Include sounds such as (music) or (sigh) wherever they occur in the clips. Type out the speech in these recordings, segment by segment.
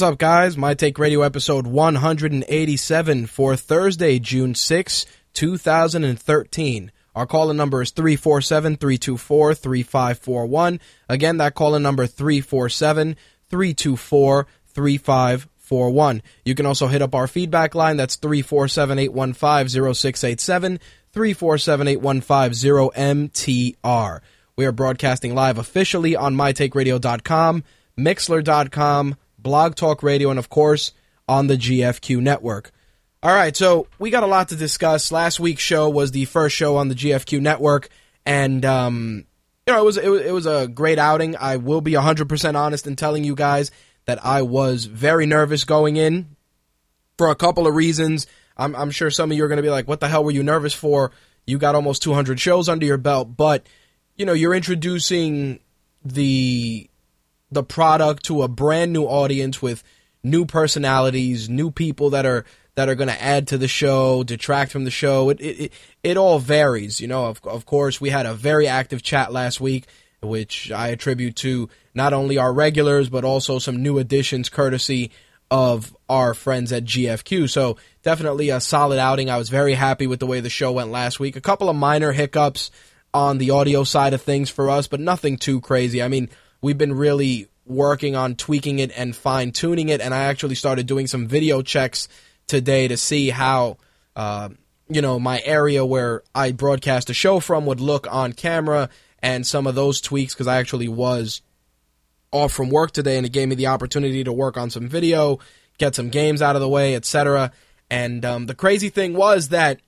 What's up, guys? My Take Radio episode 187 for Thursday, June 6, 2013. Our call-in number is 347-324-3541. Again, that call-in number 347-324-3541. You can also hit up our feedback line. That's 347-815-0687, 347-815-0MTR. We are broadcasting live officially on mytakeradio.com, mixlr.com, Blog Talk Radio, and of course on the GFQ network. All right, so we got a lot to discuss. Last week's show was the first show on the GFQ network, and um, you know it was, it was it was a great outing. I will be 100% honest in telling you guys that I was very nervous going in for a couple of reasons. I'm, I'm sure some of you are going to be like, "What the hell were you nervous for?" You got almost 200 shows under your belt, but you know you're introducing the the product to a brand new audience with new personalities, new people that are that are going to add to the show, detract from the show. It, it it all varies, you know. Of of course, we had a very active chat last week, which I attribute to not only our regulars but also some new additions, courtesy of our friends at GFQ. So definitely a solid outing. I was very happy with the way the show went last week. A couple of minor hiccups on the audio side of things for us, but nothing too crazy. I mean we've been really working on tweaking it and fine tuning it. And I actually started doing some video checks today to see how, uh, you know, my area where I broadcast a show from would look on camera and some of those tweaks because I actually was off from work today and it gave me the opportunity to work on some video, get some games out of the way, etc. And um, the crazy thing was that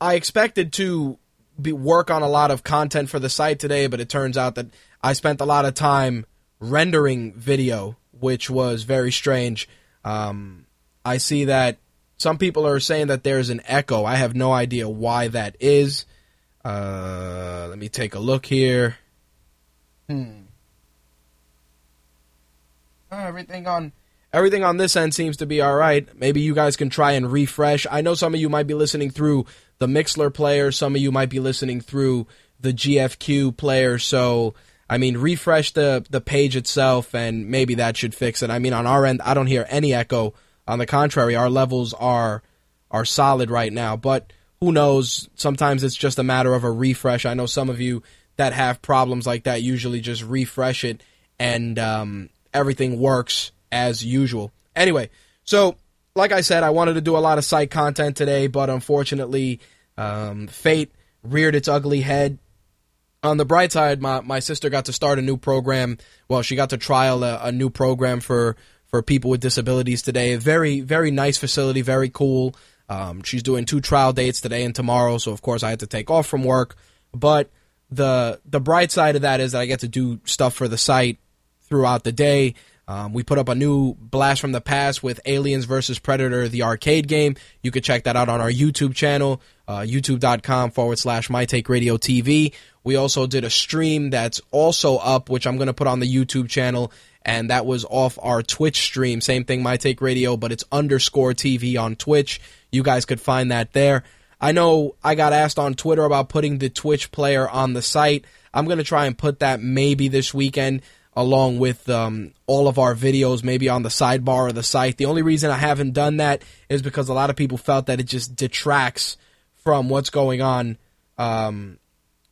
I expected to be work on a lot of content for the site today, but it turns out that I spent a lot of time rendering video, which was very strange. Um, I see that some people are saying that there's an echo. I have no idea why that is. Uh, let me take a look here. Hmm. Uh, everything on everything on this end seems to be all right. Maybe you guys can try and refresh. I know some of you might be listening through the Mixlr player. Some of you might be listening through the GFQ player. So I mean, refresh the the page itself, and maybe that should fix it. I mean, on our end, I don't hear any echo. On the contrary, our levels are are solid right now. But who knows? Sometimes it's just a matter of a refresh. I know some of you that have problems like that usually just refresh it, and um, everything works as usual. Anyway, so like I said, I wanted to do a lot of site content today, but unfortunately, um, fate reared its ugly head on the bright side, my, my sister got to start a new program. Well, she got to trial a, a new program for, for people with disabilities today. Very, very nice facility, very cool. Um, she's doing two trial dates today and tomorrow, so of course I had to take off from work. But the the bright side of that is that I get to do stuff for the site throughout the day. Um, we put up a new Blast from the Past with Aliens versus Predator, the arcade game. You can check that out on our YouTube channel, uh, youtube.com forward slash My Take Radio TV. We also did a stream that's also up, which I'm going to put on the YouTube channel, and that was off our Twitch stream. Same thing, My Take Radio, but it's underscore TV on Twitch. You guys could find that there. I know I got asked on Twitter about putting the Twitch player on the site. I'm going to try and put that maybe this weekend along with um, all of our videos, maybe on the sidebar of the site. The only reason I haven't done that is because a lot of people felt that it just detracts from what's going on um,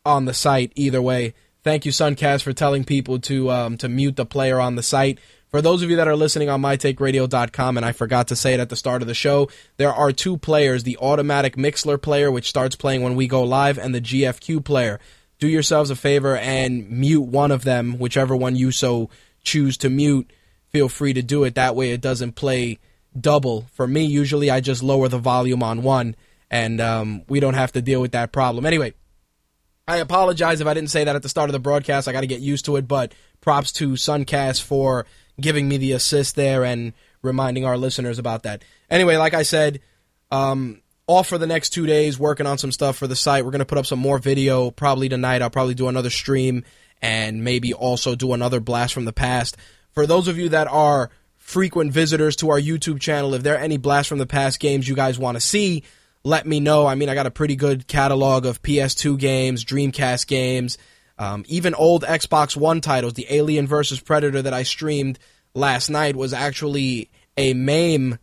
on the site either way. Thank you, Suncast, for telling people to um, to mute the player on the site. For those of you that are listening on mytakeradio.com, and I forgot to say it at the start of the show, there are two players the automatic Mixlr player, which starts playing when we go live, and the GFQ player. Do yourselves a favor and mute one of them, whichever one you so choose to mute. Feel free to do it. That way it doesn't play double. For me, usually I just lower the volume on one, and um, we don't have to deal with that problem. Anyway, I apologize if I didn't say that at the start of the broadcast. I got to get used to it, but props to Suncast for giving me the assist there and reminding our listeners about that. Anyway, like I said, um, off for the next two days, working on some stuff for the site. We're going to put up some more video probably tonight. I'll probably do another stream and maybe also do another blast from the past. For those of you that are frequent visitors to our YouTube channel, if there are any blast from the past games you guys want to see, let me know. I mean, I got a pretty good catalog of PS2 games, Dreamcast games, um, even old Xbox One titles. The Alien vs. Predator that I streamed last night was actually a MAME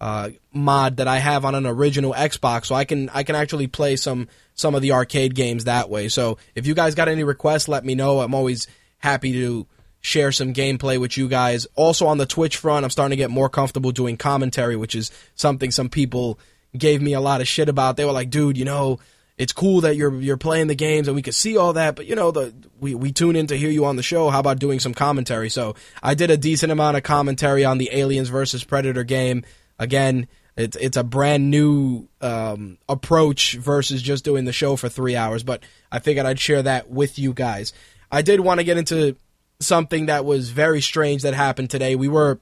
uh, mod that I have on an original Xbox, so I can I can actually play some some of the arcade games that way. So if you guys got any requests, let me know. I'm always happy to share some gameplay with you guys. Also on the Twitch front, I'm starting to get more comfortable doing commentary, which is something some people gave me a lot of shit about. They were like, dude, you know, it's cool that you're you're playing the games and we could see all that, but you know, the we, we tune in to hear you on the show. How about doing some commentary? So I did a decent amount of commentary on the Aliens versus Predator game. Again, it's it's a brand new um, approach versus just doing the show for three hours, but I figured I'd share that with you guys. I did want to get into something that was very strange that happened today. We were,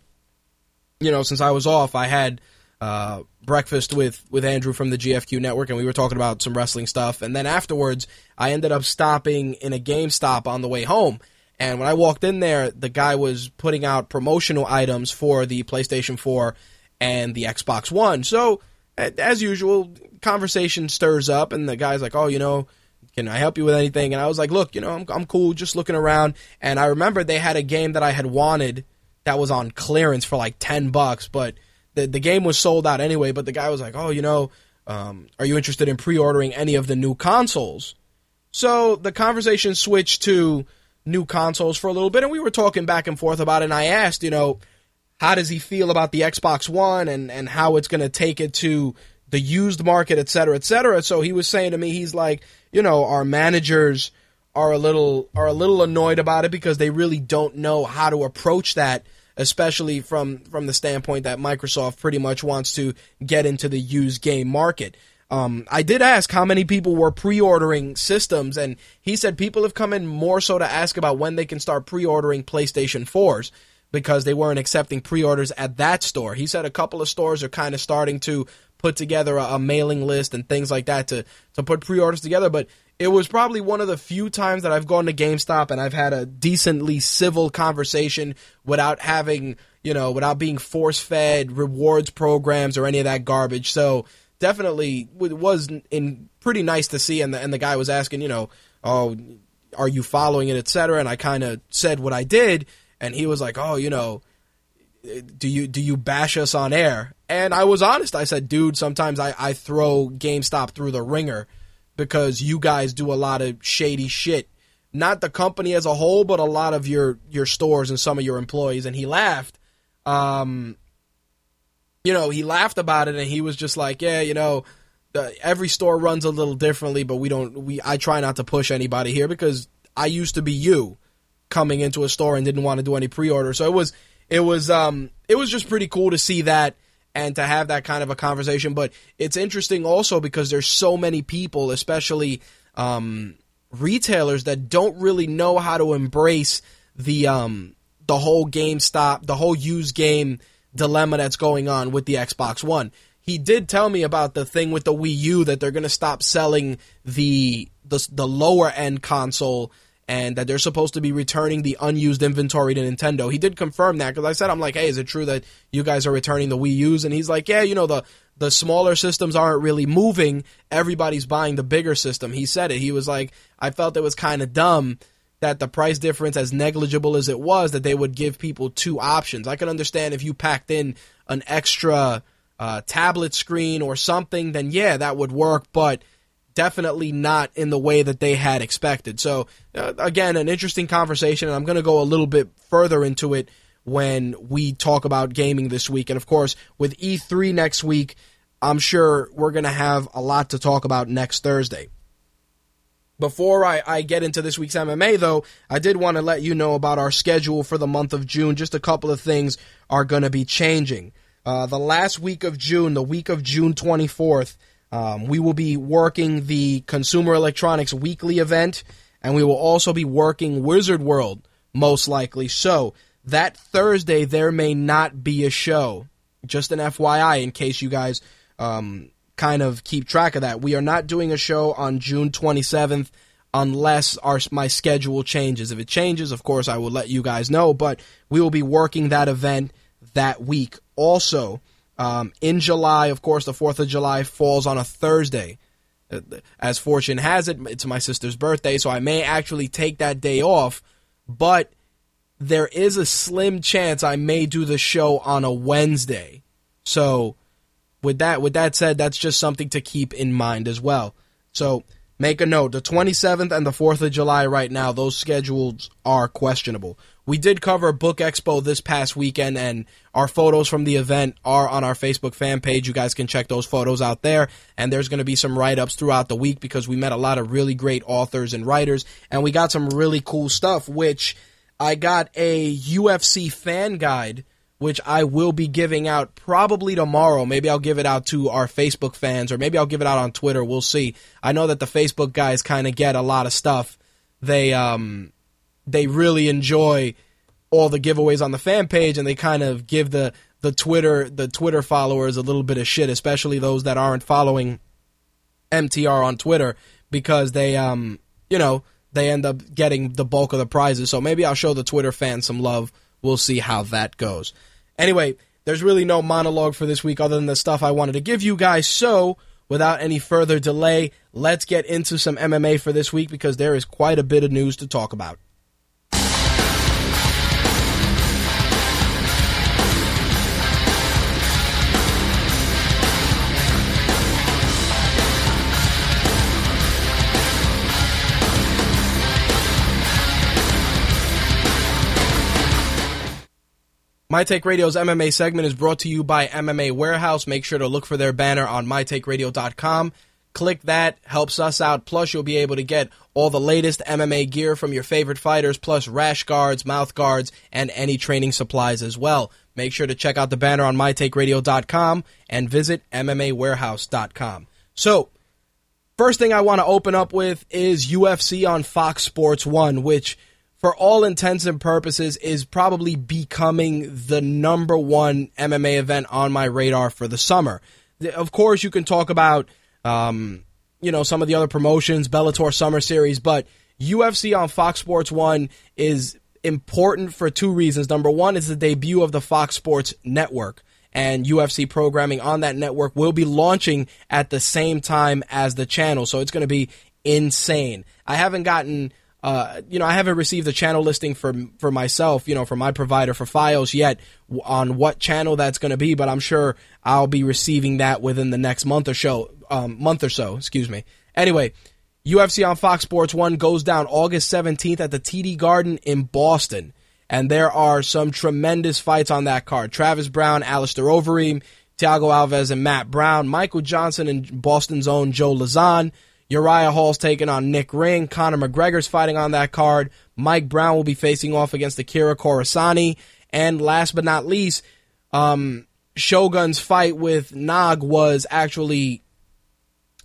you know, since I was off, I had uh, breakfast with with Andrew from the GFQ network, and we were talking about some wrestling stuff. And then afterwards, I ended up stopping in a GameStop on the way home. And when I walked in there, the guy was putting out promotional items for the PlayStation 4 and the Xbox One. So, as usual, conversation stirs up, and the guy's like, "Oh, you know." Can I help you with anything? And I was like, look, you know, I'm, I'm cool, just looking around. And I remember they had a game that I had wanted that was on clearance for like 10 bucks, but the the game was sold out anyway, but the guy was like, "Oh, you know, um, are you interested in pre-ordering any of the new consoles?" So the conversation switched to new consoles for a little bit, and we were talking back and forth about it. And I asked, you know, how does he feel about the Xbox One and and how it's going to take it to the used market, et cetera, et cetera. So he was saying to me, he's like, you know, our managers are a little are a little annoyed about it because they really don't know how to approach that especially from from the standpoint that Microsoft pretty much wants to get into the used game market. Um, I did ask how many people were pre-ordering systems, and he said people have come in more so to ask about when they can start pre-ordering PlayStation 4s because they weren't accepting pre-orders at that store. He said a couple of stores are kind of starting to put together a, a mailing list and things like that to to put pre-orders together, but it was probably one of the few times that I've gone to GameStop and I've had a decently civil conversation without having, you know, without being force fed rewards programs or any of that garbage. So definitely it was in pretty nice to see. And the, and the guy was asking, you know, oh, are you following it, etc. And I kind of said what I did, and he was like, oh, you know, do you do you bash us on air? And I was honest. I said, dude, sometimes I, I throw GameStop through the ringer because you guys do a lot of shady shit. Not the company as a whole, but a lot of your your stores and some of your employees. And he laughed. Um, you know, he laughed about it, and he was just like, "Yeah, you know, the, every store runs a little differently, but we don't. We I try not to push anybody here because I used to be you, coming into a store and didn't want to do any pre-order. So it was it was um it was just pretty cool to see that and to have that kind of a conversation. But it's interesting also because there's so many people, especially um, retailers, that don't really know how to embrace the um, the whole GameStop, the whole used game dilemma that's going on with the Xbox One. He did tell me about the thing with the Wii U that they're going to stop selling the, the the lower end console and that they're supposed to be returning the unused inventory to Nintendo. He did confirm that because I said, I'm like, hey, is it true that you guys are returning the Wii U's? And he's like, yeah, you know, the, the smaller systems aren't really moving. Everybody's buying the bigger system. He said it. He was like, I felt it was kind of dumb that the price difference, as negligible as it was, that they would give people two options. I can understand if you packed in an extra uh, tablet screen or something, then yeah, that would work. But definitely not in the way that they had expected. So, uh, again, an interesting conversation, and I'm going to go a little bit further into it when we talk about gaming this week. And of course, with E3 next week, I'm sure we're going to have a lot to talk about next Thursday. Before I, I get into this week's MMA, though, I did want to let you know about our schedule for the month of June. Just a couple of things are going to be changing. Uh, the last week of June, the week of June 24th, um, we will be working the Consumer Electronics Weekly event, and we will also be working Wizard World, most likely. So, that Thursday, there may not be a show. Just an FYI, in case you guys um, kind of keep track of that. We are not doing a show on June 27th unless our my schedule changes. If it changes, of course, I will let you guys know, but we will be working that event that week. Also, um, in July, of course, the 4th of July falls on a Thursday. Uh, as fortune has it, it's my sister's birthday, so I may actually take that day off, but there is a slim chance I may do the show on a Wednesday. So, with that with that said, that's just something to keep in mind as well. So, make a note, the 27th and the 4th of July right now, those schedules are questionable. We did cover Book Expo this past weekend, and our photos from the event are on our Facebook fan page. You guys can check those photos out there. And there's going to be some write ups throughout the week because we met a lot of really great authors and writers, and we got some really cool stuff, which I got a UFC fan guide. Which I will be giving out probably tomorrow. Maybe I'll give it out to our Facebook fans, or maybe I'll give it out on Twitter. We'll see. I know that the Facebook guys kind of get a lot of stuff. They um, they really enjoy all the giveaways on the fan page and they kind of give the the Twitter the Twitter followers a little bit of shit, especially those that aren't following MTR on Twitter because they um you know they end up getting the bulk of the prizes. So maybe I'll show the Twitter fans some love. We'll see how that goes. Anyway, there's really no monologue for this week other than the stuff I wanted to give you guys. So without any further delay, let's get into some MMA for this week because there is quite a bit of news to talk about. My Take Radio's MMA segment is brought to you by MMA Warehouse. Make sure to look for their banner on mytakeradio.com. Click that, helps us out. Plus, you'll be able to get all the latest MMA gear from your favorite fighters, plus rash guards, mouth guards, and any training supplies as well. Make sure to check out the banner on mytakeradio.com and visit MMAwarehouse.com. So, first thing I want to open up with is UFC on Fox Sports 1, which for all intents and purposes, is probably becoming the number one MMA event on my radar for the summer. Of course, you can talk about, um, you know, some of the other promotions, Bellator Summer Series, but UFC on Fox Sports 1 is important for two reasons. Number one is the debut of the Fox Sports Network and UFC programming on that network will be launching at the same time as the channel. So it's going to be insane. I haven't gotten uh, you know, I haven't received the channel listing for for myself, you know, for my provider for files yet on what channel that's going to be, but I'm sure I'll be receiving that within the next month or so. Um, month or so, excuse me. Anyway, UFC on Fox Sports One goes down August 17th at the TD Garden in Boston, and there are some tremendous fights on that card. Travis Browne, Alistair Overeem, Thiago Alves, and Matt Brown, Michael Johnson, and Boston's own Joe Lauzon. Uriah Hall's taking on Nick Ring. Conor McGregor's fighting on that card. Mike Brown will be facing off against Akira Corassani. And last but not least, um, Shogun's fight with Nog was actually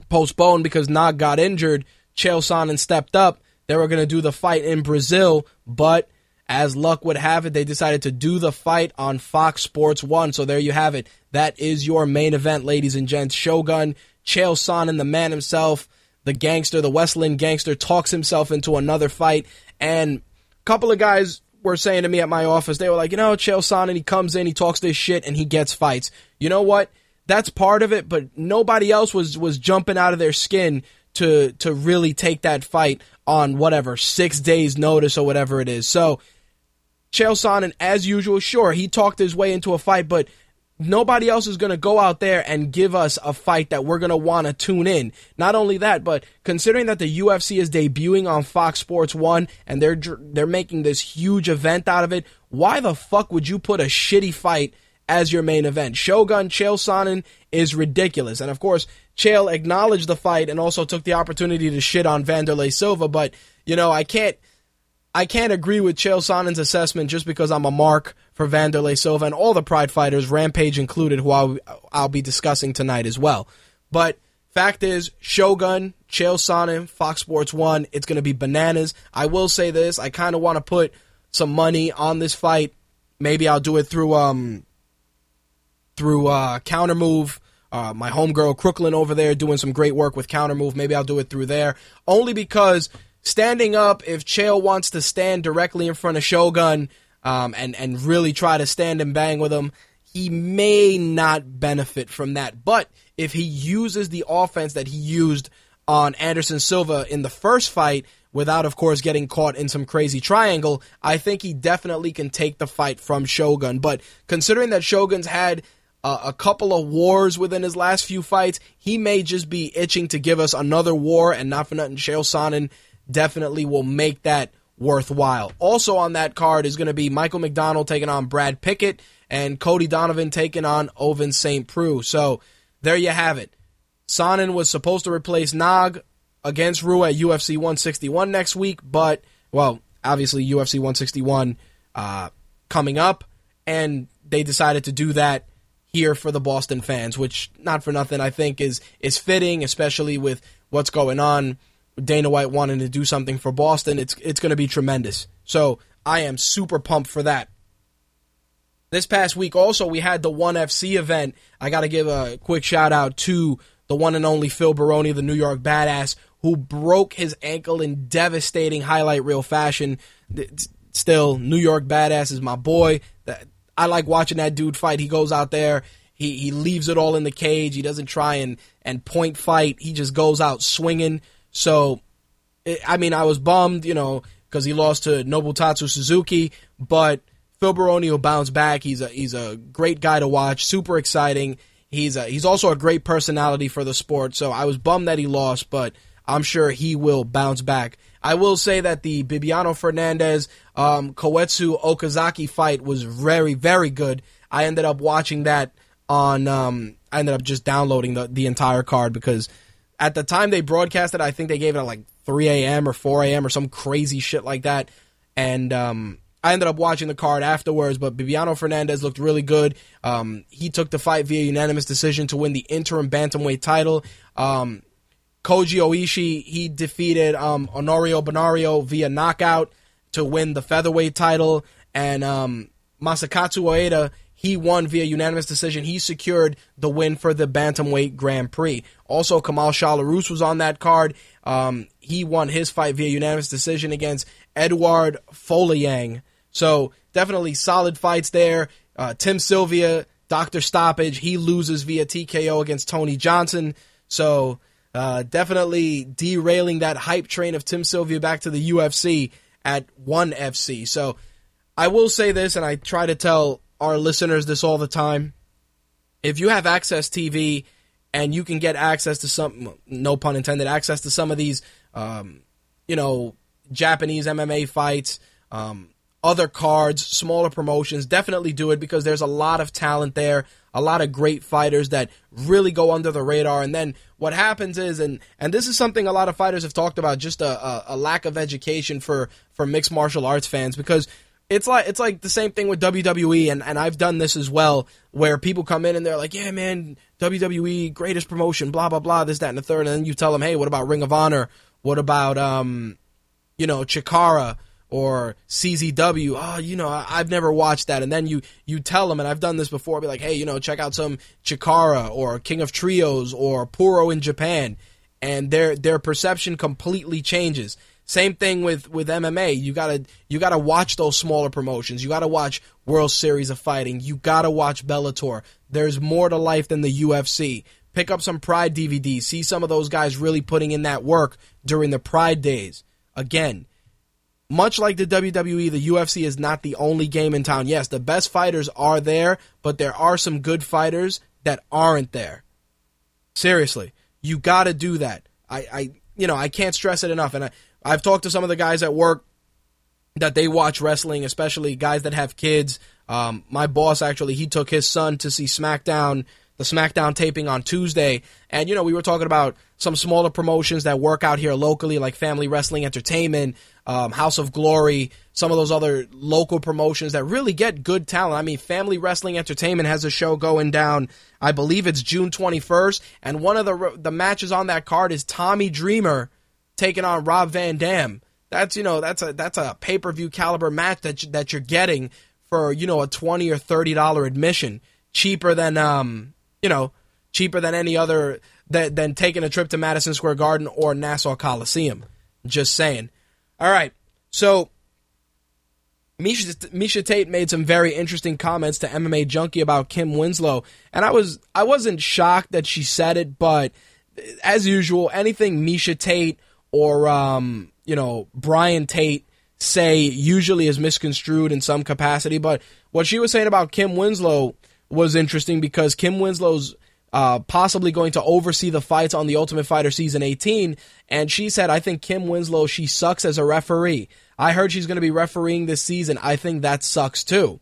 postponed because Nog got injured. Chael Sonnen stepped up. They were going to do the fight in Brazil, but as luck would have it, they decided to do the fight on Fox Sports 1. So there you have it. That is your main event, ladies and gents. Shogun, Chael Sonnen, the man himself, the gangster, the West Linn gangster, talks himself into another fight. And a couple of guys were saying to me at my office, they were like, you know, Chael Sonnen, he comes in, he talks this shit, and he gets fights. You know what? That's part of it, but nobody else was was jumping out of their skin to to really take that fight on whatever six days notice or whatever it is. So Chael Sonnen, as usual, sure he talked his way into a fight, but nobody else is going to go out there and give us a fight that we're going to want to tune in. Not only that, but considering that the UFC is debuting on Fox Sports 1 and they're they're making this huge event out of it, why the fuck would you put a shitty fight as your main event? Shogun Chael Sonnen is ridiculous. And of course, Chael acknowledged the fight and also took the opportunity to shit on Wanderlei Silva, but you know, I can't I can't agree with Chael Sonnen's assessment just because I'm a mark for Wanderlei Silva and all the Pride fighters, Rampage included, who I'll, I'll be discussing tonight as well. But fact is, Shogun, Chael Sonnen, Fox Sports 1, it's going to be bananas. I will say this, I kind of want to put some money on this fight. Maybe I'll do it through um through uh counter move. Uh, my homegirl Crooklyn over there doing some great work with counter move. Maybe I'll do it through there. Only because standing up, if Chael wants to stand directly in front of Shogun um, and and really try to stand and bang with him, he may not benefit from that. But if he uses the offense that he used on Anderson Silva in the first fight, without of course getting caught in some crazy triangle, I think he definitely can take the fight from Shogun. But considering that Shogun's had uh, a couple of wars within his last few fights, he may just be itching to give us another war, and not for nothing, Chael Sonnen definitely will make that worthwhile. Also on that card is going to be Michael McDonald taking on Brad Pickett and Cody Donovan taking on Ovince St. Preux. So there you have it. Sonnen was supposed to replace Nog against Rua at UFC 161 next week, but, well, obviously UFC 161 uh, coming up, and they decided to do that here for the Boston fans, which, not for nothing, I think is is fitting, especially with what's going on Dana White wanting to do something for Boston, it's it's going to be tremendous. So I am super pumped for that. This past week also we had the One FC event. I got to give a quick shout out to the one and only Phil Baroni, the New York Badass, who broke his ankle in devastating highlight reel fashion. Still, New York Badass is my boy. I like watching that dude fight. He goes out there. He, he leaves it all in the cage. He doesn't try and, and point fight. He just goes out swinging. So, I mean, I was bummed, you know, because he lost to Nobutatsu Suzuki, but Phil Baroni will bounce back. He's a he's a great guy to watch, super exciting. He's a, he's also a great personality for the sport. So I was bummed that he lost, but I'm sure he will bounce back. I will say that the Bibiano Fernandes um, Koetsu Okazaki fight was very very good. I ended up watching that on. Um, I ended up just downloading the the entire card because at the time they broadcasted, I think they gave it at like 3 a.m. or 4 a.m. or some crazy shit like that. And um, I ended up watching the card afterwards, but Bibiano Fernandes looked really good. Um, he took the fight via unanimous decision to win the interim bantamweight title. Um, Koji Oishi he defeated um, Honorio Banario via knockout to win the featherweight title, and um, Masakatsu Ueda he won via unanimous decision. He secured the win for the Bantamweight Grand Prix. Also, Kamal Shalorus was on that card. Um, he won his fight via unanimous decision against Edward Folayang. So, definitely solid fights there. Uh, Tim Sylvia, Dr. Stoppage, he loses via TKO against Tony Johnson. So, uh, definitely derailing that hype train of Tim Sylvia back to the UFC at 1FC. So, I will say this, and I try to tell our listeners this all the time. If you have AXS TV and you can get access to some, no pun intended, access to some of these, um, you know, Japanese MMA fights, um, other cards, smaller promotions, definitely do it because there's a lot of talent there, a lot of great fighters that really go under the radar. And then what happens is, and and this is something a lot of fighters have talked about, just a, a, a lack of education for for mixed martial arts fans because it's like it's like the same thing with WWE, and, and I've done this as well, where people come in and they're like, "Yeah, man, WWE greatest promotion, blah blah blah, this that and the third, and then you tell them, "Hey, what about Ring of Honor? What about um, you know, Chikara or CZW? Oh, you know, I, have never watched that." And then you you tell them, and I've done this before, be like, "Hey, you know, check out some Chikara or King of Trios or Puro in Japan," and their their perception completely changes. Same thing with with MMA. You gotta you gotta watch those smaller promotions. You gotta watch World Series of Fighting. You gotta watch Bellator. There's more to life than the UFC. Pick up some Pride DVDs. See some of those guys really putting in that work during the Pride days. Again, much like the WWE, the UFC is not the only game in town. Yes, the best fighters are there, but there are some good fighters that aren't there. Seriously, you got to do that. I, I, you know, I can't stress it enough. And I, I've talked to some of the guys at work that they watch wrestling, especially guys that have kids. Um, my boss actually, he took his son to see SmackDown, the SmackDown taping on Tuesday, and you know we were talking about some smaller promotions that work out here locally, like Family Wrestling Entertainment, um, House of Glory, some of those other local promotions that really get good talent. I mean, Family Wrestling Entertainment has a show going down. I believe it's June 21st, and one of the the matches on that card is Tommy Dreamer taking on Rob Van Dam. That's you know that's a that's a pay per view caliber match that you, that you're getting for you know a twenty or thirty dollar admission, cheaper than um you know cheaper than any other that than taking a trip to Madison Square Garden or Nassau Coliseum. Just saying. All right, so Misha, Miesha Tate made some very interesting comments to MMA Junkie about Kim Winslow, and I was I wasn't shocked that she said it, but as usual, anything Miesha Tate or um, you know Brian Tate say usually is misconstrued in some capacity. But what she was saying about Kim Winslow was interesting because Kim Winslow's uh, possibly going to oversee the fights on the Ultimate Fighter season 18, and she said, "I think Kim Winslow she sucks as a referee. I heard she's going to be refereeing this season. I think that sucks too."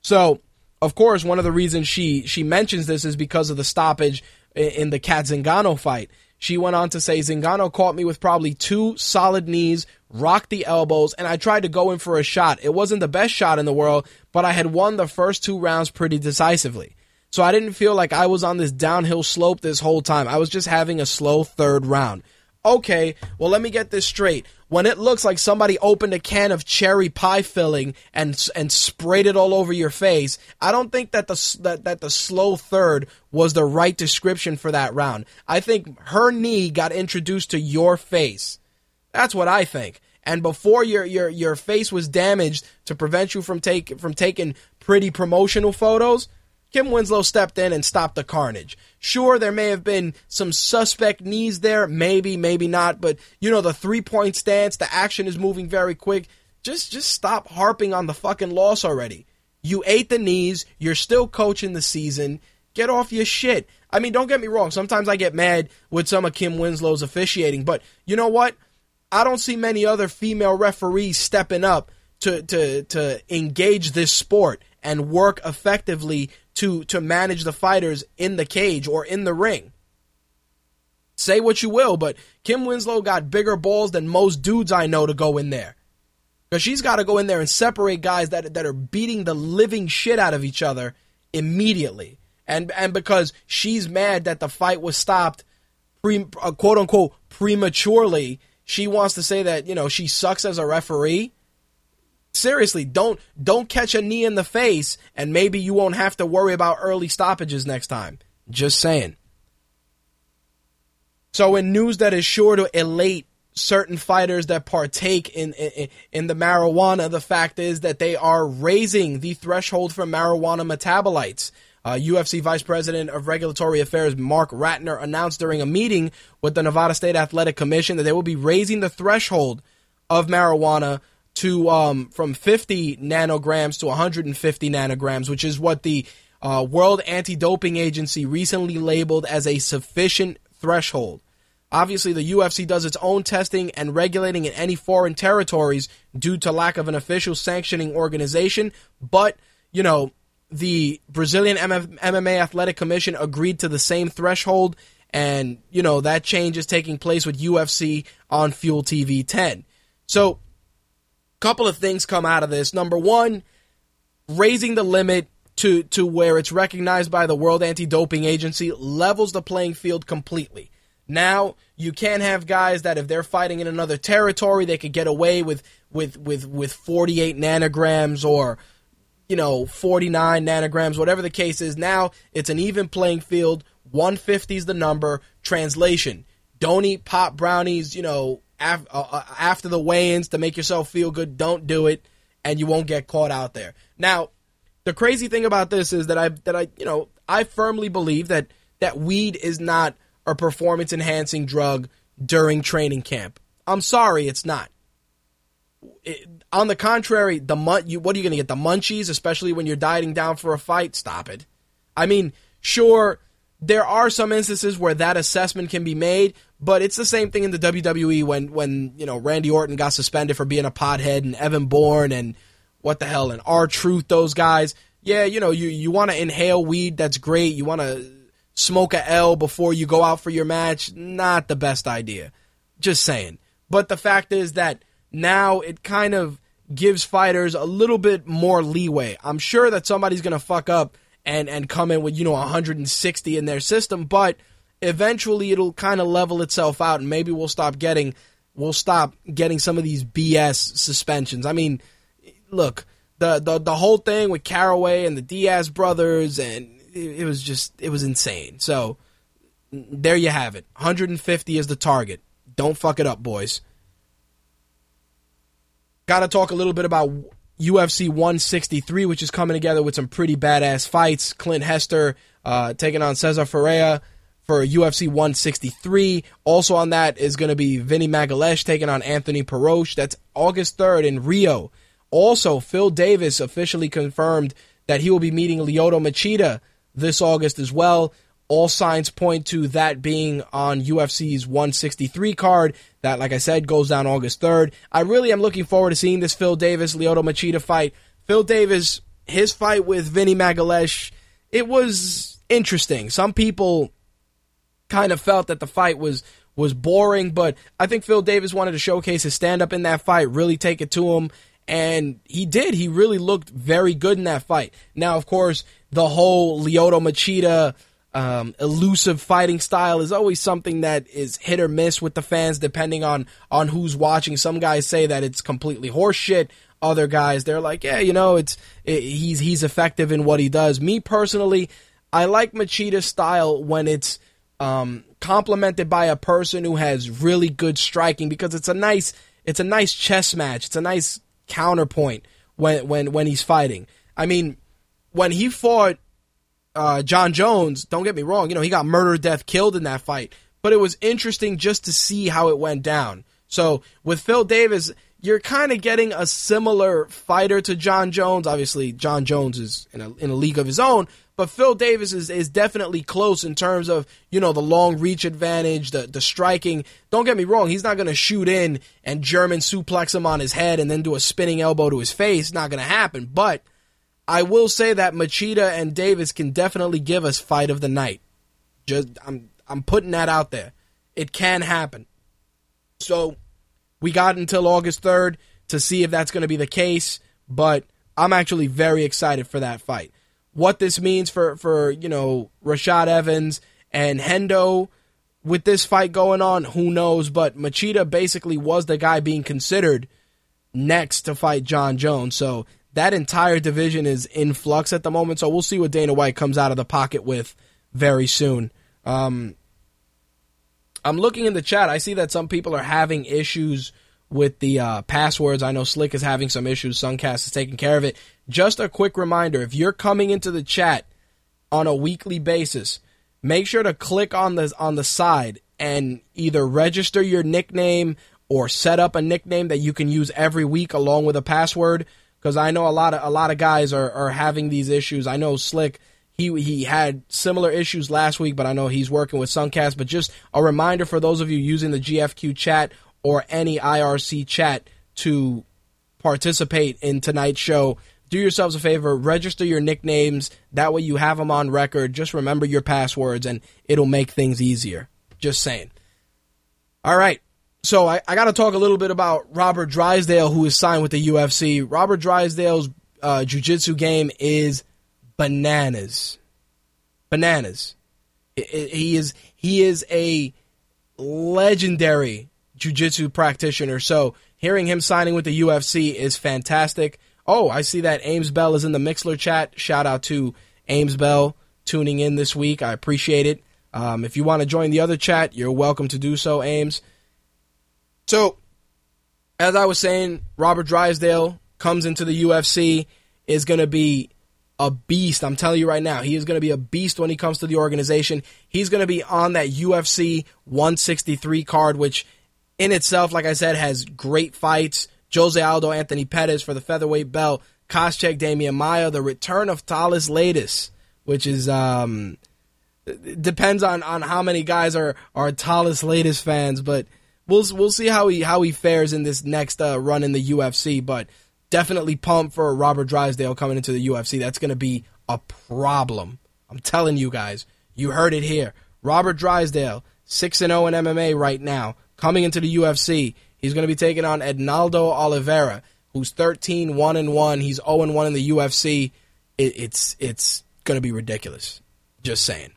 So. Of course, one of the reasons she she mentions this is because of the stoppage in the Cat Zingano fight. She went on to say, Zingano caught me with probably two solid knees, rocked the elbows, and I tried to go in for a shot. It wasn't the best shot in the world, but I had won the first two rounds pretty decisively. So I didn't feel like I was on this downhill slope this whole time. I was just having a slow third round okay, well, let me get this straight. When it looks like somebody opened a can of cherry pie filling and and sprayed it all over your face, I don't think that the that, that the slow third was the right description for that round. I think her knee got introduced to your face. That's what I think. And before your your your face was damaged to prevent you from take from taking pretty promotional photos, Kim Winslow stepped in and stopped the carnage. Sure, there may have been some suspect knees there, maybe, maybe not, but you know, the three point stance, the action is moving very quick. Just just stop harping on the fucking loss already. You ate the knees, you're still coaching the season. Get off your shit. I mean, don't get me wrong, sometimes I get mad with some of Kim Winslow's officiating, but you know what? I don't see many other female referees stepping up to to to engage this sport and work effectively to to manage the fighters in the cage or in the ring. Say what you will, but Kim Winslow got bigger balls than most dudes I know to go in there. Because she's got to go in there and separate guys that that are beating the living shit out of each other immediately. And and because she's mad that the fight was stopped pre, uh, quote unquote prematurely, she wants to say that, you know, she sucks as a referee seriously, don't don't catch a knee in the face, and maybe you won't have to worry about early stoppages next time. Just saying. So, in news that is sure to elate certain fighters that partake in, in, in the marijuana, the fact is that they are raising the threshold for marijuana metabolites. Uh, UFC Vice President of Regulatory Affairs Marc Ratner announced during a meeting with the Nevada State Athletic Commission that they will be raising the threshold of marijuana to um, from 50 nanograms to 150 nanograms, which is what the uh, World Anti-Doping Agency recently labeled as a sufficient threshold. Obviously, the UFC does its own testing and regulating in any foreign territories due to lack of an official sanctioning organization. But, you know, the Brazilian MMA Athletic Commission agreed to the same threshold, and, you know, that change is taking place with UFC on Fuel TV 10. So, couple of things come out of this. Number one, raising the limit to to where it's recognized by the World Anti-Doping Agency levels the playing field completely. Now you can't have guys that if they're fighting in another territory, they could get away with with with with 48 nanograms or you know 49 nanograms, whatever the case is. Now it's an even playing field. 150 is the number. Translation: Don't eat pop brownies. You know af- uh, uh, after the weigh-ins to make yourself feel good. Don't do it, and you won't get caught out there. Now, the crazy thing about this is that I that I you know I firmly believe that that weed is not a performance enhancing drug during training camp. I'm sorry, it's not. It, on the contrary, the mun- you, what are you going to get? The munchies, especially when you're dieting down for a fight. Stop it. I mean, sure, there are some instances where that assessment can be made, but it's the same thing in the WWE when when you know Randy Orton got suspended for being a pothead and Evan Bourne and what the hell and R-Truth, those guys. Yeah, you know, you you want to inhale weed, that's great. You want to smoke a L before you go out for your match, not the best idea. Just saying. But the fact is that now it kind of gives fighters a little bit more leeway. I'm sure that somebody's going to fuck up and and come in with, you know, 160 in their system, but eventually it'll kind of level itself out and maybe we'll stop getting we'll stop getting some of these BS suspensions. I mean, look, the the the whole thing with Caraway and the Diaz brothers and it, it was just it was insane. So there you have it. 150 is the target. Don't fuck it up, boys. Got to talk a little bit about UFC 163, which is coming together with some pretty badass fights. Clint Hester uh, taking on Cesar Ferreira for UFC 163. Also on that is going to be Vinny Magalhaes taking on Anthony Perosh. That's August 3rd in Rio. Also, Phil Davis officially confirmed that he will be meeting Lyoto Machida this August as well. All signs point to that being on UFC's 163 card. That, like I said, goes down August 3rd. I really am looking forward to seeing this Phil Davis Lyoto Machida fight. Phil Davis, his fight with Vinny Magalhaes, it was interesting. Some people kind of felt that the fight was was boring, but I think Phil Davis wanted to showcase his stand up in that fight, really take it to him, and he did. He really looked very good in that fight. Now, of course, the whole Lyoto Machida um, elusive fighting style is always something that is hit or miss with the fans, depending on on who's watching. Some guys say that it's completely horseshit. Other guys, they're like, yeah, you know, it's it, he's he's effective in what he does. Me personally, I like Machida's style when it's um, complemented by a person who has really good striking because it's a nice it's a nice chess match. It's a nice counterpoint when when when he's fighting. I mean, when he fought uh, Jon Jones, don't get me wrong, you know, he got murder, death, killed in that fight, but it was interesting just to see how it went down. So with Phil Davis, you're kind of getting a similar fighter to Jon Jones. Obviously, Jon Jones is in a, in a league of his own, but Phil Davis is, is definitely close in terms of, you know, the long reach advantage, the, the striking. Don't get me wrong, he's not going to shoot in and German suplex him on his head and then do a spinning elbow to his face. Not going to happen. But I will say that Machida and Davis can definitely give us fight of the night. Just I'm I'm putting that out there. It can happen. So we got until August 3rd to see if that's going to be the case, but I'm actually very excited for that fight. What this means for for, you know, Rashad Evans and Hendo with this fight going on, who knows, but Machida basically was the guy being considered next to fight Jon Jones. So that entire division is in flux at the moment. So we'll see what Dana White comes out of the pocket with very soon. Um, I'm looking in the chat. I see that some people are having issues with the uh, passwords. I know Slick is having some issues. Suncast is taking care of it. Just a quick reminder if you're coming into the chat on a weekly basis, make sure to click on the on the side and either register your nickname or set up a nickname that you can use every week along with a password because I know a lot of a lot of guys are, are having these issues. I know Slick he he had similar issues last week, but I know he's working with Suncast. But just a reminder for those of you using the GFQ chat or any IRC chat to participate in tonight's show. Do yourselves a favor, register your nicknames. That way you have them on record. Just remember your passwords and it'll make things easier. Just saying. All right. So I, I got to talk a little bit about Robert Drysdale, who is signed with the UFC. Robert Drysdale's uh, jiu-jitsu game is bananas, bananas. It, it, he is he is a legendary jiu-jitsu practitioner. So hearing him signing with the UFC is fantastic. Oh, I see that Ames Bell is in the Mixlr chat. Shout out to Ames Bell tuning in this week. I appreciate it. Um, if you want to join the other chat, you're welcome to do so, Ames. So, as I was saying, Robert Drysdale comes into the UFC, is going to be a beast. I'm telling you right now, he is going to be a beast when he comes to the organization. He's going to be on that UFC 163 card, which in itself, like I said, has great fights, Jose Aldo, Anthony Pettis for the featherweight belt. Koscheck, Demian Maia, the return of Thales Leites, which is um depends on on how many guys are are Thales Leites fans, but we'll we'll see how he how he fares in this next uh, run in the UFC. But definitely pumped for Robert Drysdale coming into the UFC. That's going to be a problem. I'm telling you guys. You heard it here. Robert Drysdale, 6 and 0 in MMA right now, coming into the UFC. He's going to be taking on Ednaldo Oliveira, who's 13 1 and 1. He's 0 and 1 in the UFC. It, it's it's going to be ridiculous. Just saying.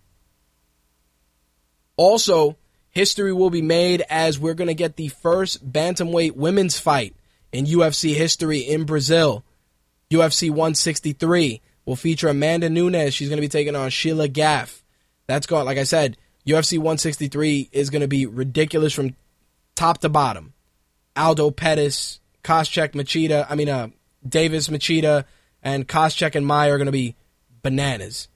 Also, history will be made as we're going to get the first bantamweight women's fight in UFC history in Brazil. UFC 163 will feature Amanda Nunes. She's going to be taking on Sheila Gaff. That's going, like I said, UFC 163 is going to be ridiculous from top to bottom. Aldo Pettis, Koscheck Machida, I mean, uh, Davis Machida, and Koscheck and Maia are going to be bananas.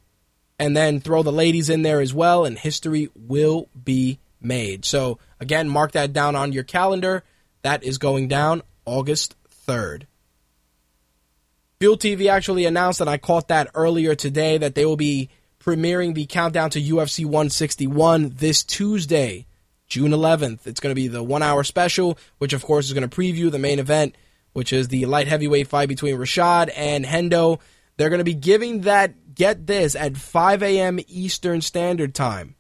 And then throw the ladies in there as well, and history will be made. So, again, mark that down on your calendar. That is going down August 3rd. Fuel TV actually announced, and I caught that earlier today, that they will be premiering the countdown to UFC 161 this Tuesday, June 11th. It's going to be the one hour special, which of course is going to preview the main event, which is the light heavyweight fight between Rashad and Hendo. They're going to be giving that, get this, at 5 a.m. Eastern Standard Time.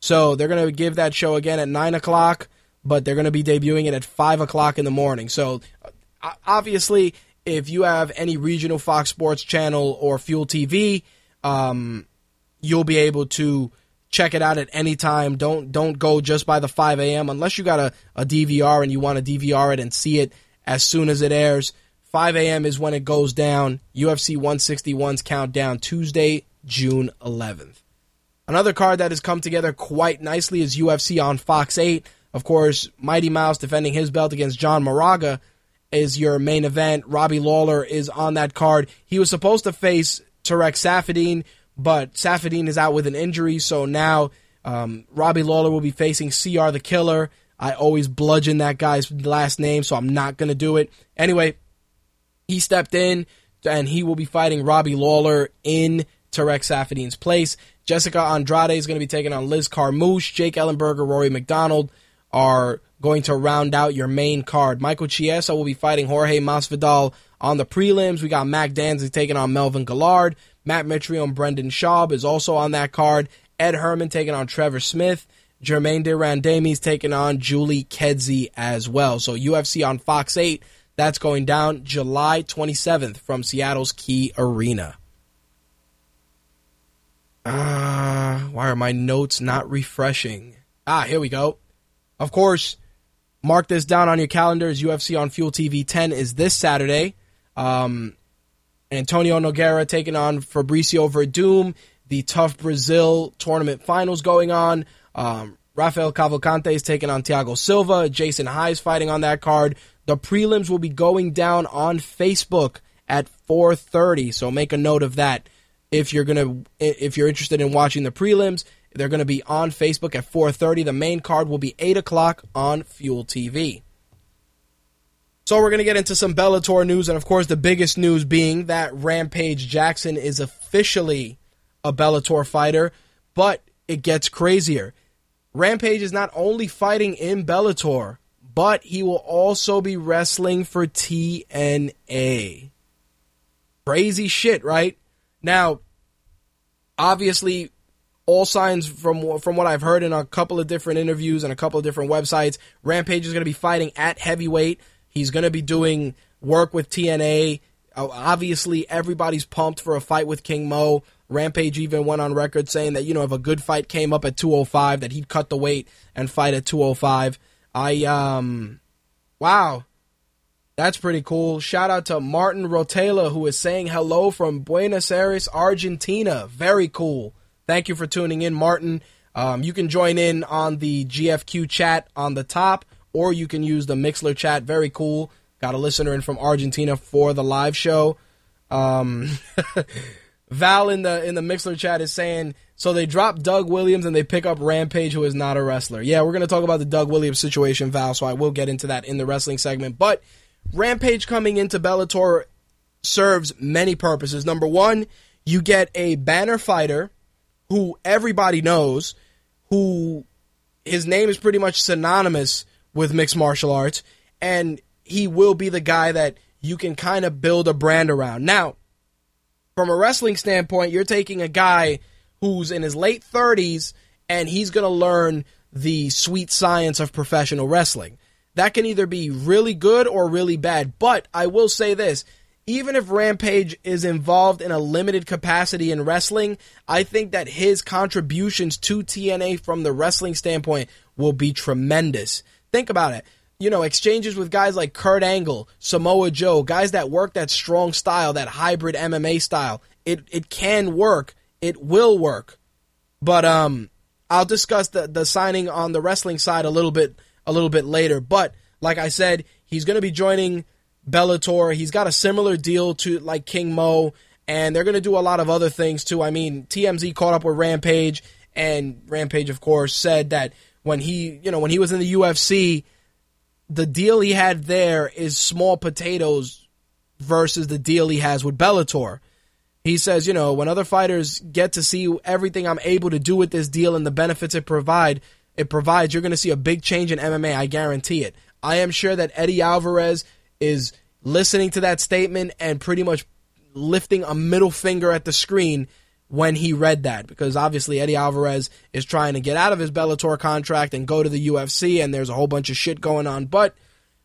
So they're going to give that show again at 9 o'clock, but they're going to be debuting it at 5 o'clock in the morning. So obviously, if you have any regional Fox Sports channel or Fuel TV, um, you'll be able to check it out at any time. Don't don't go just by the 5 a.m. unless you got a, a DVR and you want to DVR it and see it as soon as it airs. 5 a.m. is when it goes down. UFC 161's countdown Tuesday, June 11th. Another card that has come together quite nicely is UFC on Fox 8. Of course, Mighty Mouse defending his belt against John Moraga is your main event. Robbie Lawler is on that card. He was supposed to face Tarek Saffiedine, but Saffiedine is out with an injury, so now um, Robbie Lawler will be facing CR the Killer. I always bludgeon that guy's last name, so I'm not going to do it. Anyway, he stepped in, and he will be fighting Robbie Lawler in Tarek Saffiedine's place. Jessica Andrade is going to be taking on Liz Carmouche. Jake Ellenberger, Rory MacDonald are going to round out your main card. Michael Chiesa will be fighting Jorge Masvidal on the prelims. We got Mac Danzig taking on Melvin Guillard. Matt Mitrione, Brendan Schaub is also on that card. Ed Herman taking on Trevor Smith. Randamie is taking on Julie Kedzie as well. So UFC on Fox 8, that's going down July 27th from Seattle's Key Arena. Ah, uh, why are my notes not refreshing? Ah, here we go. Of course, mark this down on your calendars. UFC on Fuel TV 10 is this Saturday. Um, Antonio Nogueira taking on Fabricio Werdum. The TUF Brazil tournament finals going on. Um, Rafael Cavalcante is taking on Thiago Silva. Jason High fighting on that card. The prelims will be going down on Facebook at 4:30. So make a note of that. If you're gonna, if you're interested in watching the prelims, they're gonna be on Facebook at 4:30. The main card will be 8 o'clock on Fuel TV. So we're going to get into some Bellator news, and of course, the biggest news being that Rampage Jackson is officially a Bellator fighter, but it gets crazier. Rampage is not only fighting in Bellator, but he will also be wrestling for TNA. Crazy shit, right? Now, obviously, all signs from from what I've heard in a couple of different interviews and a couple of different websites, Rampage is going to be fighting at heavyweight. He's going to be doing work with TNA. Uh, obviously, everybody's pumped for a fight with King Mo. Rampage even went on record saying that, you know, if a good fight came up at 205, that he'd cut the weight and fight at 205. I, um, wow. That's pretty cool. Shout out to Martin Rotela, who is saying hello from Buenos Aires, Argentina. Very cool. Thank you for tuning in, Martin. Um, you can join in on the GFQ chat on the top or you can use the Mixlr chat. Very cool. Got a listener in from Argentina for the live show. Um, (laughs) Val in the in the Mixlr chat is saying so they drop Doug Williams and they pick up Rampage, who is not a wrestler. Yeah, we're gonna talk about the Doug Williams situation, Val. So I will get into that in the wrestling segment. But Rampage coming into Bellator serves many purposes. Number one, you get a banner fighter who everybody knows, who his name is pretty much synonymous with mixed martial arts, and he will be the guy that you can kind of build a brand around. Now, from a wrestling standpoint, you're taking a guy who's in his late 30s and he's going to learn the sweet science of professional wrestling. That can either be really good or really bad. But I will say this even if Rampage is involved in a limited capacity in wrestling, I think that his contributions to TNA from the wrestling standpoint will be tremendous. Think about it. You know, exchanges with guys like Kurt Angle, Samoa Joe, guys that work that strong style, that hybrid MMA style. It it can work. It will work. But um I'll discuss the the signing on the wrestling side a little bit a little bit later. But like I said, he's going to be joining Bellator. He's got a similar deal to like King Mo, and they're going to do a lot of other things too. I mean, TMZ caught up with Rampage, and Rampage, of course, said that when he, you know, when he was in the UFC, the deal he had there is small potatoes versus the deal he has with Bellator. He says, you know, when other fighters get to see everything I'm able to do with this deal and the benefits it provide, it provides, you're going to see a big change in MMA. I guarantee it. I am sure that Eddie Alvarez is listening to that statement and pretty much lifting a middle finger at the screen when he read that because obviously Eddie Alvarez is trying to get out of his Bellator contract and go to the UFC and there's a whole bunch of shit going on. But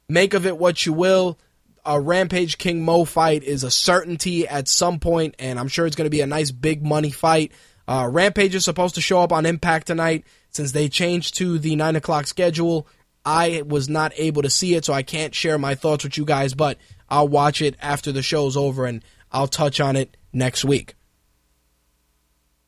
make of it what you will a Rampage King Mo fight is a certainty at some point and I'm sure it's going to be a nice big money fight. Uh, Rampage is supposed to show up on Impact tonight. Since they changed to the 9 o'clock schedule I was not able to see it, so I can't share my thoughts with you guys, but I'll watch it after the show's over and I'll touch on it next week.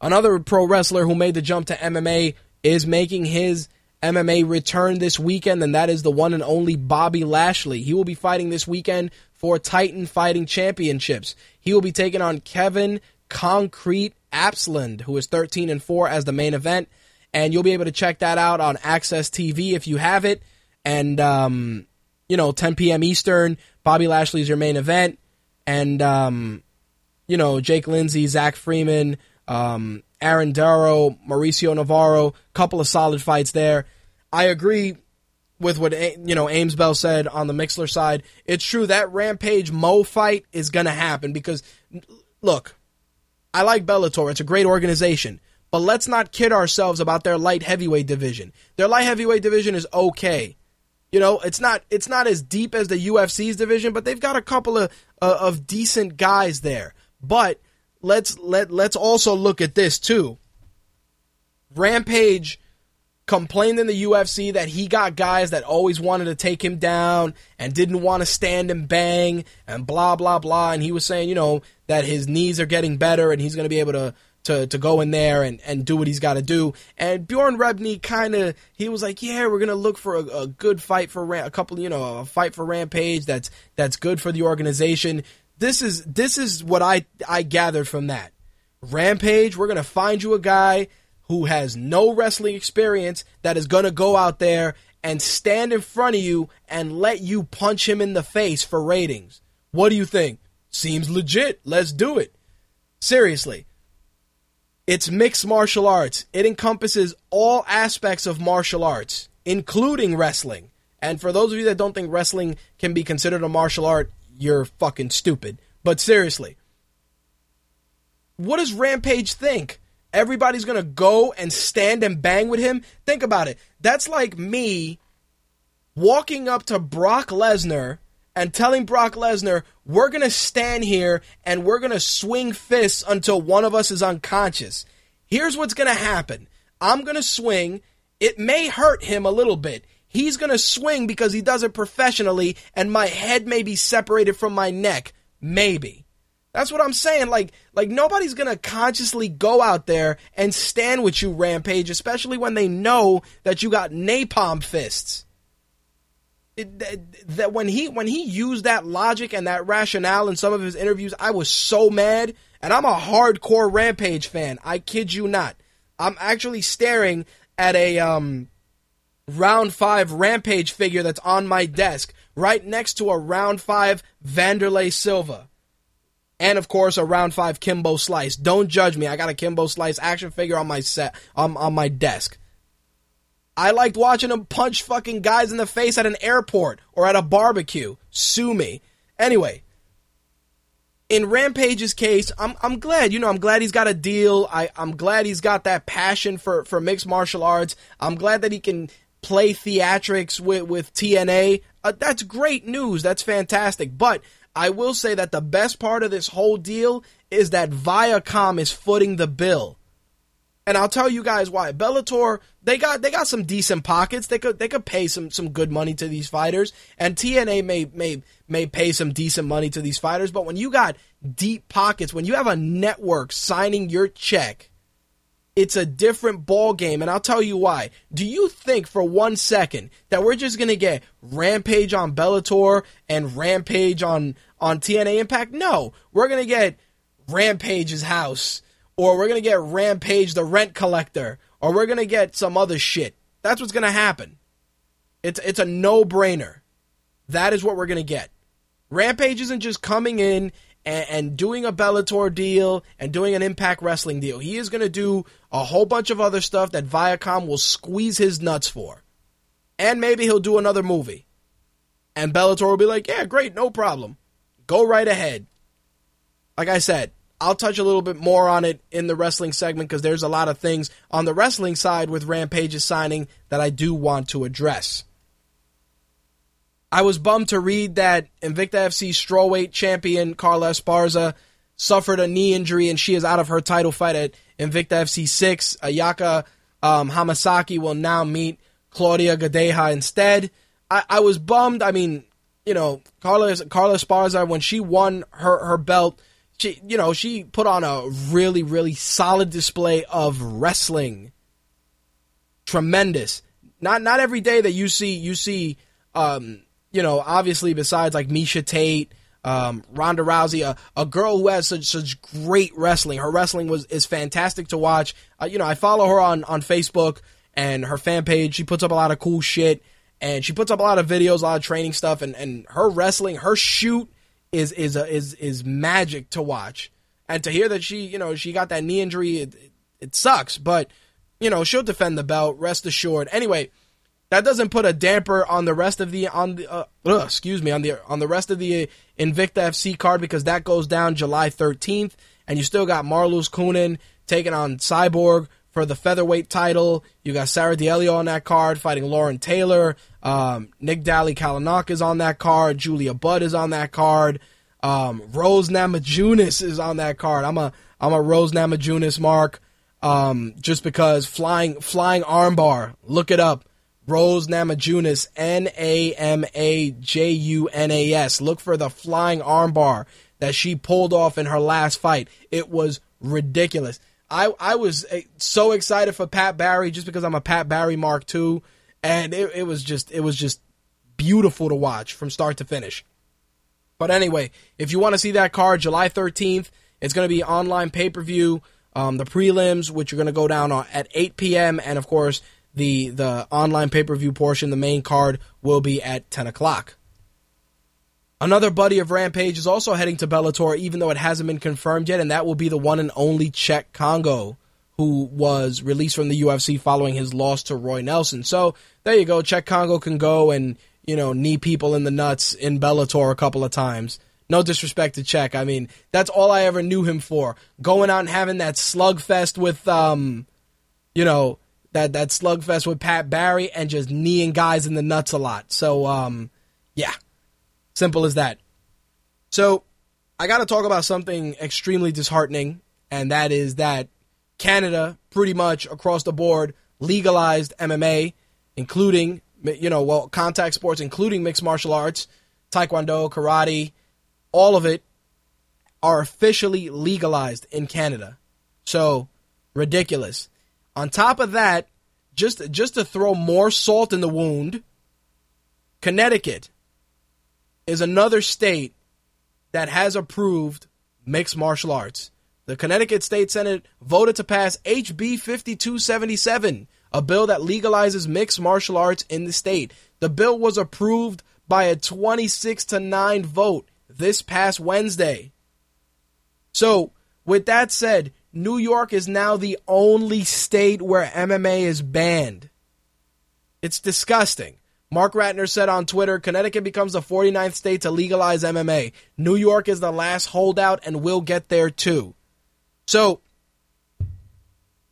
Another pro wrestler who made the jump to MMA is making his MMA return this weekend, and that is the one and only Bobby Lashley. He will be fighting this weekend for Titan Fighting Championships. He will be taking on Kevin Concrete Asplund, who is 13 and 4 as the main event and you'll be able to check that out on AXS TV if you have it. And um, you know, 10 p.m. Eastern. Bobby Lashley is your main event, and um, you know, Jake Lindsay, Zach Freeman, um, Aaron Darrow, Mauricio Navarro, couple of solid fights there. I agree with what you know Ames Bell said on the Mixlr side. It's true that Rampage Mo fight is going to happen because look, I like Bellator. It's a great organization. But let's not kid ourselves about their light heavyweight division. Their light heavyweight division is okay. You know, it's not it's not as deep as the UFC's division, but they've got a couple of uh, of decent guys there. But let's let let's also look at this too. Rampage complained in the UFC that he got guys that always wanted to take him down and didn't want to stand and bang and blah blah blah and he was saying, you know, that his knees are getting better and he's going to be able to to, to go in there and, and do what he's got to do. And Bjorn Rebney kind of he was like, yeah, we're gonna look for a, a good fight for Ram- a couple, you know, a fight for Rampage that's that's good for the organization. This is this is what I I gathered from that. Rampage, we're gonna find you a guy who has no wrestling experience that is gonna go out there and stand in front of you and let you punch him in the face for ratings. What do you think? Seems legit. Let's do it. Seriously. It's mixed martial arts. It encompasses all aspects of martial arts, including wrestling. And for those of you that don't think wrestling can be considered a martial art, you're fucking stupid. But seriously, what does Rampage think? Everybody's gonna go and stand and bang with him? Think about it. That's like me walking up to Brock Lesnar and telling Brock Lesnar, we're to stand here and we're to swing fists until one of us is unconscious. Here's what's to happen I'm to swing. It may hurt him a little bit. He's going to swing because he does it professionally, and my head may be separated from my neck. Maybe. That's what I'm saying. Like, like nobody's gonna consciously go out there and stand with you, Rampage, especially when they know that you got napalm fists that when he when he used that logic and that rationale in some of his interviews, I was so mad. And I'm a hardcore Rampage fan. I kid you not. I'm actually staring at a um round five Rampage figure that's on my desk, right next to a round five Wanderlei Silva. And of course, a round five Kimbo Slice. Don't judge me. I got a Kimbo Slice action figure on my set on, on my desk. I liked watching him punch fucking guys in the face at an airport or at a barbecue. Sue me. Anyway, in Rampage's case, I'm I'm glad. You know, I'm glad he's got a deal. I I'm glad he's got that passion for for mixed martial arts. I'm glad that he can play theatrics with with TNA. Uh, that's great news. That's fantastic. But I will say that the best part of this whole deal is that Viacom is footing the bill. And I'll tell you guys why. Bellator, they got they got some decent pockets. They could they could pay some some good money to these fighters, and TNA may may may pay some decent money to these fighters. But when you got deep pockets, when you have a network signing your check, it's a different ball game. And I'll tell you why. Do you think for one second that we're just gonna get Rampage on Bellator and Rampage on on TNA Impact? No, we're gonna get Rampage's house or we're gonna get Rampage the rent collector, or we're gonna get some other shit. That's what's gonna happen. It's it's a no brainer. That is what we're gonna get. Rampage isn't just coming in and, doing a Bellator deal and doing an Impact Wrestling deal. He is gonna do a whole bunch of other stuff that Viacom will squeeze his nuts for, and maybe he'll do another movie. And Bellator will be like, yeah, great, no problem. Go right ahead. Like I said, I'll touch a little bit more on it in the wrestling segment because there's a lot of things on the wrestling side with Rampage's signing that I do want to address. I was bummed to read that Invicta FC strawweight champion Carla Esparza suffered a knee injury and she is out of her title fight at Invicta FC 6. Ayaka um, Hamasaki will now meet Claudia Gadelha instead. I, I was bummed. I mean, you know, Carla, Carla Esparza, when she won her, her belt, she, you know, she put on a really, really solid display of wrestling. Tremendous. Not not every day that you see you see, um, you know, obviously besides like Miesha Tate, um, Ronda Rousey, a, a girl who has such such great wrestling. Her wrestling was is fantastic to watch. Uh, you know, I follow her on on Facebook and her fan page. She puts up a lot of cool shit and she puts up a lot of videos, a lot of training stuff, and and her wrestling, her shoot is is a, is is magic to watch. And to hear that she, you know, she got that knee injury, it, it, it sucks. But you know, she'll defend the belt. Rest assured. Anyway, that doesn't put a damper on the rest of the on the uh, ugh, excuse me on the on the rest of the Invicta FC card because that goes down July 13th, and you still got Marloes Coenen taking on Cyborg for the featherweight title. You got Sarah D'Alelio on that card fighting Lauren Taylor. Um, Nick Daly Kalinauck is on that card. Julia Budd is on that card. Um, Rose Namajunas is on that card. I'm a I'm a Rose Namajunas mark. Um, just because flying flying armbar. Look it up. Rose Namajunas, N A M A J U N A S. Look for the flying armbar that she pulled off in her last fight. It was ridiculous. I I was eh, so excited for Pat Barry just because I'm a Pat Barry Mark too, and it, it was just it was just beautiful to watch from start to finish. But anyway, if you want to see that card, July 13th, it's going to be online pay per view. Um, the prelims, which are going to go down at 8 p.m., and of course the the online pay per view portion, the main card, will be at 10 o'clock. Another buddy of Rampage is also heading to Bellator, even though it hasn't been confirmed yet, and that will be the one and only Cheick Kongo, who was released from the UFC following his loss to Roy Nelson. So there you go. Cheick Kongo can go and you know knee people in the nuts in Bellator a couple of times. No disrespect to Cheick. I mean, that's all I ever knew him for. Going out and having that slugfest with, um, you know, that that slugfest with Pat Barry and just kneeing guys in the nuts a lot. So, um, yeah. Simple as that. So, I got to talk about something extremely disheartening, and that is that Canada, pretty much across the board, legalized MMA, including, you know, well, contact sports, including mixed martial arts, taekwondo, karate, all of it are officially legalized in Canada. So, ridiculous. On top of that, just just to throw more salt in the wound, Connecticut is another state that has approved mixed martial arts. The Connecticut State Senate voted to pass HB 5277, a bill that legalizes mixed martial arts in the state. The bill was approved by a 26 to 9 vote this past Wednesday. So, with that said, New York is now the only state where MMA is banned. It's disgusting. Marc Ratner said on Twitter Connecticut becomes the 49th state to legalize MMA. New York is the last holdout and will get there too. So,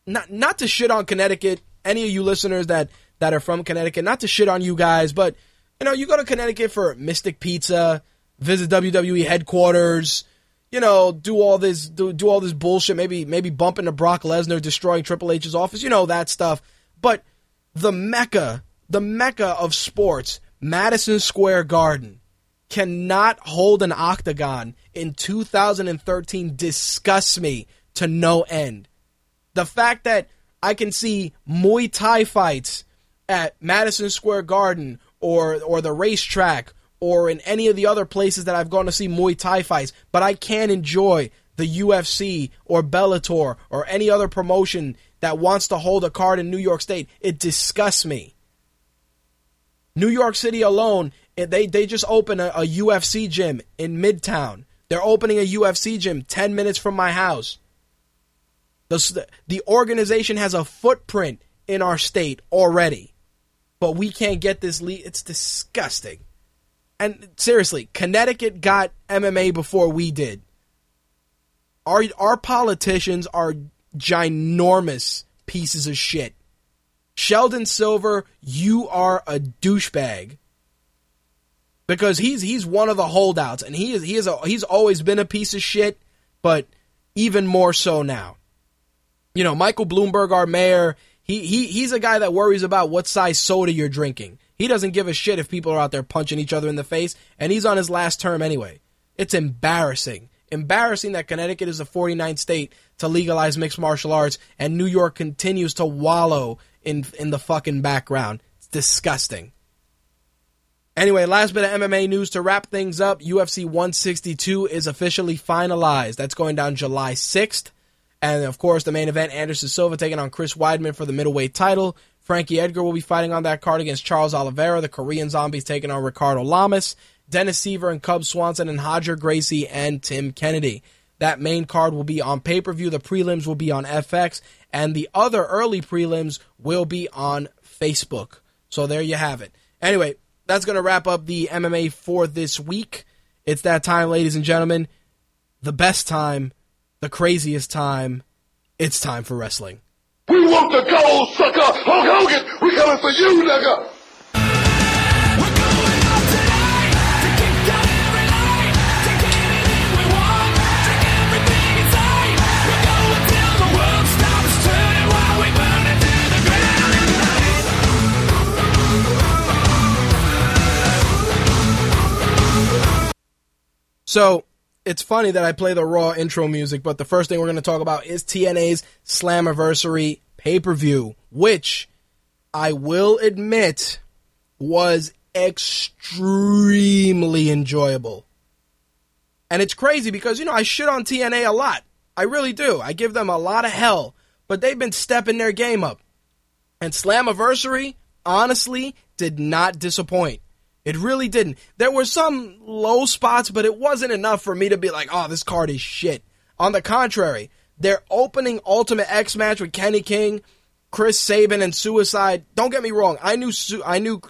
not, not to shit on Connecticut, any of you listeners that, that are from Connecticut, not to shit on you guys, but you know, you go to Connecticut for Mystic Pizza, visit WWE headquarters, you know, do all this do, do all this bullshit, maybe maybe bump into Brock Lesnar destroying Triple H's office, you know that stuff. But the mecca, the mecca of sports, Madison Square Garden, cannot hold an octagon in 2013 disgusts me to no end. The fact that I can see Muay Thai fights at Madison Square Garden or or the racetrack or in any of the other places that I've gone to see Muay Thai fights, but I can't enjoy the UFC or Bellator or any other promotion that wants to hold a card in New York State. It disgusts me. New York City alone, eh, they, they just opened a, a UFC gym in Midtown. They're opening a UFC gym 10 minutes from my house. The, the organization has a footprint in our state already, but we can't get this lead. It's disgusting. And seriously, Connecticut got MMA before we did. Our our politicians are ginormous pieces of shit. Sheldon Silver, you are a douchebag. Because he's he's one of the holdouts, and he is he is a, he's always been a piece of shit, but even more so now. You know, Michael Bloomberg, our mayor, he he he's a guy that worries about what size soda you're drinking. He doesn't give a shit if people are out there punching each other in the face, and he's on his last term anyway. It's embarrassing. Embarrassing that Connecticut is the 49th state to legalize mixed martial arts, and New York continues to wallow in in the fucking background. It's disgusting. Anyway, last bit of MMA news to wrap things up. UFC 162 is officially finalized. That's going down July 6th. And of course, the main event, Anderson Silva taking on Chris Weidman for the middleweight title. Frankie Edgar will be fighting on that card against Charles Oliveira. The Korean Zombies taking on Ricardo Lamas. Dennis Siver and Cub Swanson and Roger Gracie and Tim Kennedy. That main card will be on pay per view. The prelims will be on FX. And the other early prelims will be on Facebook. So there you have it. Anyway, that's going to wrap up the MMA for this week. It's that time, ladies and gentlemen. The best time, the craziest time. It's time for wrestling. Want the gold, sucker! Hulk Hogan, we coming for you, nigga! So it's funny that I play the Raw intro music, but the first thing we're going to talk about is TNA's Slammiversary pay per view, which I will admit was extremely enjoyable. And it's crazy because, you know, I shit on TNA a lot. I really do. I give them a lot of hell, but they've been stepping their game up. And Slammiversary, honestly, did not disappoint. It really didn't. There were some low spots, but it wasn't enough for me to be like, oh, this card is shit. On the contrary, their opening Ultimate X match with Kenny King, Chris Sabin, and Suicide. Don't get me wrong. I knew I knew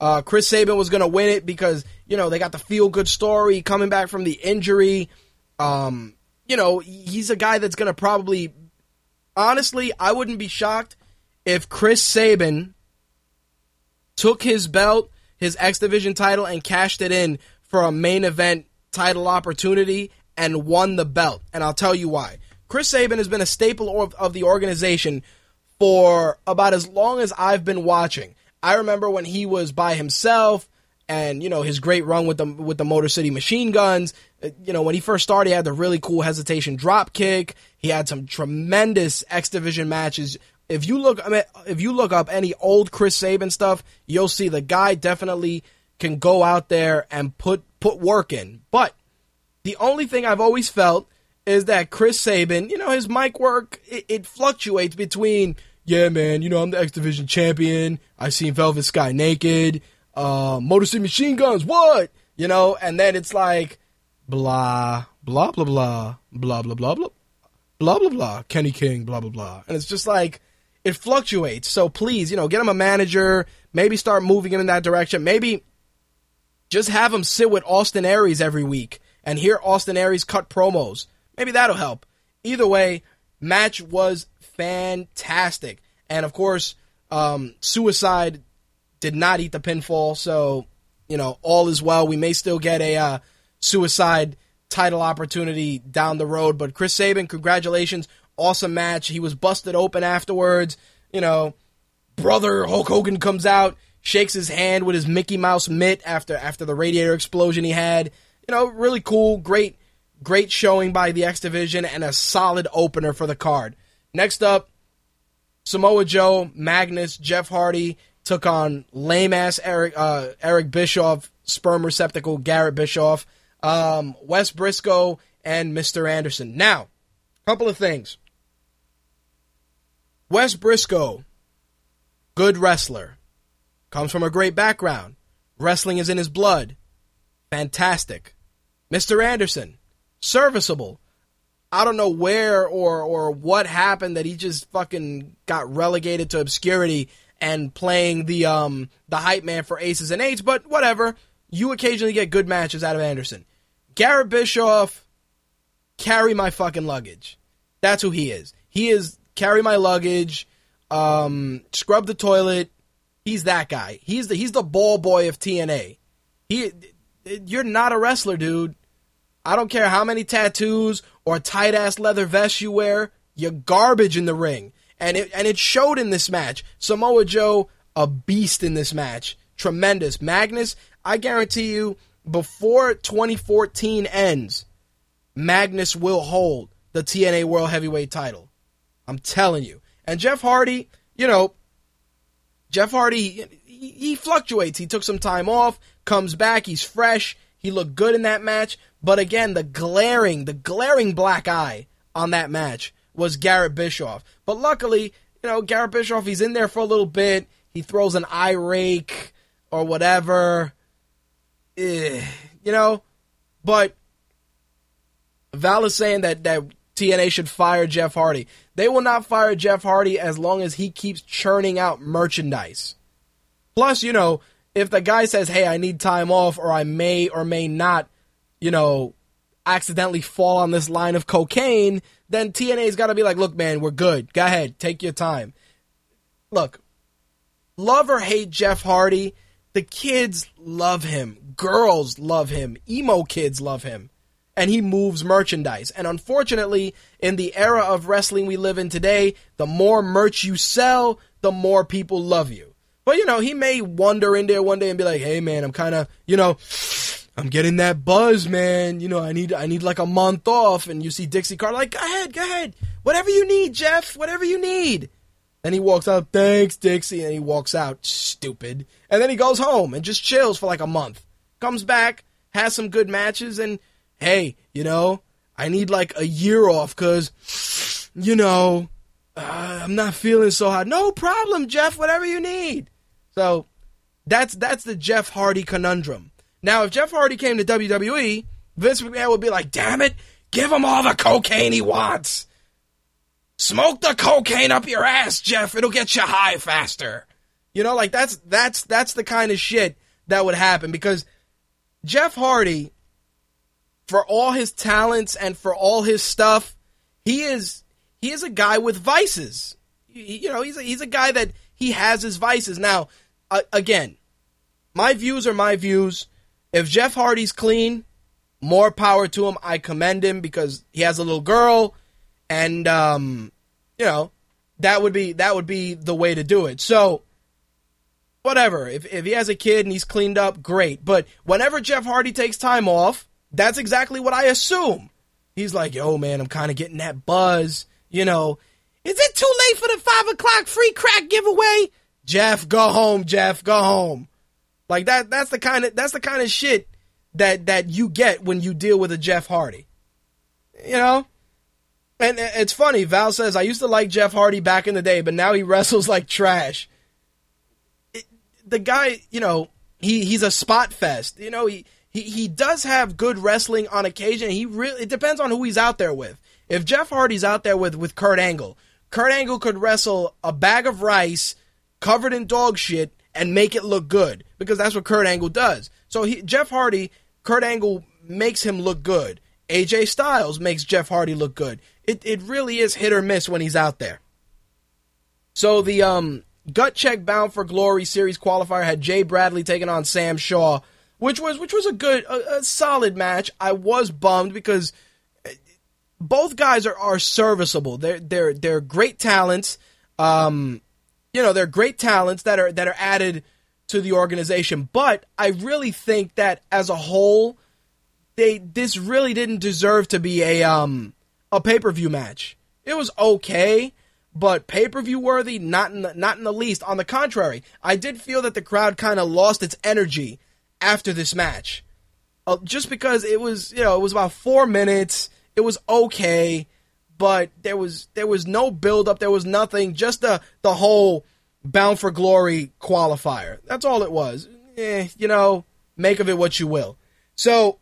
uh, Chris Sabin was going to win it because you know they got the feel good story coming back from the injury. Um, you know he's a guy that's going to probably. Honestly, I wouldn't be shocked if Chris Sabin took his belt, his X Division title, and cashed it in for a main event title opportunity and won the belt. And I'll tell you why. Chris Sabin has been a staple of, of the organization for about as long as I've been watching. I remember when he was by himself and you know his great run with the with the Motor City Machine Guns. Uh, you know when he first started, he had the really cool hesitation drop kick. He had some tremendous X Division matches. If you look, I mean, if you look up any old Chris Sabin stuff, you'll see the guy definitely can go out there and put put work in. But the only thing I've always felt is that Chris Sabin, you know, his mic work, it, it fluctuates between yeah, man, you know, I'm the X Division champion. I've seen Velvet Sky naked. Uh, Motor City Machine Guns, what? You know, and then it's like, blah, blah, blah, blah, blah, blah, blah, blah, blah, blah, blah, Kenny King, blah, blah, blah. And it's just like, it fluctuates. So please, you know, get him a manager, maybe start moving him in that direction. Maybe just have him sit with Austin Aries every week and hear Austin Aries cut promos. Maybe that'll help. Either way, match was fantastic. And of course, um, Suicide did not eat the pinfall, so you know all is well. We may still get a uh, Suicide title opportunity down the road, but Chris Sabin, congratulations, awesome match. He was busted open afterwards. You know, brother Hulk Hogan comes out, shakes his hand with his Mickey Mouse mitt after after the radiator explosion he had. You know, really cool, great, great showing by the X Division and a solid opener for the card. Next up, Samoa Joe, Magnus, Jeff Hardy took on lame ass Eric uh, Eric Bischoff, sperm receptacle Garrett Bischoff, um, Wes Brisco, and Mr. Anderson. Now, a couple of things. Wes Brisco, good wrestler, comes from a great background. Wrestling is in his blood. Fantastic. Mr. Anderson, serviceable. I don't know where or or what happened that he just fucking got relegated to obscurity and playing the um the hype man for aces and eights, but whatever. You occasionally get good matches out of Anderson. Garrett Bischoff, carry my fucking luggage. That's who he is. He is carry my luggage, um, scrub the toilet. He's that guy. He's the he's the ball boy of TNA. He, you're not a wrestler, dude. I don't care how many tattoos or tight ass leather vests you wear. You're garbage in the ring, and it and it showed in this match. Samoa Joe, a beast in this match, tremendous. Magnus, I guarantee you, before 2014 ends, Magnus will hold the TNA World Heavyweight title. I'm telling you. And Jeff Hardy, you know, Jeff Hardy, he, he fluctuates. He took some time off, comes back, he's fresh. He looked good in that match. But again, the glaring, the glaring black eye on that match was Garrett Bischoff. But luckily, you know, Garrett Bischoff, he's in there for a little bit. He throws an eye rake or whatever. Eh, you know, but Val is saying that, that TNA should fire Jeff Hardy. They will not fire Jeff Hardy as long as he keeps churning out merchandise. Plus, you know, if the guy says, hey, I need time off, or I may or may not, you know, accidentally fall on this line of cocaine, then TNA's got to be like, look, man, we're good. Go ahead, take your time. Look, love or hate Jeff Hardy, the kids love him. Girls love him. Emo kids love him. And he moves merchandise. And unfortunately, in the era of wrestling we live in today, the more merch you sell, the more people love you. But you know, he may wander in there one day and be like, "Hey, man, I'm kind of, you know, I'm getting that buzz, man. You know, I need, I need like a month off." And you see Dixie Carter like, "Go ahead, go ahead, whatever you need, Jeff, whatever you need." Then he walks out, "Thanks, Dixie," and he walks out, stupid. And then he goes home and just chills for like a month. Comes back, has some good matches, and hey, you know, I need like a year off because, you know, uh, I'm not feeling so hot. No problem, Jeff. Whatever you need. So that's that's the Jeff Hardy conundrum. Now, if Jeff Hardy came to WWE, Vince McMahon would be like, "Damn it, give him all the cocaine he wants. Smoke the cocaine up your ass, Jeff. It'll get you high faster." You know, like that's that's that's the kind of shit that would happen because Jeff Hardy, for all his talents and for all his stuff, he is he is a guy with vices. You know, he's a, he's a guy that he has his vices. Now, uh, again, my views are my views. If Jeff Hardy's clean, more power to him. I commend him because he has a little girl, and um, you know that would be that would be the way to do it. So, whatever. If if he has a kid and he's cleaned up, great. But whenever Jeff Hardy takes time off, that's exactly what I assume. He's like, "Yo, man, I'm kind of getting that buzz." You know, is it too late for the five o'clock free crack giveaway? Jeff, go home, Jeff, go home. Like that that's the kind of that's the kind of shit that that you get when you deal with a Jeff Hardy. You know? And it's funny, Val says, I used to like Jeff Hardy back in the day, but now he (laughs) wrestles like trash. It, the guy, you know, he, he's a spot fest. You know, he, he, he does have good wrestling on occasion. He really, it depends on who he's out there with. If Jeff Hardy's out there with, with Kurt Angle, Kurt Angle could wrestle a bag of rice covered in dog shit and make it look good because that's what Kurt Angle does. So he, Jeff Hardy, Kurt Angle makes him look good. AJ Styles makes Jeff Hardy look good. It it really is hit or miss when he's out there. So the um gut check bound for glory series qualifier had Jay Bradley taking on Sam Shaw, which was which was a good a, a solid match. I was bummed because uh, both guys are, are serviceable. They're they're they're great talents. Um, you know, they're great talents that are that are added to the organization. But I really think that as a whole, they this really didn't deserve to be a um a pay per view match. It was okay, but pay per view worthy, not in the, not in the least. On the contrary, I did feel that the crowd kind of lost its energy after this match, uh, just because it was you know it was about four minutes. It was okay but there was there was no build up, there was nothing, just the the whole bound for glory qualifier. That's all it was. Eh, you know, make of it what you will. So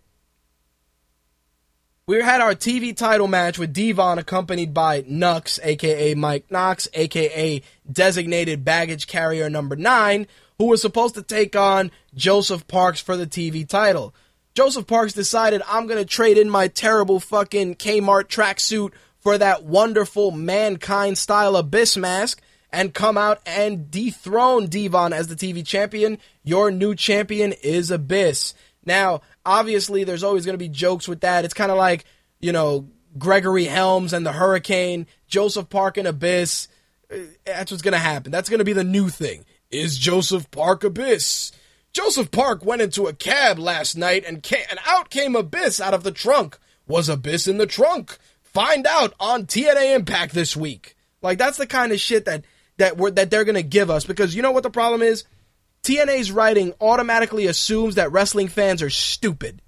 we had our TV title match with Devon accompanied by Knux, aka Mike Knox, aka designated baggage carrier number 9, who was supposed to take on Joseph Parks for the TV title. Joseph Parks decided I'm going to trade in my terrible fucking Kmart tracksuit for that wonderful mankind style abyss mask and come out and dethrone Devon as the TV champion. Your new champion is Abyss. Now, obviously, there's always going to be jokes with that. It's kind of like, you know, Gregory Helms and the Hurricane, Joseph Park and Abyss. Uh, that's what's going to happen. That's going to be the new thing. Is Joseph Park Abyss? Joseph Park went into a cab last night and, came, and out came Abyss out of the trunk. Was Abyss in the trunk? Find out on TNA Impact this week. Like that's the kind of shit that that we're, that they're gonna give us because you know what the problem is. TNA's writing automatically assumes that wrestling fans are stupid.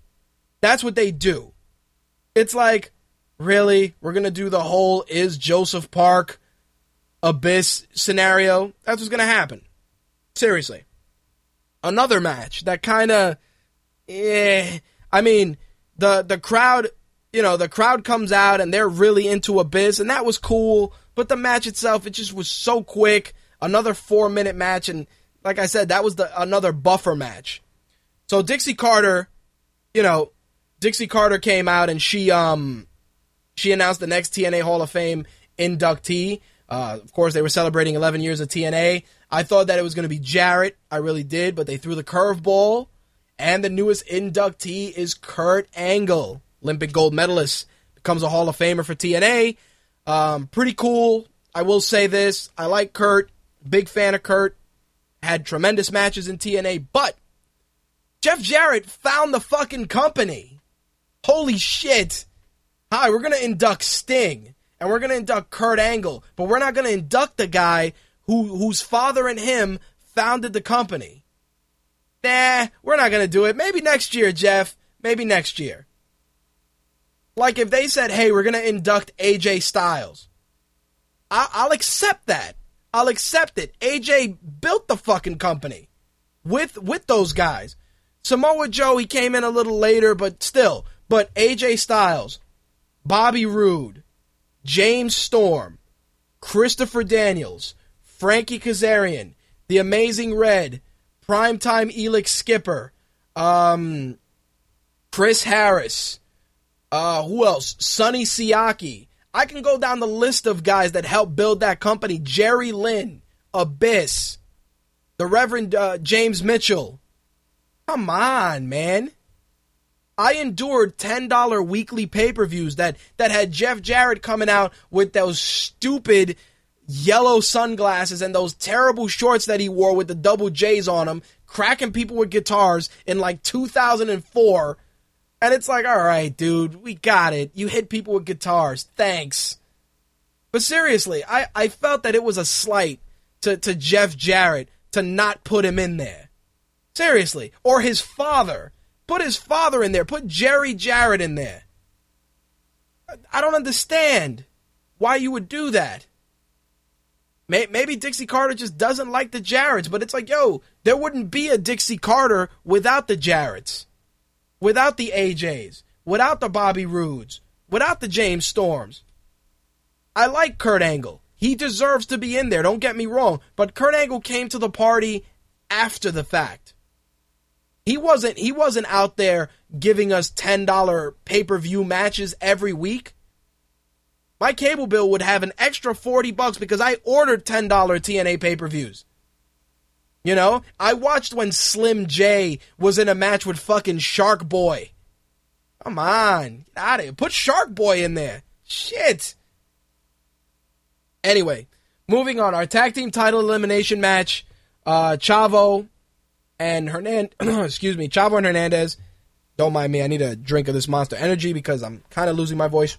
That's what they do. It's like, really, we're gonna do the whole is Joseph Park abyss scenario. That's what's gonna happen. Seriously. Another match that kind of, eh. I mean, the the crowd you know, the crowd comes out and they're really into Abyss, and that was cool. But the match itself, it just was so quick. Another four minute match, and like I said, that was the another buffer match. So Dixie Carter, you know, Dixie Carter came out and she um she announced the next TNA Hall of Fame inductee. Uh, of course, they were celebrating 11 years of TNA. I thought that it was going to be Jarrett. I really did, but they threw the curveball. And the newest inductee is Kurt Angle. Olympic gold medalist, becomes a Hall of Famer for TNA. Um, pretty cool. I will say this. I like Kurt. Big fan of Kurt. Had tremendous matches in TNA, but Jeff Jarrett found the fucking company. Holy shit. Hi, we're going to induct Sting and we're going to induct Kurt Angle, but we're not going to induct the guy who whose father and him founded the company. Nah, we're not going to do it. Maybe next year, Jeff. Maybe next year. Like if they said, "Hey, we're gonna induct AJ Styles," I- will accept that. I'll accept it. AJ built the fucking company with with those guys. Samoa Joe, he came in a little later, but still. But AJ Styles, Bobby Roode, James Storm, Christopher Daniels, Frankie Kazarian, The Amazing Red, Primetime Elix Skipper, um, Chris Harris, uh, who else? Sonny Siaki. I can go down the list of guys that helped build that company. Jerry Lynn, Abyss, the Reverend uh, James Mitchell. Come on, man. I endured $10 weekly pay-per-views that, that had Jeff Jarrett coming out with those stupid yellow sunglasses and those terrible shorts that he wore with the double J's on them, cracking people with guitars in like 2004 and it's like, all right, dude, we got it. You hit people with guitars. Thanks. But seriously, I, I felt that it was a slight to, to Jeff Jarrett to not put him in there. Seriously. Or his father. Put his father in there. Put Jerry Jarrett in there. I don't understand. why you would do that. Maybe Dixie Carter just doesn't like the Jarretts, but it's like, yo, there wouldn't be a Dixie Carter without the Jarretts, without the AJs, without the Bobby Roodes, without the James Storms. I like Kurt Angle. He deserves to be in there, don't get me wrong, but Kurt Angle came to the party after the fact. He wasn't he wasn't out there giving us $10 pay-per-view matches every week my cable bill would have an extra 40 bucks because I ordered $10 TNA pay-per-views. You know, I watched when Slim J was in a match with fucking Shark Boy. Come on, get out of here. Put Shark Boy in there. Shit. Anyway, moving on. Our tag team title elimination match. Uh, Chavo and Hernandez. (clears throat) excuse me, Chavo and Hernandez. Don't mind me. I need a drink of this Monster Energy because I'm kind of losing my voice.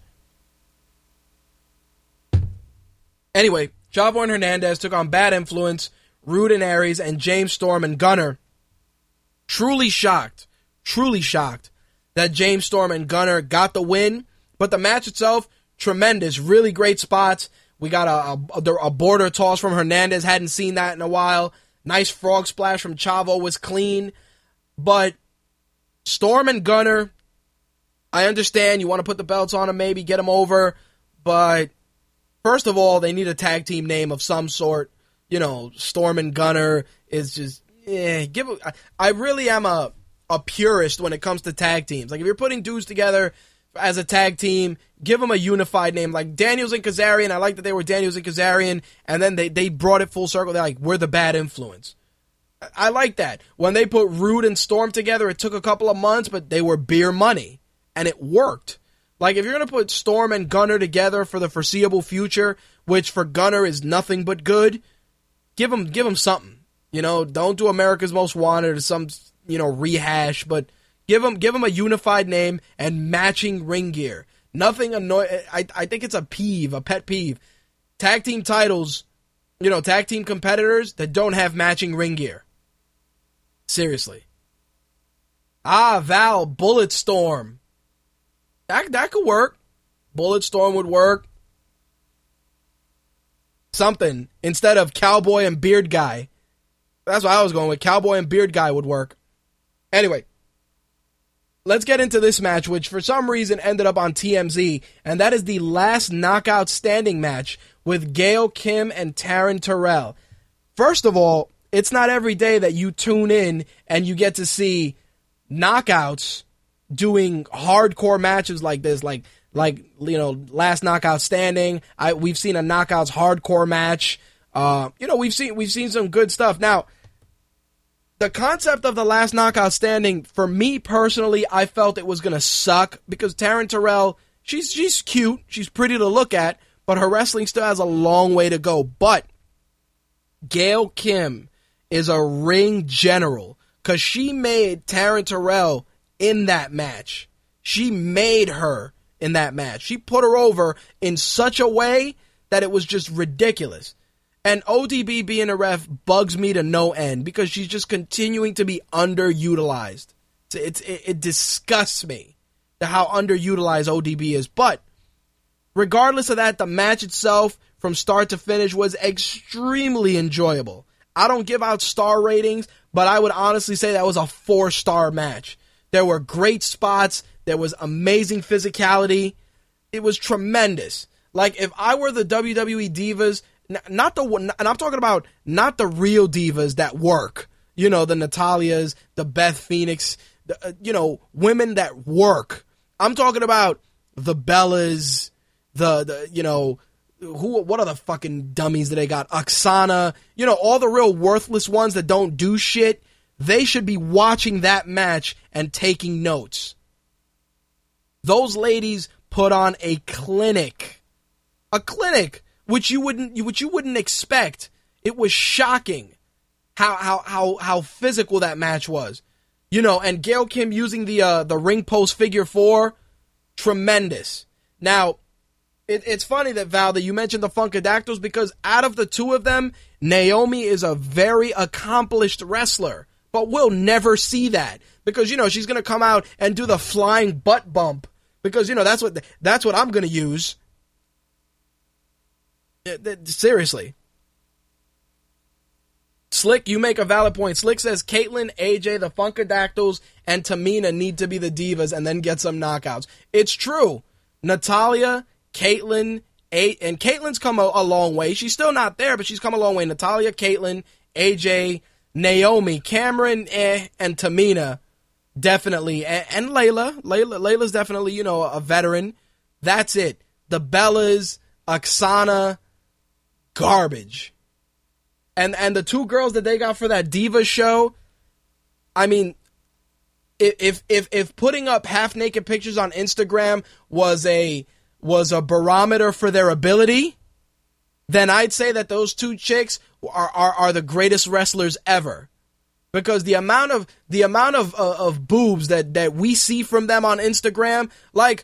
Anyway, Chavo and Hernandez took on Bad Influence, And Aries, and James Storm and Gunner. Truly shocked, truly shocked that James Storm and Gunner got the win. But the match itself, tremendous, really great spots. We got a, a, a border toss from Hernandez, hadn't seen that in a while. Nice frog splash from Chavo was clean. But Storm and Gunner, I understand you want to put the belts on them, maybe get them over, but First of all, they need a tag team name of some sort. You know, Storm and Gunner is just eh, give. I really am a a purist when it comes to tag teams. Like if you're putting dudes together as a tag team, give them a unified name. Like Daniels and Kazarian, I like that they were Daniels and Kazarian, and then they they brought it full circle. They're like we're the bad influence. I like that. When they put Roode and Storm together, it took a couple of months, but they were beer money, and it worked. Like if you're gonna put Storm and Gunner together for the foreseeable future, which for Gunner is nothing but good, give him give him something. You know, don't do America's Most Wanted or some you know rehash, but give him give him a unified name and matching ring gear. Nothing annoy. I I think it's a peeve, a pet peeve. Tag team titles, you know, tag team competitors that don't have matching ring gear. Seriously. Ah, Val, Bulletstorm, that that could work. Bulletstorm would work. Something instead of cowboy and beard guy. That's what I was going with. Cowboy and beard guy would work. Anyway, let's get into this match, which for some reason ended up on TMZ, and that is the last knockout standing match with Gail Kim and Taryn Terrell. First of all, it's not every day that you tune in and you get to see knockouts doing hardcore matches like this, like like you know, last knockout standing. I we've seen a knockouts hardcore match. Uh, you know, we've seen we've seen some good stuff. Now, the concept of the last knockout standing, for me personally, I felt it was gonna suck because Taryn Terrell, she's she's cute, she's pretty to look at, but her wrestling still has a long way to go. But Gail Kim is a ring general because she made Taryn Terrell in that match. She made her in that match. She put her over in such a way that it was just ridiculous. And ODB being a ref bugs me to no end because she's just continuing to be underutilized. It's, it, it disgusts me to how underutilized ODB is. But regardless of that, the match itself from start to finish was extremely enjoyable. I don't give out star ratings, but I would honestly say that was a four star match. There were great spots. There was amazing physicality. It was tremendous. Like if I were the WWE divas, not the and I'm talking about not the real divas that work. You know, the Natalyas, the Beth Phoenix, the, uh, you know, women that work. I'm talking about the Bellas, the the you know, who what are the fucking dummies that they got? Aksana, you know, all the real worthless ones that don't do shit. They should be watching that match and taking notes. Those ladies put on a clinic. A clinic which you wouldn't which you wouldn't expect. It was shocking how how how how physical that match was. You know, and Gail Kim using the uh, the ring post figure four, tremendous. Now, it, it's funny that Val that you mentioned the Funkadactyls because out of the two of them, Naomi is a very accomplished wrestler but we'll never see that because you know she's to come out and do the flying butt bump because you know that's what that's what I'm to use. Seriously. Slick, you make a valid point. Slick says Kaitlyn, AJ, the Funkadactyls, and Tamina need to be the divas and then get some knockouts. It's true. Natalya, Kaitlyn, a- and Kaitlyn's come a, a long way. She's still not there, but she's come a long way. Natalya, Kaitlyn, AJ, Naomi, Cameron, eh, and Tamina, definitely, and, and Layla. Layla. Layla's definitely, you know, a veteran. That's it. The Bellas, Aksana, garbage. And and the two girls that they got for that diva show, I mean, if if if putting up half naked pictures on Instagram was a was a barometer for their ability, then I'd say that those two chicks are are, are the greatest wrestlers ever. Because the amount of the amount of uh, of boobs that that we see from them on Instagram, like,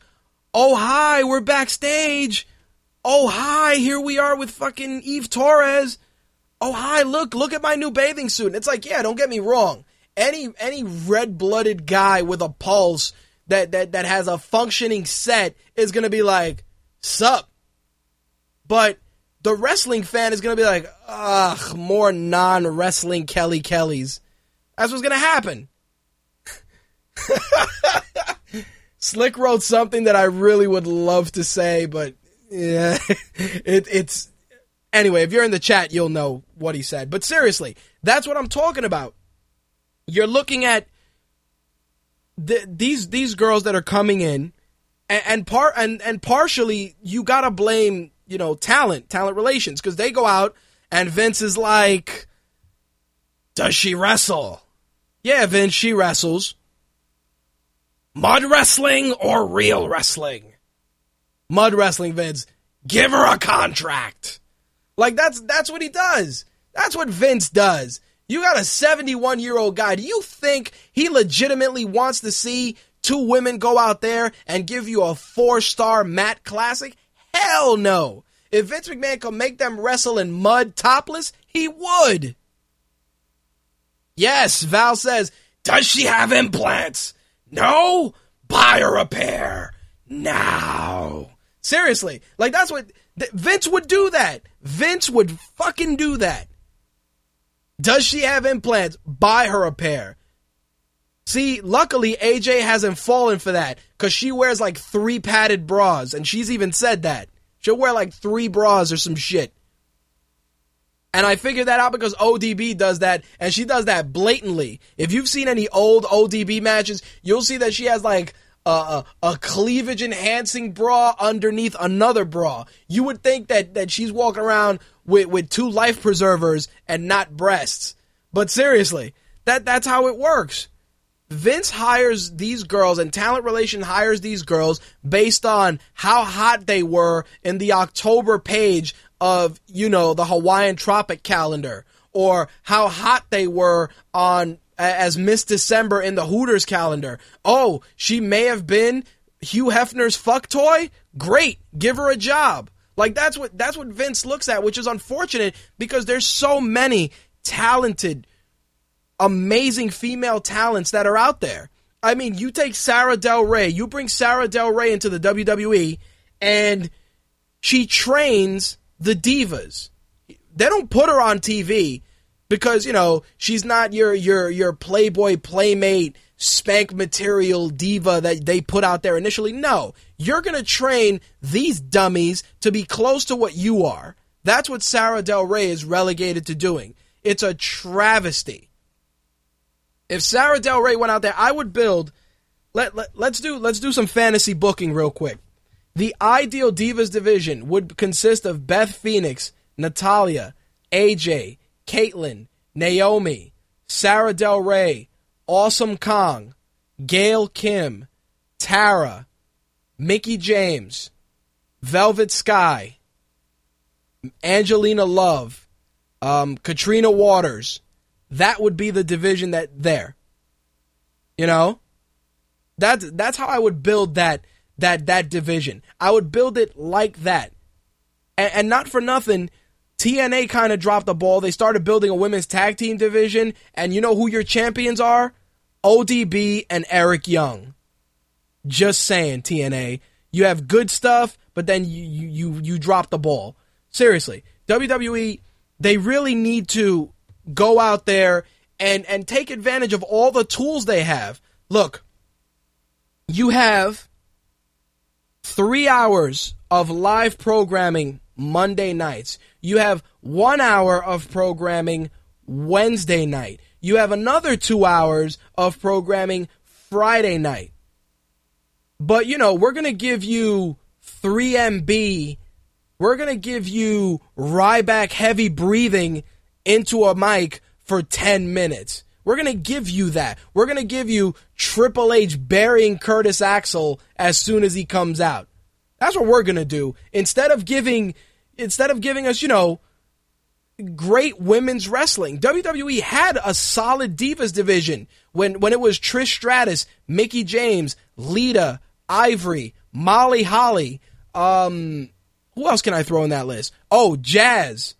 oh hi, we're backstage. Oh hi, here we are with fucking Eve Torres. Oh hi, look, look at my new bathing suit. And it's like, yeah, don't get me wrong. Any any red-blooded guy with a pulse that that that has a functioning set is to be like, "Sup?" But the wrestling fan is going to be like, "Ugh, more non-wrestling Kelly Kellys." That's what's going to happen. (laughs) Slick wrote something that I really would love to say, but yeah, (laughs) it, it's anyway. If you're in the chat, you'll know what he said. But seriously, that's what I'm talking about. You're looking at the, these these girls that are coming in, and, and part and and partially you gotta blame you know talent, talent relations, because they go out and Vince is like, "Does she wrestle?" Yeah, Vince, she wrestles. Mud wrestling or real wrestling? Mud wrestling, Vince. Give her a contract. Like that's that's what he does. That's what Vince does. You got a 71 year old guy. Do you think he legitimately wants to see two women go out there and give you a four star mat classic? Hell no. If Vince McMahon could make them wrestle in mud topless, he would. Yes, Val says, does she have implants? No? Buy her a pair. Now. Seriously. Like, that's what. Vince would do that. Vince would fucking do that. Does she have implants? Buy her a pair. See, luckily AJ hasn't fallen for that because she wears like three padded bras, and she's even said that. She'll wear like three bras or some shit. And I figured that out because ODB does that, and she does that blatantly. If you've seen any old ODB matches, you'll see that she has like a, a, a cleavage enhancing bra underneath another bra. You would think that, that she's walking around with, with two life preservers and not breasts. But seriously, that, that's how it works. Vince hires these girls and Talent Relation hires these girls based on how hot they were in the October page of, you know, the Hawaiian Tropic calendar or how hot they were on as Miss December in the Hooters calendar. Oh, she may have been Hugh Hefner's fuck toy? Great. Give her a job. Like that's what that's what Vince looks at, which is unfortunate because there's so many talented amazing female talents that are out there. I mean, you take Sara Del Rey, you bring Sara Del Rey into the WWE and she trains the divas. They don't put her on TV because, you know, she's not your your your Playboy playmate spank material diva that they put out there initially. No, you're going to train these dummies to be close to what you are. That's what Sara Del Rey is relegated to doing. It's a travesty. If Sara Del Rey went out there, I would build let, let let's do let's do some fantasy booking real quick. The ideal Divas division would consist of Beth Phoenix, Natalya, AJ, Kaitlyn, Naomi, Sara Del Rey, Awesome Kong, Gail Kim, Tara, Mickie James, Velvet Sky, Angelina Love, um, Katrina Waters. That would be the division that there. You know? That's that's how I would build that that that division. I would build it like that. And, and not for nothing, TNA kind of dropped the ball. They started building a women's tag team division, and you know who your champions are? ODB and Eric Young. Just saying, TNA. You have good stuff, but then you you you drop the ball. Seriously, WWE, they really need to go out there and and take advantage of all the tools they have. Look, you have three hours of live programming Monday nights. You have one hour of programming Wednesday night. You have another two hours of programming Friday night. But, you know, we're going to give you 3MB. We're going to give you Ryback heavy breathing into a mic for 10 minutes. We're going to give you that. We're going to give you Triple H burying Curtis Axel as soon as he comes out. That's what we're going to do. Instead of giving instead of giving us, you know, great women's wrestling. WWE had a solid divas division when when it was Trish Stratus, Mickie James, Lita, Ivory, Molly Holly. Um, who else can I throw in that list? Oh, Jazz.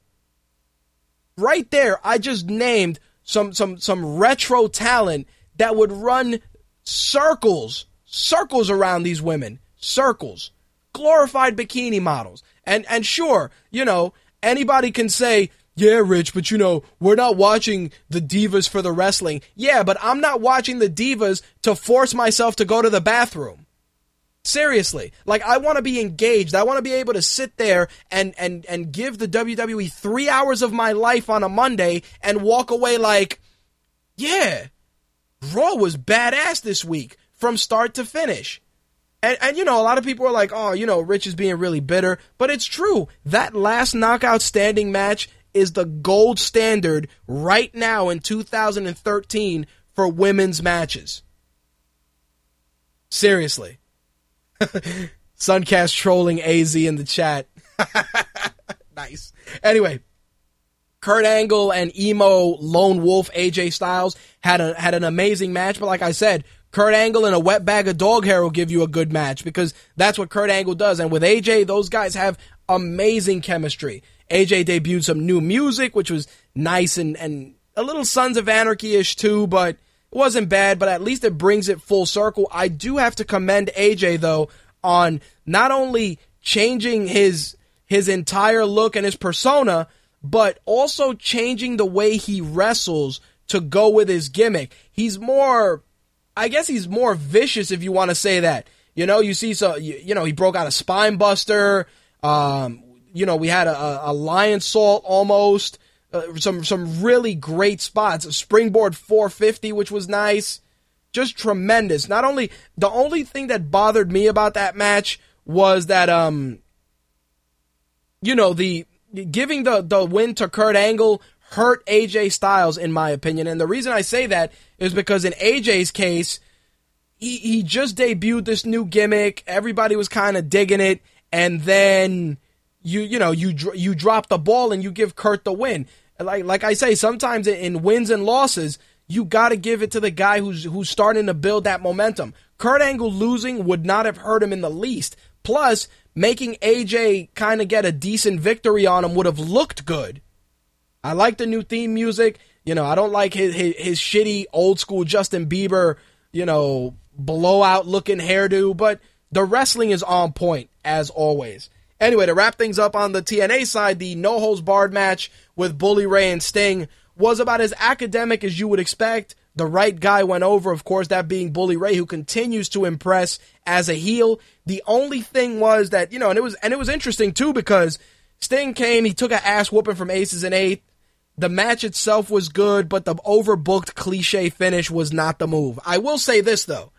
Right there, I just named some some some retro talent that would run circles, circles around these women, circles, glorified bikini models. And and sure, you know, anybody can say yeah, Rich, but you know, we're not watching the divas for the wrestling. Yeah, but I'm not watching the divas to force myself to go to the bathroom. Seriously. Like I want to be engaged. I want to be able to sit there and and and give the WWE 3 hours of my life on a Monday and walk away like, yeah, Raw was badass this week from start to finish. And, and you know, a lot of people are like, oh, you know, Rich is being really bitter. But it's true. That last knockout standing match is the gold standard right now in 2013 for women's matches. Seriously. (laughs) Suncast trolling AZ in the chat. (laughs) nice. Anyway, Kurt Angle and emo lone wolf AJ Styles had a had an amazing match, but like I said, Kurt Angle and a wet bag of dog hair will give you a good match because that's what Kurt Angle does. And with AJ, those guys have amazing chemistry. AJ debuted some new music, which was nice and, and a little Sons of Anarchy ish too, but it wasn't bad, but at least it brings it full circle. I do have to commend AJ though on not only changing his his entire look and his persona, but also changing the way he wrestles to go with his gimmick. He's more I guess he's more vicious if you want to say that. You know, you see so you, you know, he broke out a spine buster, um, you know, we had a, a Lionsault almost, uh, some some really great spots. Springboard 450, which was nice, just tremendous. Not only the only thing that bothered me about that match was that um, you know, the giving the the win to Kurt Angle hurt AJ Styles in my opinion, and the reason I say that is because in AJ's case. He, he just debuted this new gimmick. Everybody was kind of digging it. And then you you know you you drop the ball and you give Kurt the win. Like like I say, sometimes in wins and losses, you got to give it to the guy who's who's starting to build that momentum. Kurt Angle losing would not have hurt him in the least. Plus, making AJ kind of get a decent victory on him would have looked good. I like the new theme music. You know, I don't like his, his, his shitty old school Justin Bieber, you know, blowout looking hairdo, but the wrestling is on point as always. Anyway, to wrap things up on the TNA side, the no holds barred match with Bully Ray and Sting was about as academic as you would expect. The right guy went over, of course, that being Bully Ray, who continues to impress as a heel. The only thing was that, you know, and it was, and it was interesting too because Sting came, he took an ass whooping from Aces and Eight. The match itself was good, but the overbooked cliche finish was not the move. I will say this though.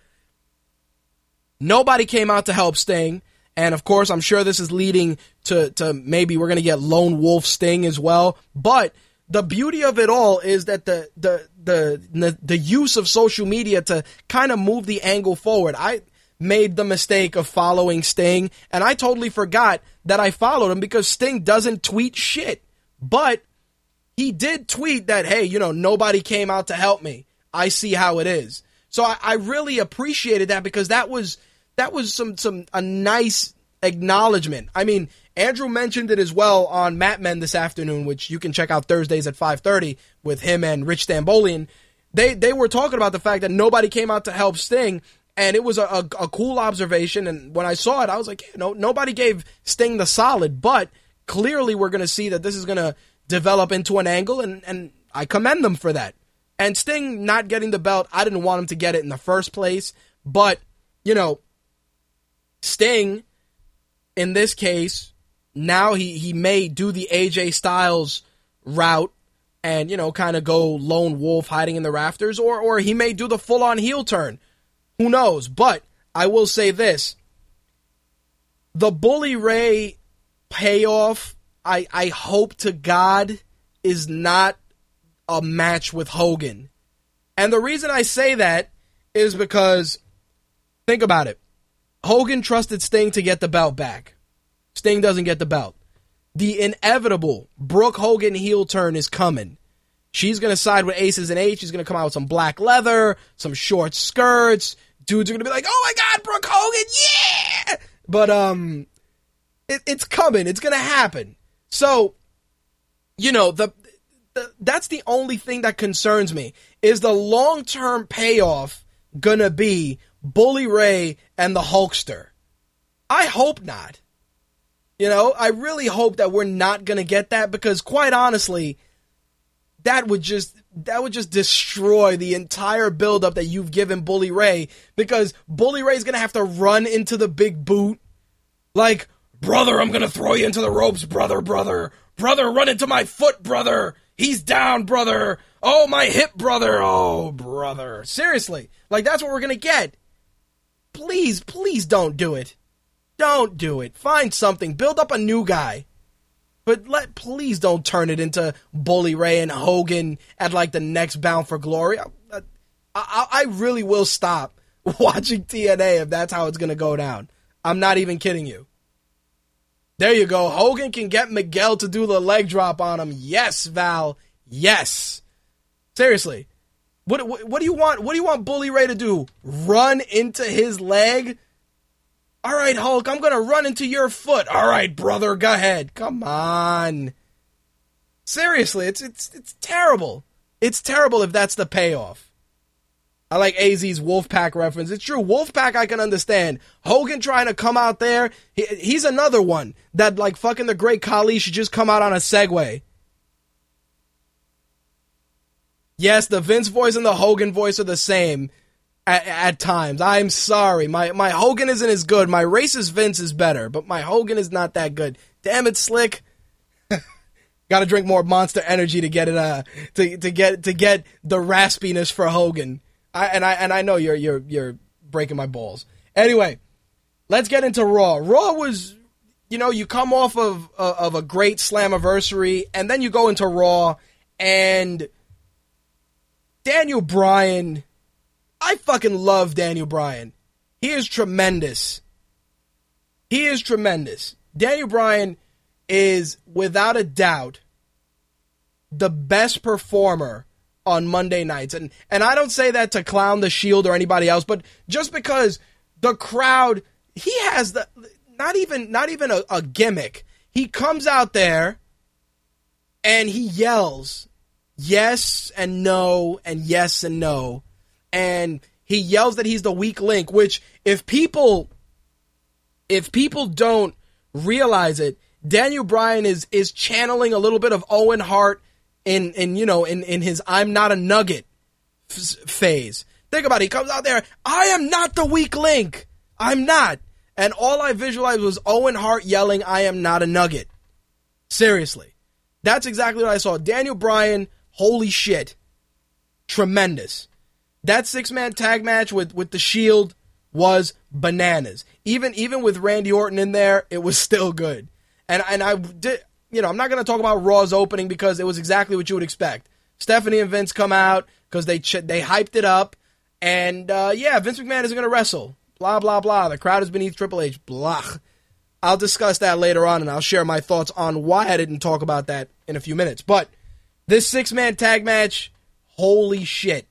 Nobody came out to help Sting. And of course, I'm sure this is leading to, to maybe we're going to get Lone Wolf Sting as well. But the beauty of it all is that the, the, the, the, use of social media to kind of move the angle forward. I made the mistake of following Sting and I totally forgot that I followed him because Sting doesn't tweet shit. But he did tweet that, hey, you know, nobody came out to help me. I see how it is. So I, I really appreciated that because that was that was some some a nice acknowledgement. I mean, Andrew mentioned it as well on Mat Men this afternoon, which you can check out Thursdays at 5:30 with him and Rich Stambolian. They they were talking about the fact that nobody came out to help Sting, and it was a, a, a cool observation. And when I saw it, I was like, you know, nobody gave Sting the solid, but clearly we're going to see that this is going to develop into an angle, and, and I commend them for that. And Sting not getting the belt, I didn't want him to get it in the first place, but, you know, Sting, in this case, now he, he may do the AJ Styles route and, you know, kind of go lone wolf hiding in the rafters, or, or he may do the full on heel turn. Who knows? But I will say this the Bully Ray payoff, I, I hope to God, is not a match with Hogan. And the reason I say that is because, think about it. Hogan trusted Sting to get the belt back. Sting doesn't get the belt. The inevitable Brooke Hogan heel turn is coming. She's going to side with Aces and Eights. She's going to come out with some black leather, some short skirts. Dudes are going to be like, oh my God, Brooke Hogan, yeah! But, um, it, it's coming. It's going to happen. So, you know, the, the, that's the only thing that concerns me is the long term payoff going to be Bully Ray and the Hulkster. I hope not. You know, I really hope that we're not going to get that because quite honestly, that would just that would just destroy the entire buildup that you've given Bully Ray because Bully Ray's to have to run into the big boot like, brother, I'm gonna throw you into the ropes, brother, brother. Brother, run into my foot, brother. He's down, brother. Oh, my hip, brother. Oh, brother. Seriously. Like, that's what we're gonna get. Please, please don't do it. Don't do it. Find something. Build up a new guy. But let please don't turn it into Bully Ray and Hogan at like the next Bound for Glory. I, I, I really will stop (laughs) watching TNA if that's how it's gonna go down. I'm not even kidding you. There you go. Hogan can get Miguel to do the leg drop on him. Yes, Val. Yes. Seriously. What, what, what do you want? What do you want Bully Ray to do? Run into his leg? All right, Hulk, I'm to run into your foot. All right, brother, go ahead. Come on. Seriously, it's it's it's terrible. It's terrible if that's the payoff. I like AZ's Wolfpack reference. It's true. Wolfpack, I can understand. Hogan trying to come out there. He, he's another one that, like, fucking the great Khali should just come out on a Segway. Yes, the Vince voice and the Hogan voice are the same at, at times. I'm sorry. My, my Hogan isn't as good. My racist Vince is better, but my Hogan is not that good. Damn it, Slick. (laughs) Got to drink more Monster Energy to get it, uh, to, to get, to get the raspiness for Hogan. I, and I and I know you're you're you're breaking my balls. Anyway, let's get into Raw. Raw was, you know, you come off of uh, of a great Slammiversary, and then you go into Raw, and Daniel Bryan. I fucking love Daniel Bryan. He is tremendous. He is tremendous. Daniel Bryan is without a doubt the best performer on Monday nights. And and I don't say that to clown the Shield or anybody else, but just because the crowd he has the not even not even a, a gimmick. He comes out there and he yells yes and no and yes and no. And he yells that he's the weak link, which if people if people don't realize it, Daniel Bryan is is channeling a little bit of Owen Hart in in you know in in his I'm not a nugget phase. Think about it. He comes out there. I am not the weak link. I'm not. And all I visualized was Owen Hart yelling, "I am not a nugget." Seriously, that's exactly what I saw. Daniel Bryan, holy shit, tremendous. That six man tag match with with the Shield was bananas. Even even with Randy Orton in there, it was (laughs) still good. And and I did you know, I'm not going to talk about Raw's opening because it was exactly what you would expect. Stephanie and Vince come out because they ch- they hyped it up, and uh, yeah, Vince McMahon isn't going to wrestle. Blah blah blah. The crowd is beneath Triple H. Blah. I'll discuss that later on, and I'll share my thoughts on why I didn't talk about that in a few minutes. But this six man tag match, holy shit!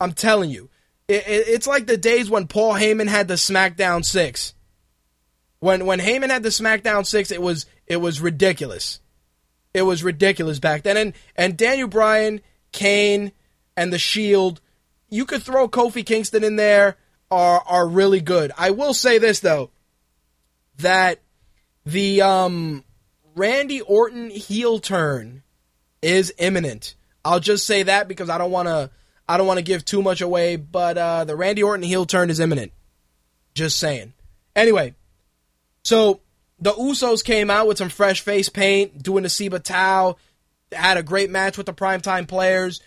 I'm telling you, it, it, it's like the days when Paul Heyman had the SmackDown Six. When when Heyman had the SmackDown Six, it was it was ridiculous. It was ridiculous back then. And and Daniel Bryan, Kane, and the Shield, you could throw Kofi Kingston in there are are really good. I will say this though, that the um Randy Orton heel turn is imminent. I'll just say that because I don't want to I don't want to give too much away, but uh, the Randy Orton heel turn is imminent. Just saying. Anyway, so the Usos came out with some fresh face paint, doing the Siva Tau, had a great match with the primetime players.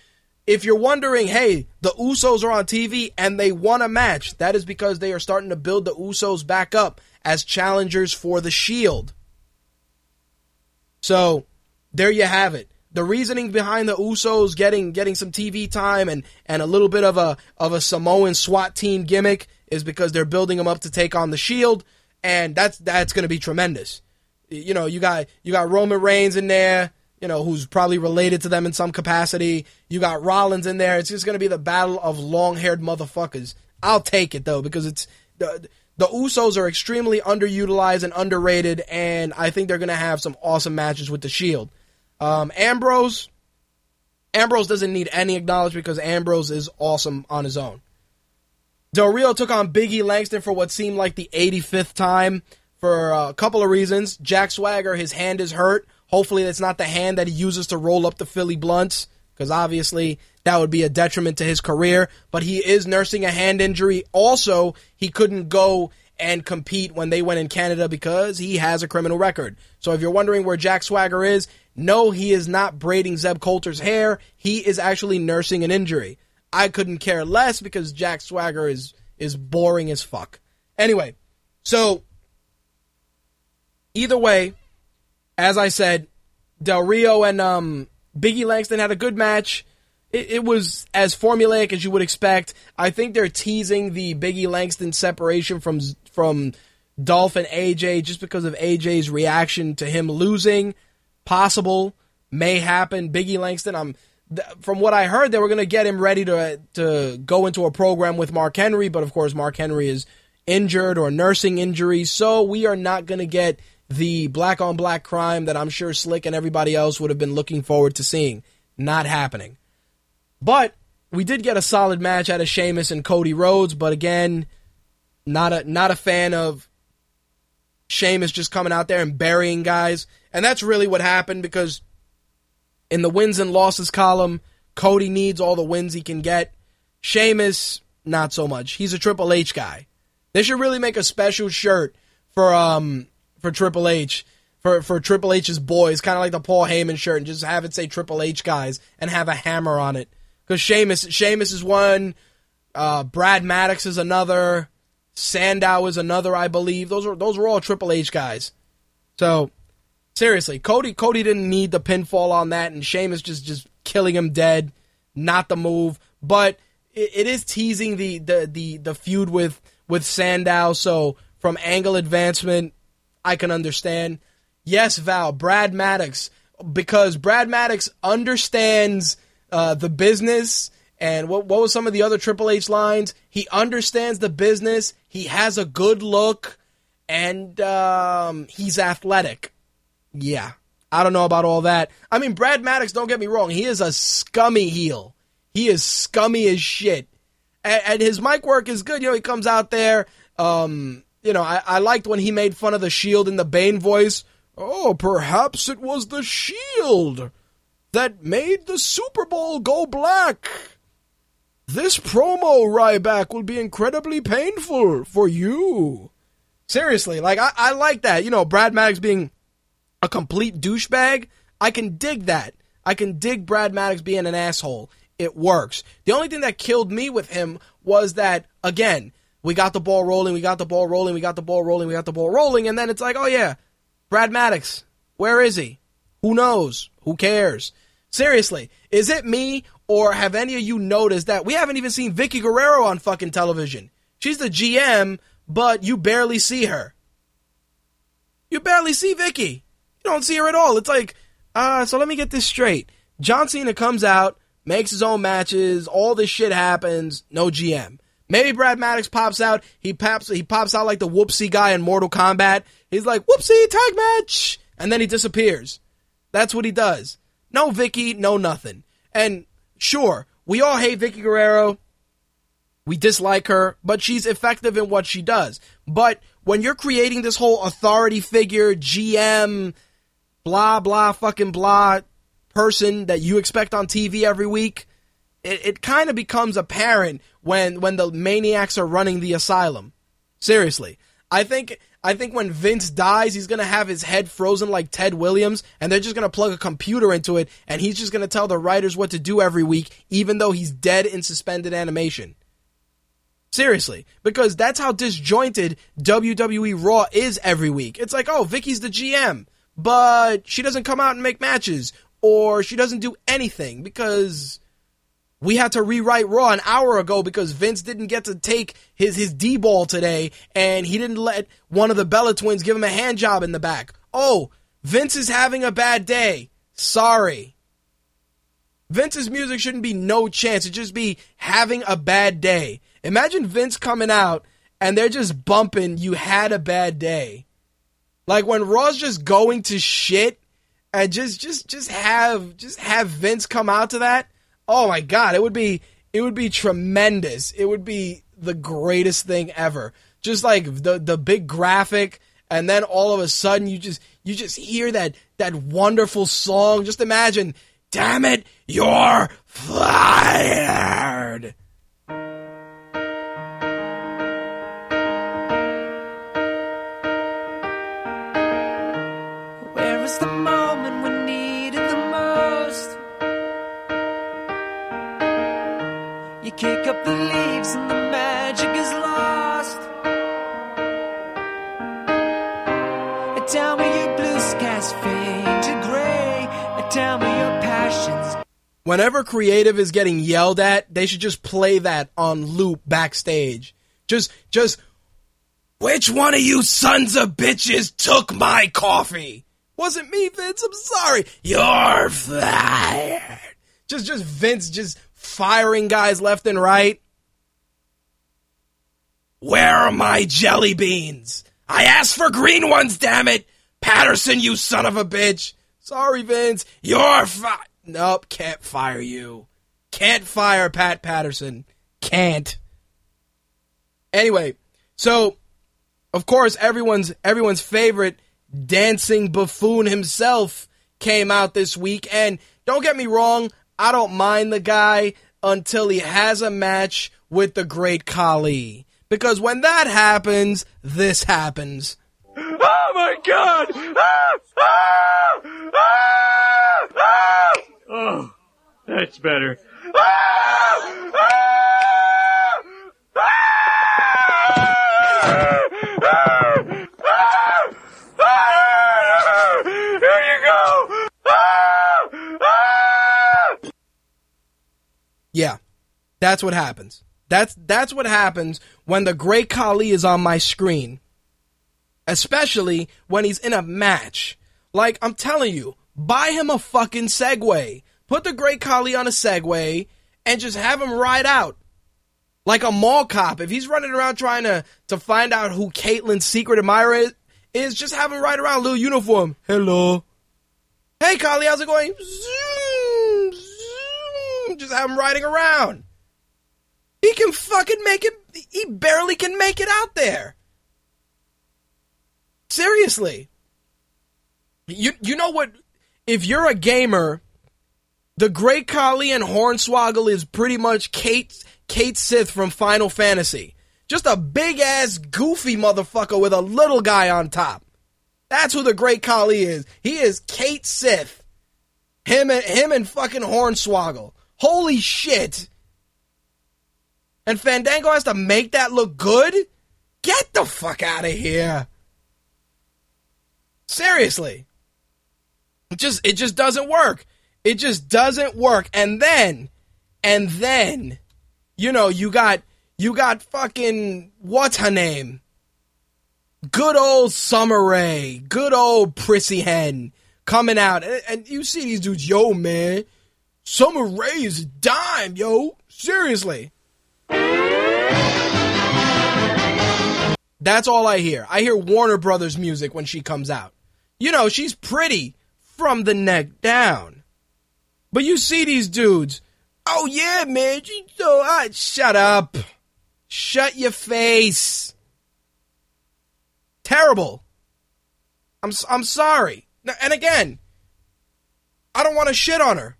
If you're wondering, hey, the Usos are on TV and they won a match, that is because they are starting to build the Usos back up as challengers for the Shield. So, there you have it. The reasoning behind the Usos getting getting some TV time and, and a little bit of a of a Samoan SWAT team gimmick is because they're building them up to take on the Shield, and that's that's going to be tremendous. You know, you got you got Roman Reigns in there, you know, who's probably related to them in some capacity. You got Rollins in there. It's just going to be the battle of long-haired motherfuckers. I'll take it though because it's the the Usos are extremely underutilized and underrated, and I think they're going to have some awesome matches with the Shield. Um, Ambrose, Ambrose doesn't need any acknowledgement because Ambrose is awesome on his own. Del Rio took on Biggie Langston for what seemed like the 85th time for a couple of reasons. Jack Swagger, his hand is hurt. Hopefully, that's not the hand that he uses to roll up the Philly blunts, because obviously that would be a detriment to his career. But he is nursing a hand injury. Also, he couldn't go and compete when they went in Canada because he has a criminal record. So if you're wondering where Jack Swagger is, no, he is not braiding Zeb Colter's hair. He is actually nursing an injury. I couldn't care less because Jack Swagger is is boring as fuck. Anyway, so either way, as I said, Del Rio and um, Biggie Langston had a good match. It, it, was as formulaic as you would expect. I think they're teasing the Biggie Langston separation from from Dolph and AJ just because of AJ's reaction to him losing. Possible, may happen. Biggie Langston, I'm from what I heard, they were going to get him ready to to go into a program with Mark Henry, but of course, Mark Henry is injured or nursing injuries, so we are not going to get the black on black crime that I'm sure Slick and everybody else would have been looking forward to seeing. Not happening. But we did get a solid match out of Sheamus and Cody Rhodes, but again, not a not a fan of Sheamus just coming out there and burying guys. And that's really what happened because in the wins and losses column, Cody needs all the wins he can get. Sheamus, not so much. He's a Triple H guy. They should really make a special shirt for um for Triple H for for Triple H's boys, kind of like the Paul Heyman shirt, and just have it say Triple H guys and have a hammer on it. Because Sheamus, Sheamus is one, uh, Brad Maddox is another, Sandow is another, I believe. Those are those were all Triple H guys. So seriously, Cody Cody didn't need the pinfall on that, and Sheamus just just killing him dead. Not the move, but it, it is teasing the, the the the feud with with Sandow. So from angle advancement, I can understand. Yes, Val, Brad Maddox, because Brad Maddox understands uh, the business. And what, what was some of the other Triple H lines? He understands the business. He has a good look, and um, he's athletic. Yeah, I don't know about all that. I mean, Brad Maddox. Don't get me wrong. He is a scummy heel. He is scummy as shit, and, and his mic work is good. You know, he comes out there. Um, you know, I, I liked when he made fun of the Shield in the Bane voice. Oh, perhaps it was the Shield that made the Super Bowl go black. This promo, Ryback, will be incredibly painful for you. Seriously, like, I, I like that. You know, Brad Maddox being a complete douchebag. I can dig that. I can dig Brad Maddox being an asshole. It works. The only thing that killed me with him was that, again, we got the ball rolling, we got the ball rolling, we got the ball rolling, we got the ball rolling, and then it's like, oh yeah, Brad Maddox, where is he? Who knows? Who cares? Seriously, is it me or have any of you noticed that we haven't even seen Vickie Guerrero on fucking television? She's the GM, but you barely see her. You barely see Vickie. You don't see her at all. It's like, uh, so let me get this straight. John Cena comes out, makes his own matches, all this shit happens, no GM. Maybe Brad Maddox pops out. He pops he pops out like the whoopsie guy in Mortal Kombat. He's like, whoopsie, tag match! And then he disappears. That's what he does. No Vickie, no nothing. And sure, we all hate Vickie Guerrero. We dislike her, but she's effective in what she does. But when you're creating this whole authority figure, GM, blah blah fucking blah person that you expect on TV every week, it, it kind of becomes apparent when when the maniacs are running the asylum. Seriously, I think I think when Vince dies, he's gonna have his head frozen like Ted Williams, and they're just gonna plug a computer into it, and he's just gonna tell the writers what to do every week, even though he's dead in suspended animation. Seriously, because that's how disjointed WWE Raw is every week. It's like, oh, Vickie's the GM, but she doesn't come out and make matches, or she doesn't do anything because we had to rewrite Raw an hour ago because Vince didn't get to take his his D ball today, and he didn't let one of the Bella twins give him a hand job in the back. Oh, Vince is having a bad day. Sorry. Vince's music shouldn't be no chance. It just be having a bad day. Imagine Vince coming out and they're just bumping "You Had a Bad Day," like when Raw's just going to shit, and just just just have just have Vince come out to that. Oh my god, it would be it would be tremendous. It would be the greatest thing ever. Just like the the big graphic and then all of a sudden you just you just hear that that wonderful song. Just imagine, damn it, you're fired. Where the moment needed the most? You kick up the leaves and the magic is lost. Tell me your blue skies fade to gray. Tell me your passions Whenever creative is getting yelled at, they should just play that on loop backstage. Just, just, which one of you sons of bitches took my coffee? Wasn't me, Vince. I'm sorry. You're fired. Just, just Vince just firing guys left and right. Where are my jelly beans? I asked for green ones, damn it. Patterson, you son of a bitch. Sorry, Vince. You're fi- Nope, can't fire you. Can't fire Pat Patterson. Can't. Anyway, so of course everyone's everyone's favorite dancing buffoon himself came out this week and don't get me wrong, I don't mind the guy until he has a match with the great Khali. Because when that happens, this happens. Oh my god! Ah! Ah! Ah! Ah! Oh, that's better. Ah! Ah! Ah! Ah! Ah! Here you go! Ah! Ah! Yeah. That's what happens. That's that's what happens when the great Khali is on my screen. Especially when he's in a match. Like I'm telling you, buy him a fucking Segway. Put the great Khali on a Segway and just have him ride out. Like a mall cop. If he's running around trying to, to find out who Kaitlyn's secret admirer is, is, just have him ride around in a little uniform. Hello. Hey Khali, how's it going? Zoom, Just have him riding around. He can fucking make it. He barely can make it out there. Seriously. You you know what? If you're a gamer, the Great Khali and Hornswoggle is pretty much Kate Cait Sith from Final Fantasy. Just a big ass goofy motherfucker with a little guy on top. That's who the Great Khali is. He is Cait Sith. Him and him and fucking Hornswoggle. Holy shit. And Fandango has to make that look good? Get the fuck out of here. Seriously. It just it just doesn't work. It just doesn't work. And then and then you know, you got you got fucking what's her name? Good old Summer Rae, good old Prissy Hen coming out. And, and you see these dudes, yo man, Summer Rae is dime, yo. Seriously. That's all I hear. I hear Warner Brothers music when she comes out. You know, she's pretty from the neck down. But you see these dudes. Oh yeah, man, she's so hot. Shut up. Shut your face. Terrible. I'm I'm sorry. And again, I don't want to shit on her.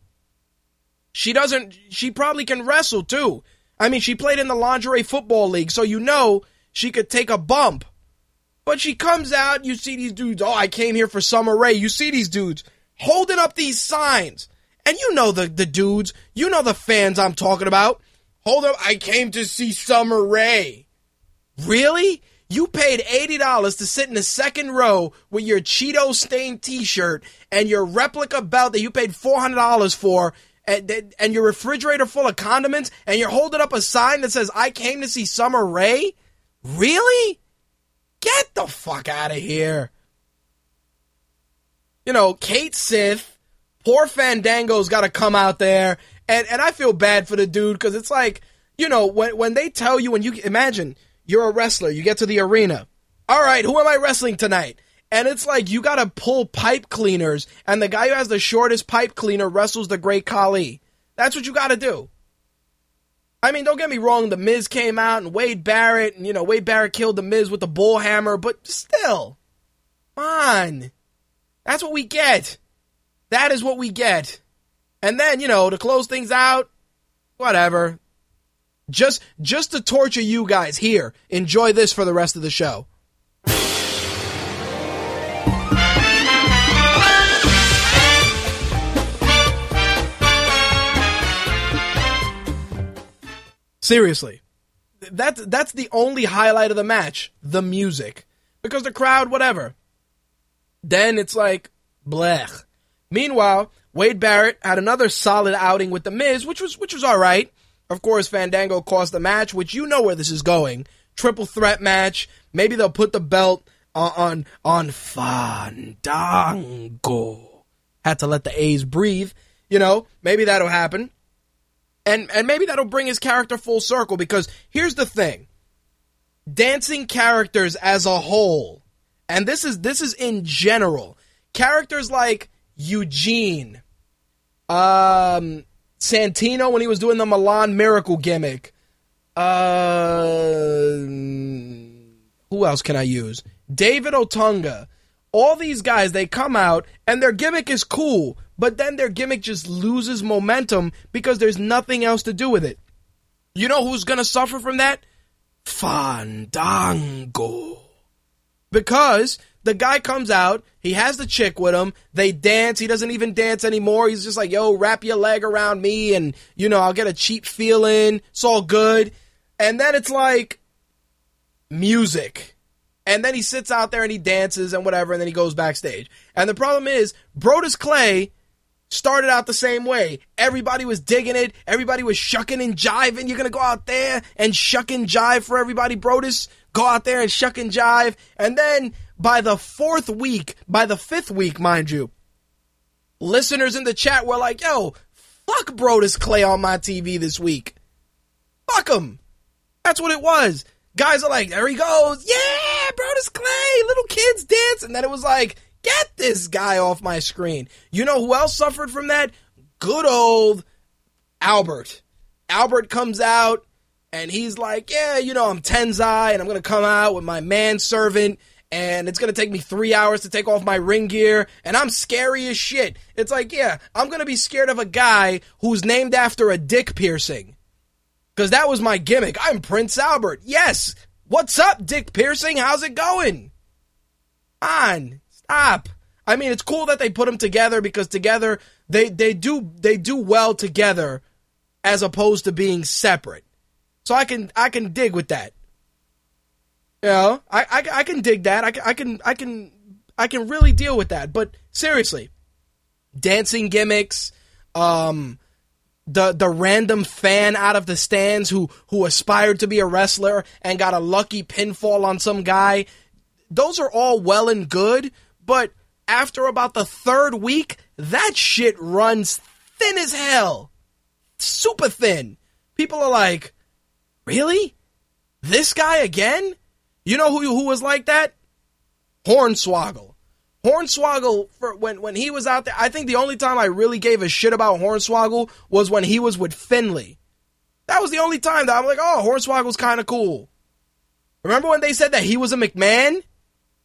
She doesn't, she probably can wrestle too. I mean, she played in the lingerie football league, so you know she could take a bump. But she comes out, you see these dudes, oh, I came here for Summer Rae. You see these dudes holding up these signs. And you know the, the dudes, you know the fans I'm talking about. Hold up, I came to see Summer Rae. Really? You paid $80 to sit in the second row with your Cheeto stained t shirt and your replica belt that you paid $400 for and, and your refrigerator full of condiments and you're holding up a sign that says, I came to see Summer Rae? Really? Get the fuck out of here. You know, Cait Sith, poor Fandango's got to come out there. And, and I feel bad for the dude because it's like, you know, when, when they tell you, when you imagine you're a wrestler, you get to the arena. All right, who am I wrestling tonight? And it's like you got to pull pipe cleaners, and the guy who has the shortest pipe cleaner wrestles the great Khali. That's what you got to do. I mean, don't get me wrong, The Miz came out and Wade Barrett, and you know, Wade Barrett killed The Miz with the bull hammer, but still, on. That's what we get. That is what we get. And then, you know, to close things out, whatever. Just just to torture you guys here. Enjoy this for the rest of the show. Seriously. That's that's the only highlight of the match, the music. Because the crowd, whatever. Then it's like blech. Meanwhile, Wade Barrett had another solid outing with the Miz, which was which was all right. Of course, Fandango cost the match, which you know where this is going. Triple threat match. Maybe they'll put the belt on on, on Fandango. Had to let the A's breathe. You know, maybe that'll happen. And and maybe that'll bring his character full circle because here's the thing. Dancing characters as a whole, and this is this is in general. Characters like Eugene, um, Santino when he was doing the Milan Miracle gimmick. Uh, who else can I use? David Otunga. All these guys, they come out and their gimmick is cool, but then their gimmick just loses momentum because there's nothing else to do with it. You know who's gonna suffer from that? Fandango. Because the guy comes out, he has the chick with him, they dance, he doesn't even dance anymore. He's just like, yo, wrap your leg around me and, you know, I'll get a cheap feeling. It's all good. And then it's like music. And then he sits out there and he dances and whatever, and then he goes backstage. And the problem is, Brodus Clay started out the same way. Everybody was digging it. Everybody was shucking and jiving. You're going to go out there and shuck and jive for everybody, Brodus. Go out there and shuck and jive. And then by the fourth week, by the fifth week, mind you, listeners in the chat were like, yo, fuck Brodus Clay on my TV this week. Fuck him. That's what it was. Guys are like, there he goes. Yeah, Brodus Clay. Little kids dance. And then it was like, get this guy off my screen. You know who else suffered from that? Good old Albert. Albert comes out and he's like, yeah, you know, I'm Tensai and I'm going to come out with my manservant and it's going to take me three hours to take off my ring gear and I'm scary as shit. It's like, yeah, I'm going to be scared of a guy who's named after a dick piercing. Because that was my gimmick. I'm Prince Albert. Yes. What's up, Dick Piercing? How's it going? On. Stop. I mean, it's cool that they put them together because together they, they do they do well together as opposed to being separate. So I can I can dig with that. You know, I, I, I can dig that. I, I can I can I can really deal with that. But seriously, dancing gimmicks, um, the the random fan out of the stands who who aspired to be a wrestler and got a lucky pinfall on some guy. Those are all well and good, but after about the third week, that shit runs thin as hell. Super thin. People are like, "Really? This guy again?" You know who who was like that? Hornswoggle. Hornswoggle, for when when he was out there, I think the only time I really gave a shit about Hornswoggle was when he was with Finlay. That was the only time that I'm like, oh, Hornswoggle's kind of cool. Remember when they said that he was a McMahon?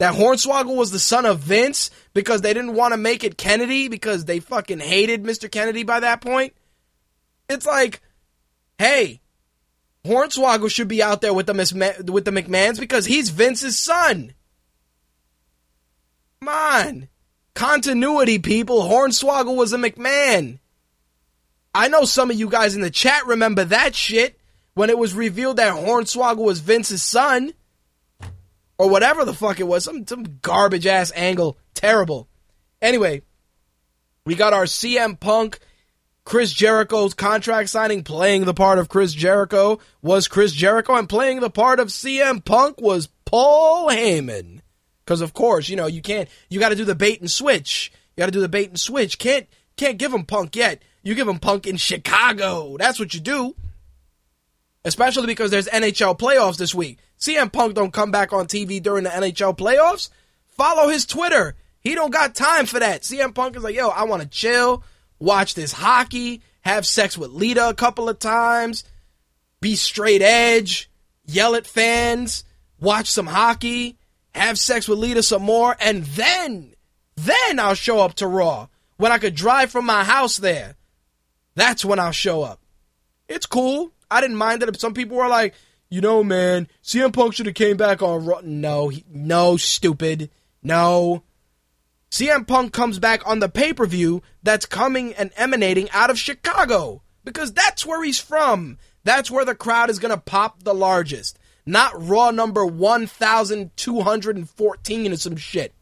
That Hornswoggle was the son of Vince because they didn't want to make it Kennedy because they fucking hated Mr. Kennedy by that point. It's like, hey, Hornswoggle should be out there with the with the McMahons because he's Vince's son. Come on. Continuity, people. Hornswoggle was a McMahon. I know some of you guys in the chat remember that shit when it was revealed that Hornswoggle was Vince's son. Or whatever the fuck it was. Some, some garbage ass angle. Terrible. Anyway, we got our CM Punk, Chris Jericho's contract signing. Playing the part of Chris Jericho was Chris Jericho, and playing the part of CM Punk was Paul Heyman. Because of course, you know you can't. You got to do the bait and switch. You got to do the bait and switch. Can't can't give him Punk yet. You give him Punk in Chicago. That's what you do. Especially because there's NHL playoffs this week. CM Punk don't come back on TV during the NHL playoffs. Follow his Twitter. He don't got time for that. CM Punk is like, yo, I want to chill, watch this hockey, have sex with Lita a couple of times, be straight edge, yell at fans, watch some hockey, have sex with Lita some more, and then, then I'll show up to Raw when I could drive from my house there. That's when I'll show up. It's cool. I didn't mind it. Some people were like, you know, man, CM Punk should have came back on Raw. No, he, no, stupid. No. CM Punk comes back on the pay per view that's coming and emanating out of Chicago because that's where he's from. That's where the crowd is going to pop the largest. Not Raw number 1214 or some shit.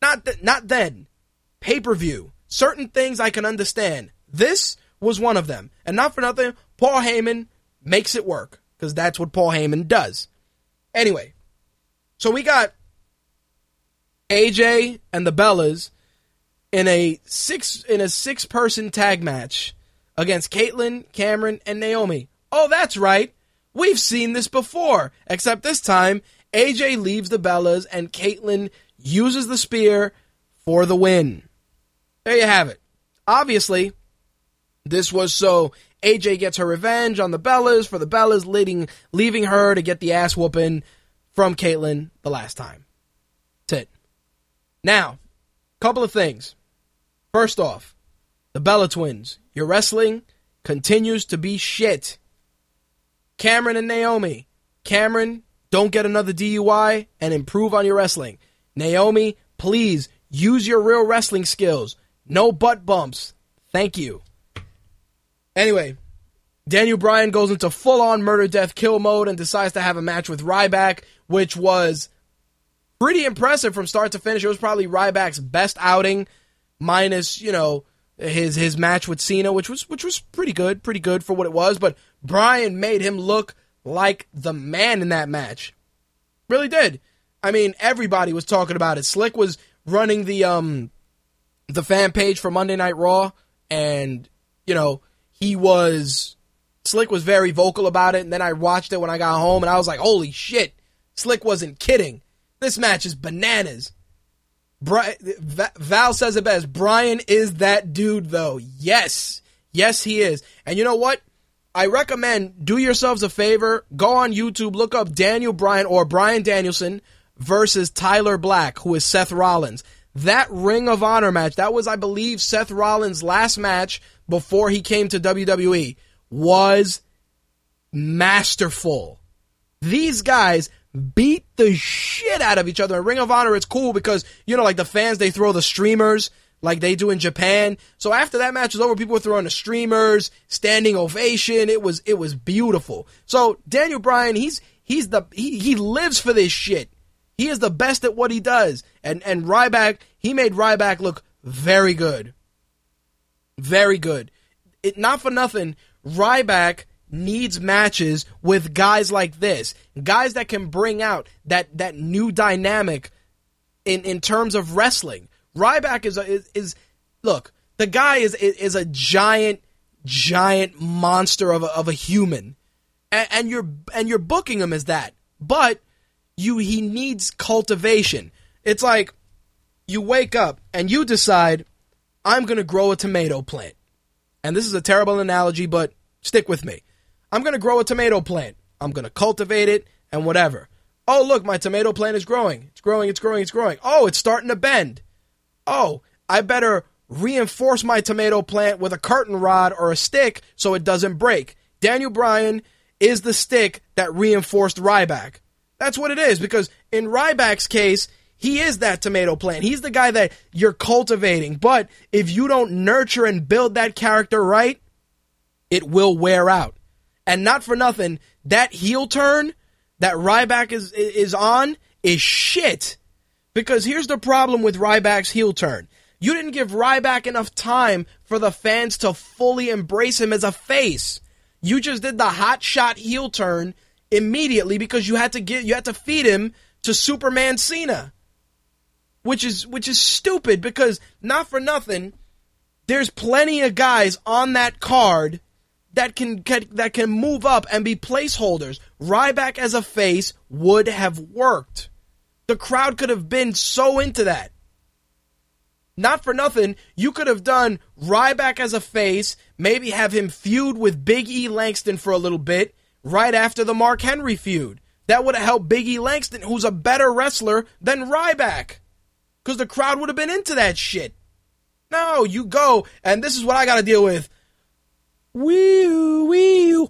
Not, th- not then. Pay per view. Certain things I can understand. This was one of them. And not for nothing, Paul Heyman makes it work because that's what Paul Heyman does. Anyway, so we got AJ and the Bellas in a six in a six person tag match against Kaitlyn, Cameron, and Naomi. Oh, that's right. We've seen this before, except this time AJ leaves the Bellas and Kaitlyn uses the spear for the win. There you have it. Obviously, this was so AJ gets her revenge on the Bellas for the Bellas leading, leaving her to get the ass whooping from Kaitlyn the last time. That's it. Now, couple of things. First off, the Bella twins. Your wrestling continues to be shit. Cameron and Naomi. Cameron, don't get another DUI and improve on your wrestling. Naomi, please use your real wrestling skills. No butt bumps. Thank you. Anyway, Daniel Bryan goes into full on murder, death, kill mode and decides to have a match with Ryback, which was pretty impressive from start to finish. It was probably Ryback's best outing, minus, you know, his his match with Cena, which was which was pretty good, pretty good for what it was. But Bryan made him look like the man in that match. Really did. I mean, everybody was talking about it. Slick was running the um the fan page for Monday Night Raw, and you know he was Slick was very vocal about it. And then I watched it when I got home, and I was like, "Holy shit!" Slick wasn't kidding. This match is bananas. Bri- Val says it best. Bryan is that dude, though. Yes, yes, he is. And you know what? I recommend do yourselves a favor. Go on YouTube, look up Daniel Bryan or Bryan Danielson versus Tyler Black, who is Seth Rollins. That Ring of Honor match, that was, I believe, Seth Rollins' last match before he came to WWE, was masterful. These guys beat the shit out of each other. In Ring of Honor, it's cool because, you know, like the fans, they throw the streamers like they do in Japan. So after that match was over, people were throwing the streamers, standing ovation. It was, it was beautiful. So Daniel Bryan, he's, he's the, he, he lives for this shit. He is the best at what he does. And, and Ryback, he made Ryback look very good. Very good. It, not for nothing, Ryback needs matches with guys like this, guys that can bring out that that new dynamic in in terms of wrestling. Ryback is a, is, is look, the guy is is a giant giant monster of a, of a human, and, and you're and you're booking him as that, but you he needs cultivation. It's like you wake up and you decide I'm going to grow a tomato plant. And this is a terrible analogy, but stick with me. I'm going to grow a tomato plant. I'm going to cultivate it and whatever. Oh, look, my tomato plant is growing. It's growing, it's growing, it's growing. Oh, it's starting to bend. Oh, I better reinforce my tomato plant with a curtain rod or a stick so it doesn't break. Daniel Bryan is the stick that reinforced Ryback. That's what it is because in Ryback's case, he is that tomato plant. He's the guy that you're cultivating. But if you don't nurture and build that character right, it will wear out. And not for nothing, that heel turn that Ryback is is on is shit. Because here's the problem with Ryback's heel turn. You didn't give Ryback enough time for the fans to fully embrace him as a face. You just did the hot shot heel turn immediately because you had to get you had to feed him to Superman Cena. Which is which is stupid because not for nothing, there's plenty of guys on that card that can, that can move up and be placeholders. Ryback as a face would have worked. The crowd could have been so into that. Not for nothing, you could have done Ryback as a face, maybe have him feud with Big E Langston for a little bit, right after the Mark Henry feud. That would have helped Big E Langston, who's a better wrestler than Ryback. Because the crowd would have been into that shit. No, you go, and this is what I gotta deal with. Wee wee.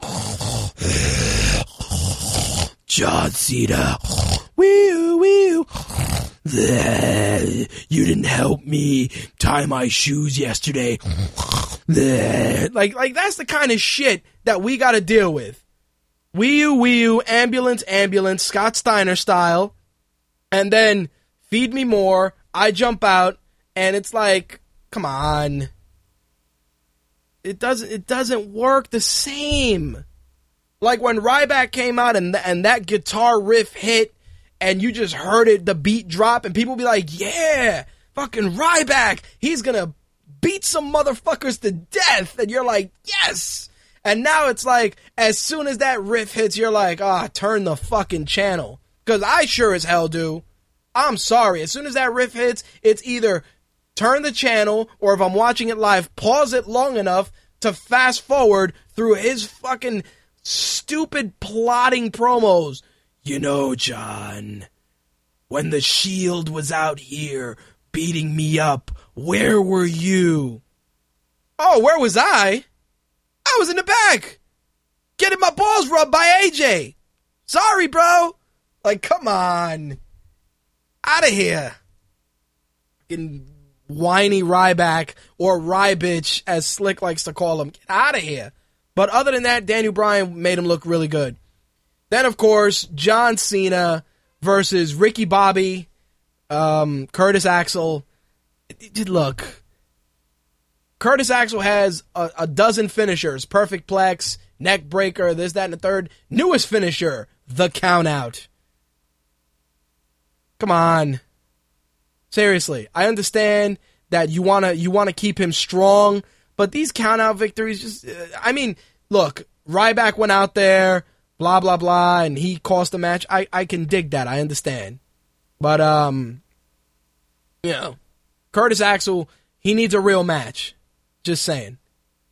John Cena. Wee wee. You didn't help me tie my shoes yesterday. Like, like that's the kind of shit that we got to deal with. Wee you, wee you, ambulance, ambulance, Scott Steiner style, and then feed me more. I jump out, and it's like, come on it doesn't it doesn't work the same. Like when Ryback came out and th- and that guitar riff hit and you just heard it the beat drop and people be like, "Yeah, fucking Ryback, he's to beat some motherfuckers to death." And you're like, "Yes." And now it's like as soon as that riff hits, you're like, "Ah, turn the fucking channel." Cuz I sure as hell do. I'm sorry. As soon as that riff hits, it's either turn the channel, or if I'm watching it live, pause it long enough to fast forward through his fucking stupid plotting promos. You know, John, when the shield was out here beating me up, where were you? Oh, where was I? I was in the back, getting my balls rubbed by AJ. Sorry, bro. Like, come on. Out of here. Fucking whiny Ryback or Rybitch, as Slick likes to call him. Get out of here. But other than that, Daniel Bryan made him look really good. Then, of course, John Cena versus Ricky Bobby, um, Curtis Axel. Look, Curtis Axel has a, a dozen finishers perfect plex, neck breaker, this, that, and the third. Newest finisher, the count out. Come on. Seriously, I understand that you wanna you wanna keep him strong, but these count out victories just. Uh, I mean, look, Ryback went out there, blah blah blah, and he cost the match. I I can dig that. I understand, but um, you know, Curtis Axel he needs a real match. Just saying,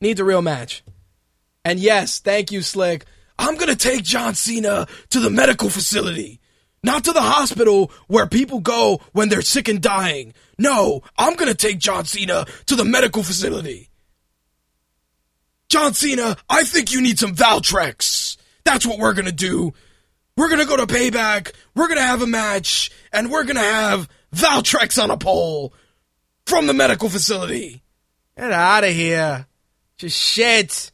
needs a real match. And yes, thank you, Slick. I'm gonna take John Cena to the medical facility. Not to the hospital where people go when they're sick and dying. No, I'm gonna take John Cena to the medical facility. John Cena, I think you need some Valtrex. That's what we're gonna do. We're gonna go to payback, we're gonna have a match, and we're gonna have Valtrex on a pole from the medical facility. Get out of here. Just shit.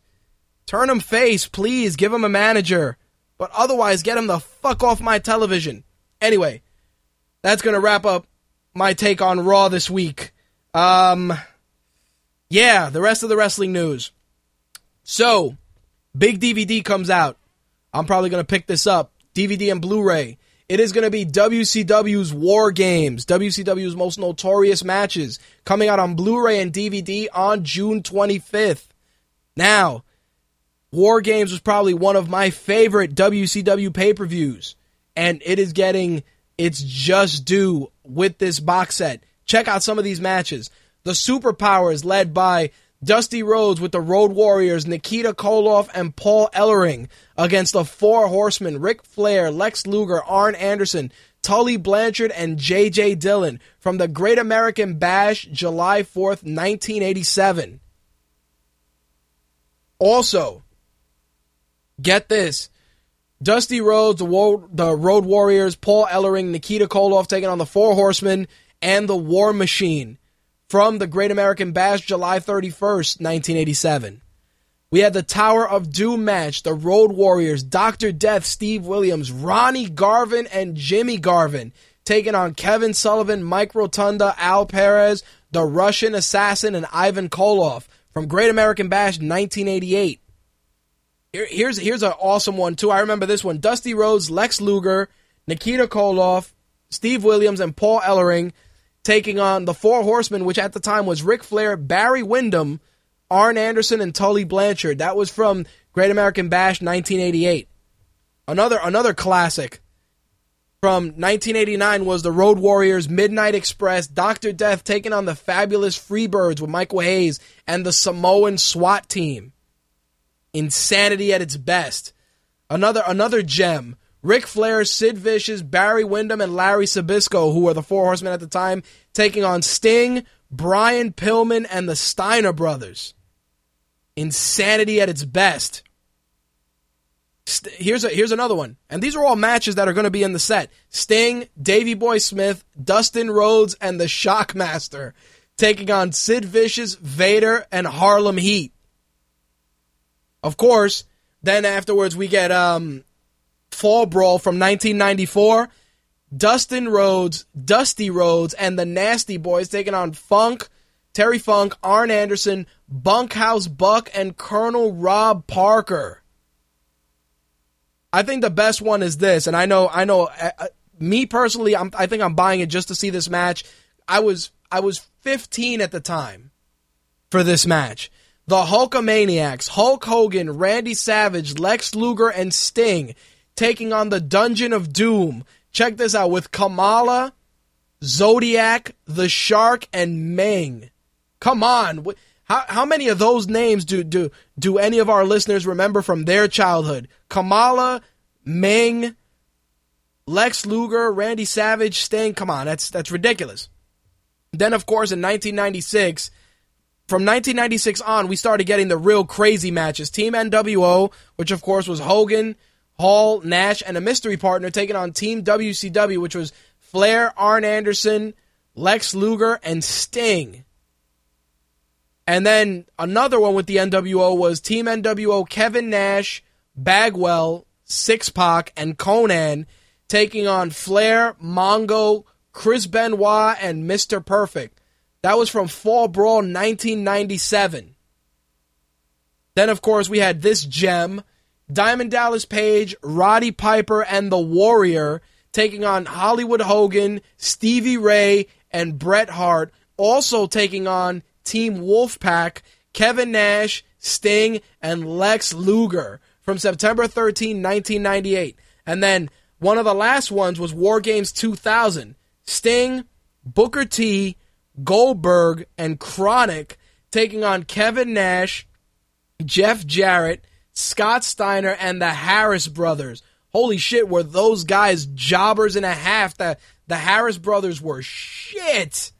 Turn him face, please. Give him a manager. But otherwise, get him the fuck off my television. Anyway, that's going to wrap up my take on Raw this week. Um, yeah, the rest of the wrestling news. So, big DVD comes out. I'm probably going to pick this up. DVD and Blu ray. It is going to be WCW's War Games, WCW's most notorious matches, coming out on Blu ray and DVD on June 25th. Now, War Games was probably one of my favorite WCW pay per views, and it is getting its just due with this box set. Check out some of these matches. The Superpowers, led by Dusty Rhodes with the Road Warriors, Nikita Koloff and Paul Ellering against the Four Horsemen, Ric Flair, Lex Luger, Arn Anderson, Tully Blanchard, and J.J. Dillon from the Great American Bash, July 4th, 1987. Also, get this. Dusty Rhodes, the, Road Warriors, Paul Ellering, Nikita Koloff taking on the Four Horsemen and the War Machine from the Great American Bash, July 31st, 1987. We had the Tower of Doom match, the Road Warriors, Dr. Death, Steve Williams, Ronnie Garvin, and Jimmy Garvin taking on Kevin Sullivan, Mike Rotunda, Al Perez, the Russian Assassin, and Ivan Koloff from Great American Bash 1988. Here, here's here's an awesome one too. I remember this one: Dusty Rhodes, Lex Luger, Nikita Koloff, Steve Williams, and Paul Ellering taking on the Four Horsemen, which at the time was Ric Flair, Barry Windham, Arn Anderson, and Tully Blanchard. That was from Great American Bash 1988. Another another classic from 1989 was the Road Warriors Midnight Express, Dr. Death taking on the fabulous Freebirds with Michael Hayes and the Samoan SWAT team. Insanity at its best. Another another gem. Ric Flair, Sid Vicious, Barry Windham, and Larry Zbyszko, who were the four horsemen at the time, taking on Sting, Brian Pillman, and the Steiner brothers. Insanity at its best. St- here's a, here's another one, and these are all matches that are going to be in the set. Sting, Davy Boy Smith, Dustin Rhodes, and the Shockmaster taking on Sid Vicious, Vader, and Harlem Heat. Of course, then afterwards we get um, Fall Brawl from 1994. Dustin Rhodes, Dusty Rhodes, and the Nasty Boys taking on Funk, Terry Funk, Arn Anderson, Bunkhouse Buck, and Colonel Rob Parker. I think the best one is this, and I know, I know, uh, uh, me personally, I'm, I think I'm buying it just to see this match. I was, I was 15 at the time for this match. The Hulkamaniacs, Hulk Hogan, Randy Savage, Lex Luger, and Sting taking on the Dungeon of Doom. Check this out with Kamala, Zodiac, the Shark, and Meng. Come on. How, how many of those names do, do, do any of our listeners remember from their childhood? Kamala, Meng, Lex Luger, Randy Savage, Sting. Come on, that's, that's ridiculous. Then, of course, in 1996, from 1996 on, we started getting the real crazy matches. Team NWO, which of course was Hogan, Hall, Nash, and a mystery partner taking on Team WCW, which was Flair, Arn Anderson, Lex Luger, and Sting. And then another one with the NWO was Team NWO Kevin Nash, Bagwell, Six Pac, and Konnan taking on Flair, Mongo, Chris Benoit, and Mr. Perfect. That was from Fall Brawl 1997. Then, of course, we had this gem Diamond Dallas Page, Roddy Piper, and The Warrior taking on Hollywood Hogan, Stevie Ray, and Bret Hart. Also taking on Team Wolfpack, Kevin Nash, Sting, and Lex Luger from September 13, 1998. And then one of the last ones was War Games 2000. Sting, Booker T, Goldberg, and KroniK taking on Kevin Nash, Jeff Jarrett, Scott Steiner, and the Harris brothers. Holy shit, were those guys jobbers and a half? The, the Harris brothers were shit.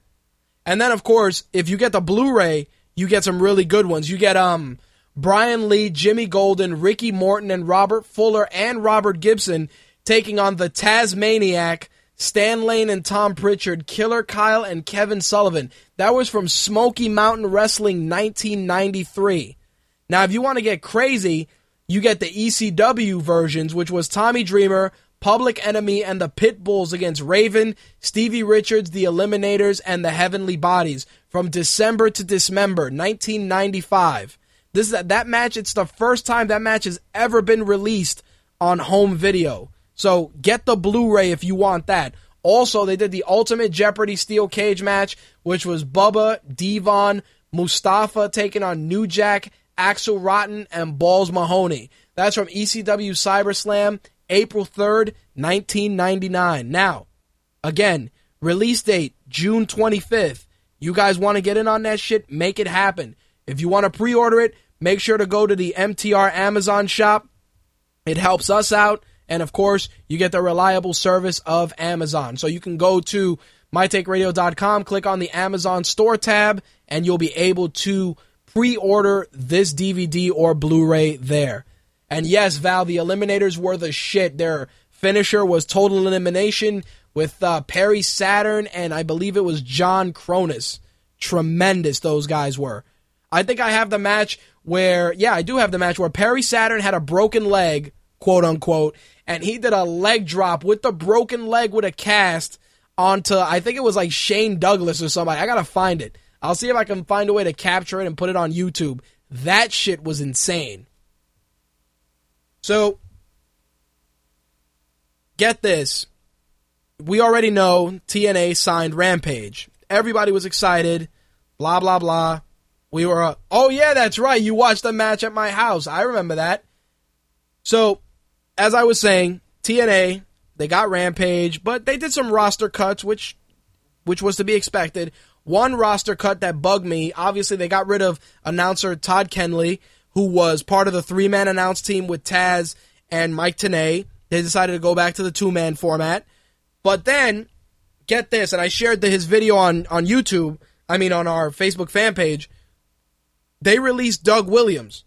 And then, of course, if you get the Blu-ray, you get some really good ones. You get um Brian Lee, Jimmy Golden, Ricky Morton, and Robert Fuller and Robert Gibson taking on the Tasmaniac, Stan Lane and Tom Pritchard, Killer Kyle and Kevin Sullivan. That was from Smoky Mountain Wrestling 1993. Now, if you want to get crazy, you get the ECW versions, which was Tommy Dreamer, Public Enemy, and the Pitbulls against Raven, Stevie Richards, the Eliminators, and the Heavenly Bodies from December to Dismember 1995. This is that match. It's the first time that match has ever been released on home video. So get the Blu-ray if you want that. Also, they did the Ultimate Jeopardy Steel Cage match, which was Bubba, Devon, Mustafa taking on New Jack, Axel Rotten, and Balls Mahoney. That's from ECW Cyber Slam, April 3rd, 1999. Now, again, release date June 25th. You guys want to get in on that shit? Make it happen. If you want to pre order it, make sure to go to the MTR Amazon shop. It helps us out. And of course, you get the reliable service of Amazon. So you can go to mytakeradio.com, click on the Amazon store tab, and you'll be able to pre order this DVD or Blu ray there. And yes, Val, the Eliminators were the shit. Their finisher was total elimination with uh, Perry Saturn and I believe it was John Kronus. Tremendous, those guys were. I think I have the match where, yeah, I do have the match where Perry Saturn had a broken leg, quote unquote, and he did a leg drop with the broken leg with a cast onto, I think it was like Shane Douglas or somebody. I gotta find it. I'll see if I can find a way to capture it and put it on YouTube. That shit was insane. So, get this. We already know TNA signed Rampage. Everybody was excited. Blah, blah, blah. We were, uh, oh yeah, that's right. You watched the match at my house. I remember that. So, as I was saying, TNA, they got Rampage, but they did some roster cuts, which, which was to be expected. One roster cut that bugged me. Obviously, they got rid of announcer Todd Kennelly, who was part of the three man announce team with Taz and Mike Tenay. They decided to go back to the two man format. But then, get this, and I shared the, his video on, on YouTube, I mean, on our Facebook fan page. They released Doug Williams.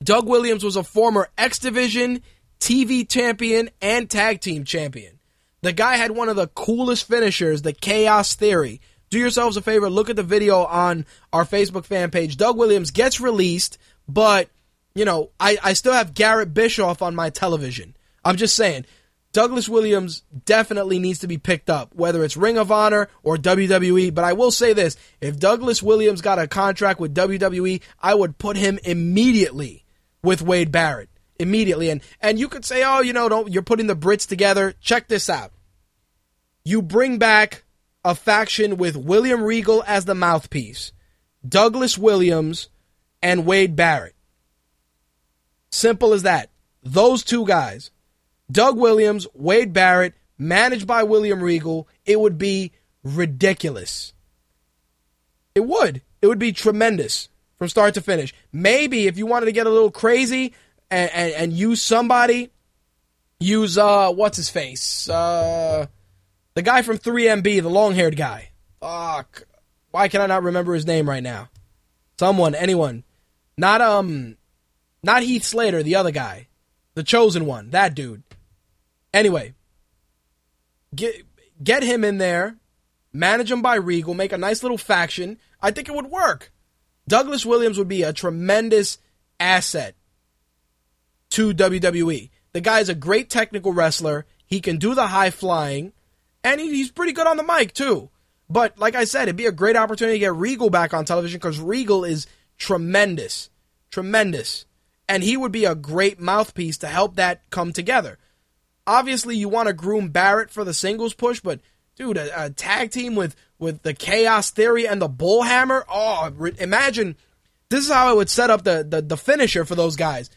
Doug Williams was a former X Division TV champion and tag team champion. The guy had one of the coolest finishers, the Chaos Theory. Do yourselves a favor, look at the video on our Facebook fan page. Doug Williams gets released, but, you know, I, I still have Garrett Bischoff on my television. I'm just saying, Douglas Williams definitely needs to be picked up, whether it's Ring of Honor or WWE. But I will say this if Douglas Williams got a contract with WWE, I would put him immediately with Wade Barrett. Immediately. And and you could say, oh, you know, don't you're putting the Brits together. Check this out. You bring back a faction with William Regal as the mouthpiece, Douglas Williams, and Wade Barrett. Simple as that. Those two guys. Doug Williams, Wade Barrett, managed by William Regal, it would be ridiculous. It would. It would be tremendous from start to finish. Maybe if you wanted to get a little crazy and, and, and use somebody, use uh what's his face? Uh the guy from 3MB, the long haired guy. Fuck. Why can I not remember his name right now? Someone, anyone. Not um not Heath Slater, the other guy. The chosen one, that dude. Anyway, get get him in there, manage him by Regal, make a nice little faction. I think it would work. Douglas Williams would be a tremendous asset to WWE. The guy's a great technical wrestler. He can do the high flying, and he, he's pretty good on the mic too. But like I said, it'd be a great opportunity to get Regal back on television because Regal is tremendous, tremendous, and he would be a great mouthpiece to help that come together. Obviously, you want to groom Barrett for the singles push, but dude, a, a tag team with with the Chaos Theory and the Bullhammer. Oh, re- imagine this is how I would set up the, the the finisher for those guys.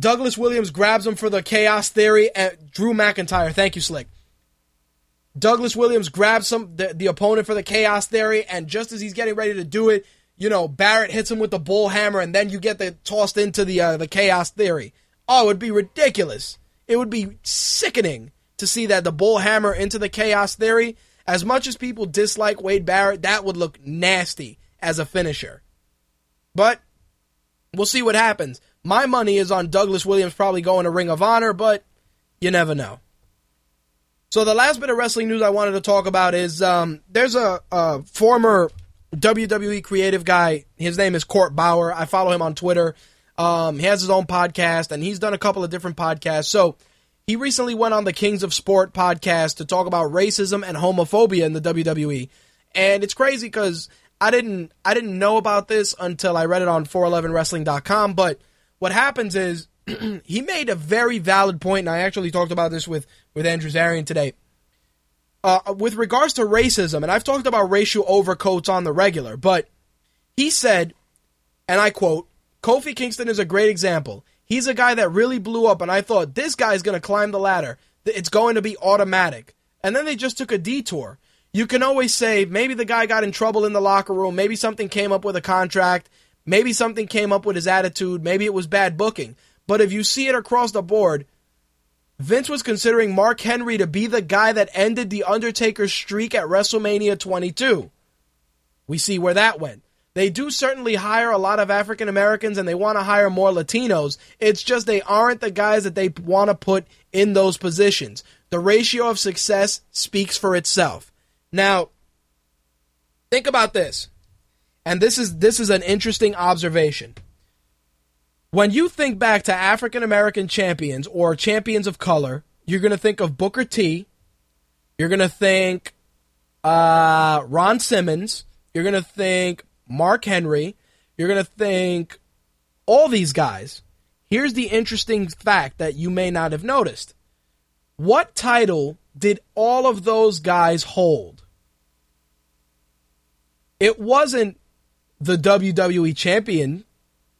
Douglas Williams grabs him for the Chaos Theory. And Drew McIntyre, thank you, Slick. Douglas Williams grabs some the, the opponent for the Chaos Theory, and just as he's getting ready to do it, you know Barrett hits him with the bull hammer, and then you get the tossed into the uh, the Chaos Theory. Oh, it would be ridiculous. It would be sickening to see that the bull hammer into the Chaos Theory. As much as people dislike Wade Barrett, that would look nasty as a finisher. But we'll see what happens. My money is on Douglas Williams probably going to Ring of Honor, but you never know. So the last bit of wrestling news I wanted to talk about is um, there's a, a, former WWE creative guy. His name is Court Bauer. I follow him on Twitter. Um, he has his own podcast, and he's done a couple of different podcasts. So he recently went on the Kings of Sport podcast to talk about racism and homophobia in the WWE. And it's crazy because I didn't I didn't know about this until I read it on 411wrestling.com. But what happens is (clears throat) he made a very valid point, and I actually talked about this with with Andrew Zarian today. Uh, with regards to racism, and I've talked about racial overcoats on the regular, but he said, and I quote, Kofi Kingston is a great example. He's a guy that really blew up, and I thought this guy's going to climb the ladder. It's going to be automatic. And then they just took a detour. You can always say maybe the guy got in trouble in the locker room, maybe something came up with a contract, maybe something came up with his attitude, maybe it was bad booking. But if you see it across the board, Vince was considering Mark Henry to be the guy that ended The Undertaker's streak at WrestleMania 22. We see where that went. They do certainly hire a lot of African Americans and they want to hire more Latinos. It's just they aren't the guys that they want to put in those positions. The ratio of success speaks for itself. Now, think about this. And this is this is an interesting observation. When you think back to African American champions or champions of color, you're going to think of Booker T. You're going to think uh, Ron Simmons. You're going to think Mark Henry. You're going to think all these guys. Here's the interesting fact that you may not have noticed. What title did all of those guys hold? It wasn't the WWE champion.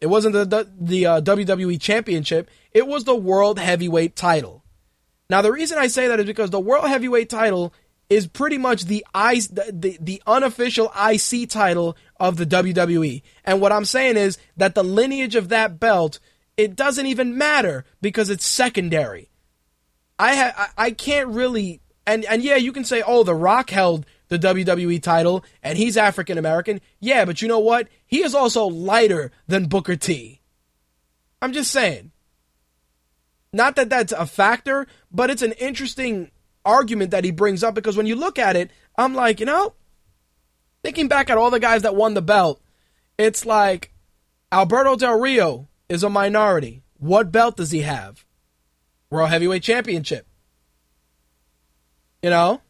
It wasn't the the, the uh, WWE championship. It was the World Heavyweight title. Now the reason I say that is because the World Heavyweight title is pretty much the I, the, the, unofficial IC title of the WWE. And what I'm saying is that the lineage of that belt, it doesn't even matter because it's secondary. I ha- I can't really and and yeah, you can say, "Oh, The Rock held the WWE title and he's African American." Yeah, but you know what? He is also lighter than Booker T. I'm just saying. Not that that's a factor, but it's an interesting argument that he brings up because when you look at it, I'm like, you know, thinking back at all the guys that won the belt, it's like Alberto Del Rio is a minority. What belt does he have? World Heavyweight Championship. You know?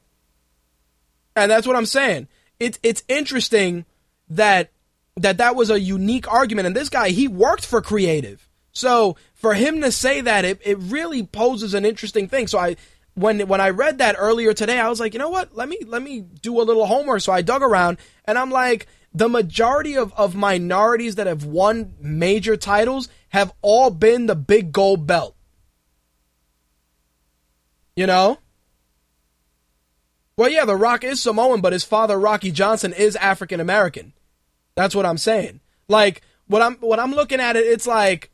And that's what I'm saying. It's it's interesting that that that was a unique argument and this guy he worked for creative. So for him to say that it, it really poses an interesting thing. So I when when I read that earlier today, I was like, you know what? Let me let me do a little homework. So I dug around and I'm like, the majority of, of minorities that have won major titles have all been the big gold belt. You know? Well, yeah, The Rock is Samoan, but his father, Rocky Johnson, is African American. That's what I'm saying. Like, what I'm what I'm looking at it, it's like,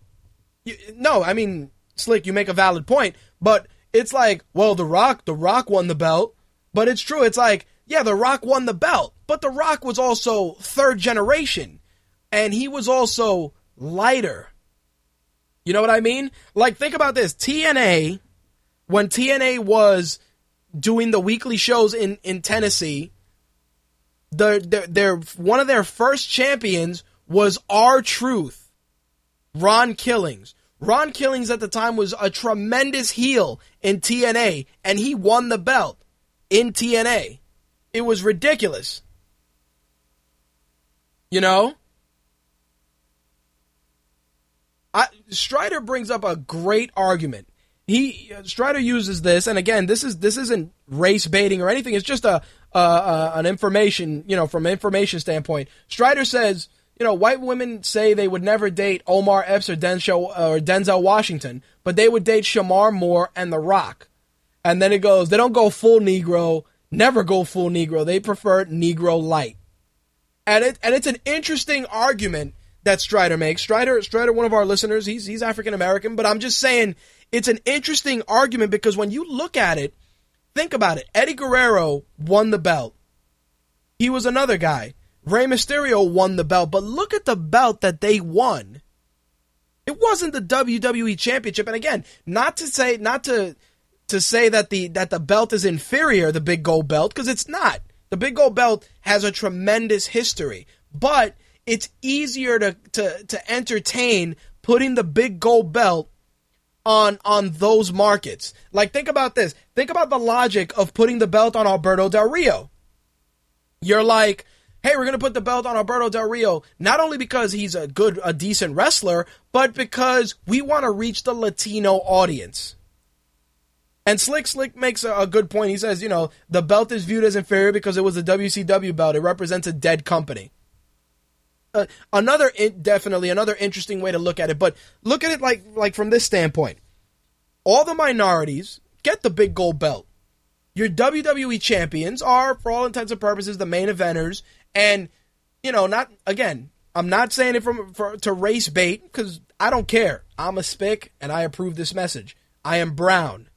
you, no, I mean, Slick, you make a valid point, but it's like, well, The Rock, The Rock won the belt, but it's true. It's like, yeah, The Rock won the belt, but The Rock was also third generation, and he was also lighter. You know what I mean? Like, think about this: TNA, when TNA was doing the weekly shows in in Tennessee, the their, their one of their first champions was R-Truth, Ron Killings. Ron Killings at the time was a tremendous heel in TNA, and he won the belt in TNA. It was ridiculous. You know? I, Strider brings up a great argument. He Strider uses this, and again, this is this isn't race baiting or anything. It's just a, an information, you know, from information standpoint. Strider says you know, white women say they would never date Omar Epps or Denzel, uh, or Denzel Washington, but they would date Shemar Moore and The Rock. And then it goes, they don't go full Negro, never go full Negro. They prefer Negro light. And it and it's an interesting argument that Strider makes. Strider, Strider, one of our listeners, he's he's African American, but I'm just saying it's an interesting argument because when you look at it, think about it. Eddie Guerrero won the belt. He was another guy. Rey Mysterio won the belt, but look at the belt that they won. It wasn't the WWE championship. And again, not to say not to to say that the that the belt is inferior, the big gold belt, because it's not. The big gold belt has a tremendous history, but it's easier to, to, to entertain putting the big gold belt on on those markets. Like think about this. Think about the logic of putting the belt on Alberto Del Rio. You're like, hey, we're going to put the belt on Alberto Del Rio, not only because he's a good, a decent wrestler, but because we want to reach the Latino audience. And Slick Slick makes a, a, good point. He says, you know, the belt is viewed as inferior because it was a WCW belt. It represents a dead company. Uh, another, in, definitely another interesting way to look at it. But look at it like, like from this standpoint. All the minorities get the big gold belt. your WWE champions are, for all intents and purposes, the main eventers, and you know, not again. I'm not saying it from for, to race bait because I don't care. I'm a spick, and I approve this message. I am brown.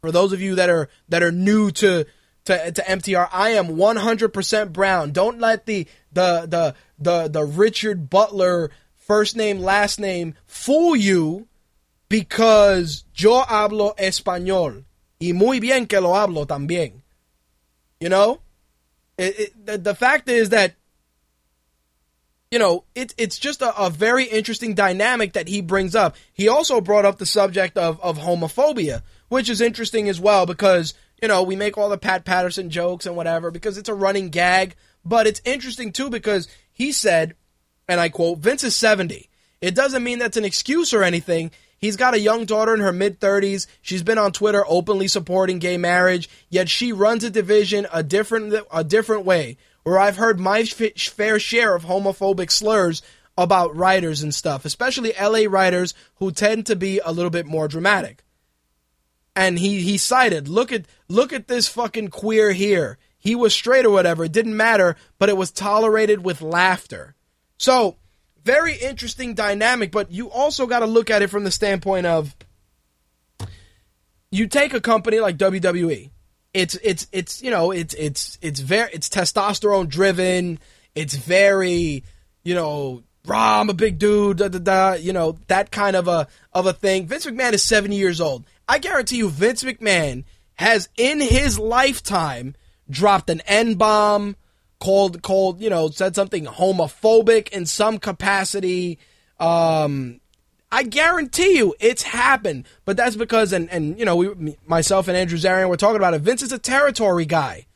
For those of you that are that are new to to, to MTR, I am 100% brown. Don't let the the the the the Richard Butler first name last name fool you because yo hablo español y muy bien que lo hablo también. You know, it, it, the, the fact is that you know it, it's just a, a very interesting dynamic that he brings up. He also brought up the subject of of homophobia, which is interesting as well because you know we make all the Pat Patterson jokes and whatever because it's a running gag, but it's interesting too because he said, and I quote, Vince is seventy. It doesn't mean that's an excuse or anything. He's got a young daughter in her mid 30s. She's been on Twitter openly supporting gay marriage, yet she runs a division a different a different way. Where I've heard my f- fair share of homophobic slurs about writers and stuff, especially LA writers who tend to be a little bit more dramatic. And he he cited, look at look at this fucking queer here. He was straight or whatever, it didn't matter, but it was tolerated with laughter. So, very interesting dynamic, but you also got to look at it from the standpoint of you take a company like WWE. It's it's it's you know it's it's it's very it's testosterone driven. It's very you know rah I'm a big dude da da da you know that kind of a of a thing. Vince McMahon is 70 years old. I guarantee you Vince McMahon has in his lifetime dropped an N bomb, called called you know said something homophobic in some capacity. Um, I guarantee you it's happened, but that's because and and you know we myself and Andrew Zarian were talking about it. Vince is a territory guy,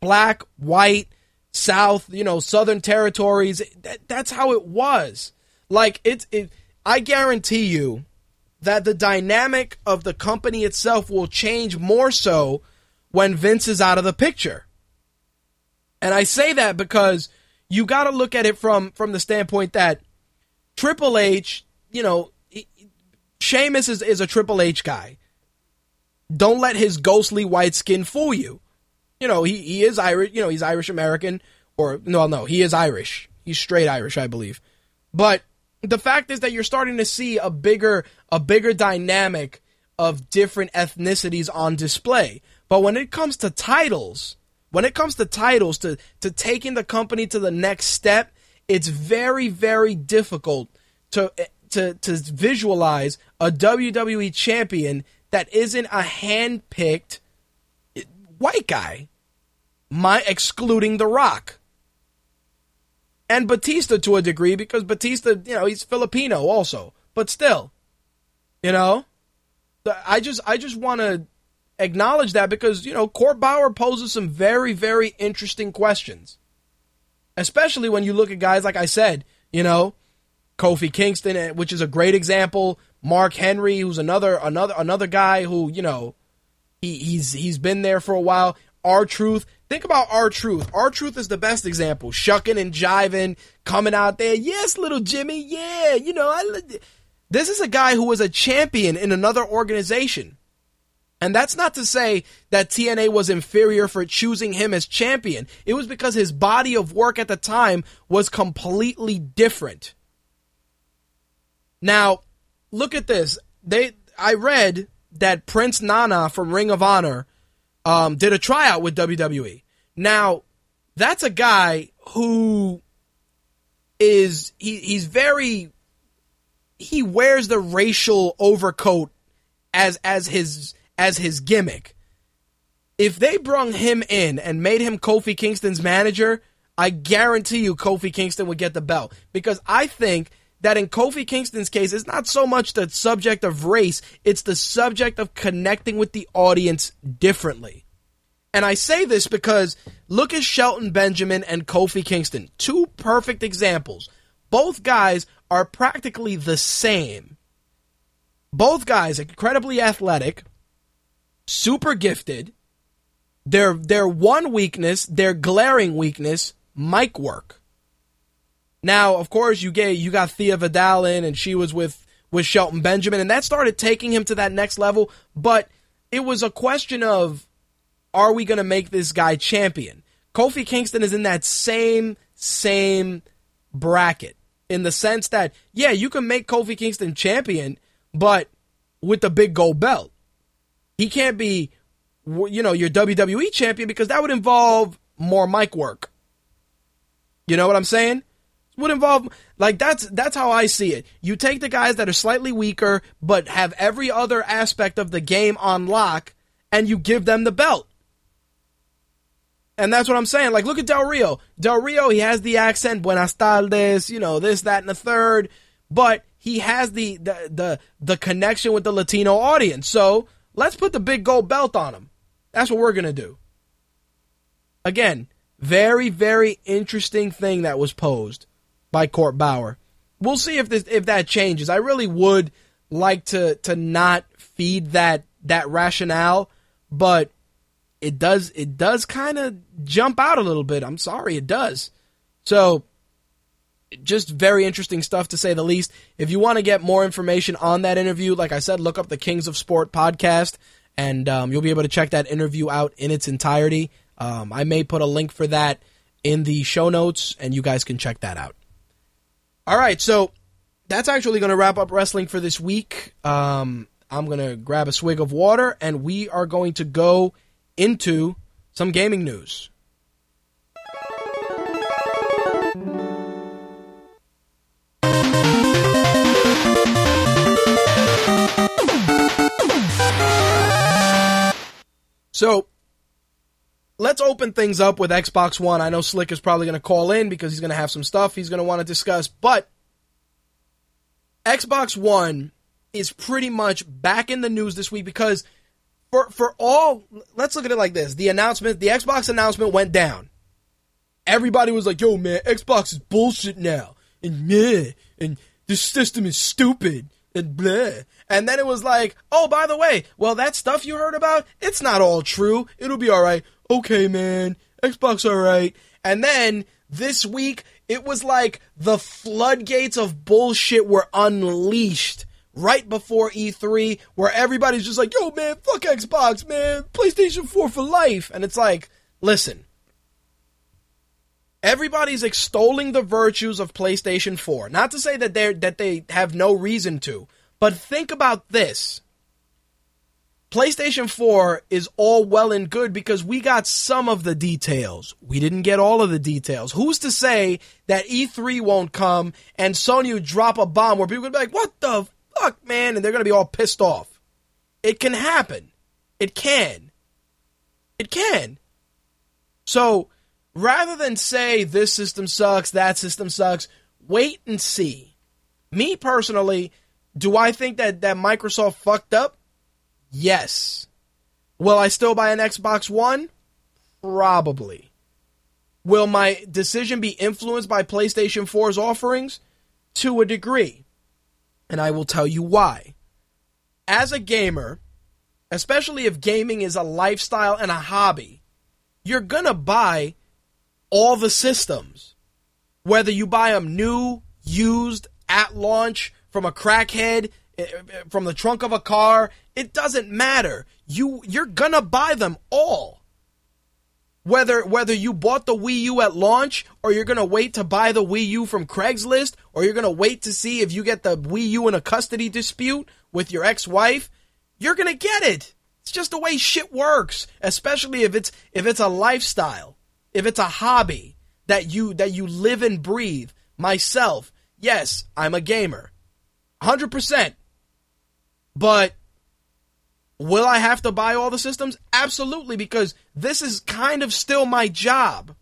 black, white, South, you know, Southern territories. That, that's how it was. Like it's it. I guarantee you that the dynamic of the company itself will change more so when Vince is out of the picture. And I say that because you got to look at it from from the standpoint that Triple H, you know, Sheamus is, is a Triple H guy. Don't let his ghostly white skin fool you. You know, he, he is Irish, you know, he's Irish American, or no, no, he is Irish. He's straight Irish, I believe. But the fact is that you're starting to see a bigger a bigger dynamic of different ethnicities on display. But when it comes to titles, when it comes to titles, to, to taking the company to the next step, it's very, very difficult to, to, to visualize a WWE champion that isn't a hand-picked white guy, my excluding The Rock. And Batista to a degree, because Batista, you know, he's Filipino also. But still, you know, I just I just want to acknowledge that because, you know, Court Bauer poses some very, very interesting questions. Especially when you look at guys, like I said, you know, Kofi Kingston, eh, which is a great example. Mark Henry, who's another another another guy who, you know, he, he's he's been there for a while. R-Truth. Think about R-Truth. Our Truth is the best example. Shucking and jiving, coming out there. Yes, little Jimmy. Yeah, you know, I, this is a guy who was a champion in another organization. And that's not to say that TNA was inferior for choosing him as champion. It was because his body of work at the time was completely different. Now, look at this. They I read that Prince Nana from Ring of Honor um, did a tryout with WWE. Now, that's a guy who is he, he's very he wears the racial overcoat as as his as his gimmick. If they brung him in and made him Kofi Kingston's manager, I guarantee you Kofi Kingston would get the belt. Because I think that in Kofi Kingston's case, it's not so much the subject of race, it's the subject of connecting with the audience differently. And I say this because look at Shelton Benjamin and Kofi Kingston. Two perfect examples. Both guys are practically the same. Both guys incredibly athletic, super gifted. Their their one weakness, their glaring weakness, mic work. Now, of course, you get you got Thea Vidal in, and she was with with Shelton Benjamin, and that started taking him to that next level. But it was a question of are we going to make this guy champion? Kofi Kingston is in that same, same bracket in the sense that, yeah, you can make Kofi Kingston champion, but with the big gold belt. He can't be, you know, your WWE champion because that would involve more mic work. You know what I'm saying? Would involve like that's that's how I see it. You take the guys that are slightly weaker but have every other aspect of the game on lock and you give them the belt. And that's what I'm saying. Like, look at Del Rio. Del Rio, he has the accent, buenas tardes, you know, this, that, and the third, but he has the, the, the, the connection with the Latino audience. So let's put the big gold belt on him. That's what we're going to do. Again, very, very interesting thing that was posed by Court Bauer. We'll see if this, if that changes. I really would like to, to not feed that, that rationale, but it does it does kind of jump out a little bit. I'm sorry, it does. So just very interesting stuff to say the least. If you want to get more information on that interview, like I said, look up the Kings of Sport podcast, and um, you'll be able to check that interview out in its entirety. Um, I may put a link for that in the show notes, and you guys can check that out. All right, so that's actually going to wrap up wrestling for this week. Um, I'm going to grab a swig of water, and we are going to go into some gaming news. So, let's open things up with Xbox One. I know Slick is probably going to call in because he's going to have some stuff he's going to want to discuss, but Xbox One is pretty much back in the news this week because for for all let's look at it like this. The announcement, the Xbox announcement went down. Everybody was like, "Yo, man, Xbox is bullshit now." And meh, and this system is stupid and blah. And then it was like, "Oh, by the way, well that stuff you heard about, it's not all true. It'll be all right." Okay, man. Xbox all right. And then this week it was like the floodgates of bullshit were unleashed right before E3 where everybody's just like, yo, man, fuck Xbox, man, PlayStation 4 for life. And it's like, listen, everybody's extolling the virtues of PlayStation 4. Not to say that they that they have no reason to, but think about this. PlayStation 4 is all well and good because we got some of the details. We didn't get all of the details. Who's to say that E3 won't come and Sony would drop a bomb where people would be like, what the fuck, man? And they're going to be all pissed off. It can happen. It can. It can. So rather than say this system sucks, that system sucks, wait and see. Me personally, do I think that, that Microsoft fucked up? Yes. Will I still buy an Xbox One? Probably. Will my decision be influenced by PlayStation 4's offerings? To a degree and I will tell you why. As a gamer, especially if gaming is a lifestyle and a hobby, you're gonna buy all the systems. Whether you buy them new, used, at launch, from a crackhead, eh, eh, from the trunk of a car, it doesn't matter. You you're gonna buy them all whether whether you bought the Wii U at launch or you're to wait to buy the Wii U from Craigslist or you're to wait to see if you get the Wii U in a custody dispute with your ex-wife, you're to get it. It's just the way shit works, especially if it's if it's a lifestyle, if it's a hobby that you that you live and breathe. Myself, yes, I'm a gamer. 100%. But Will I have to buy all the systems? Absolutely, because this is kind of still my job.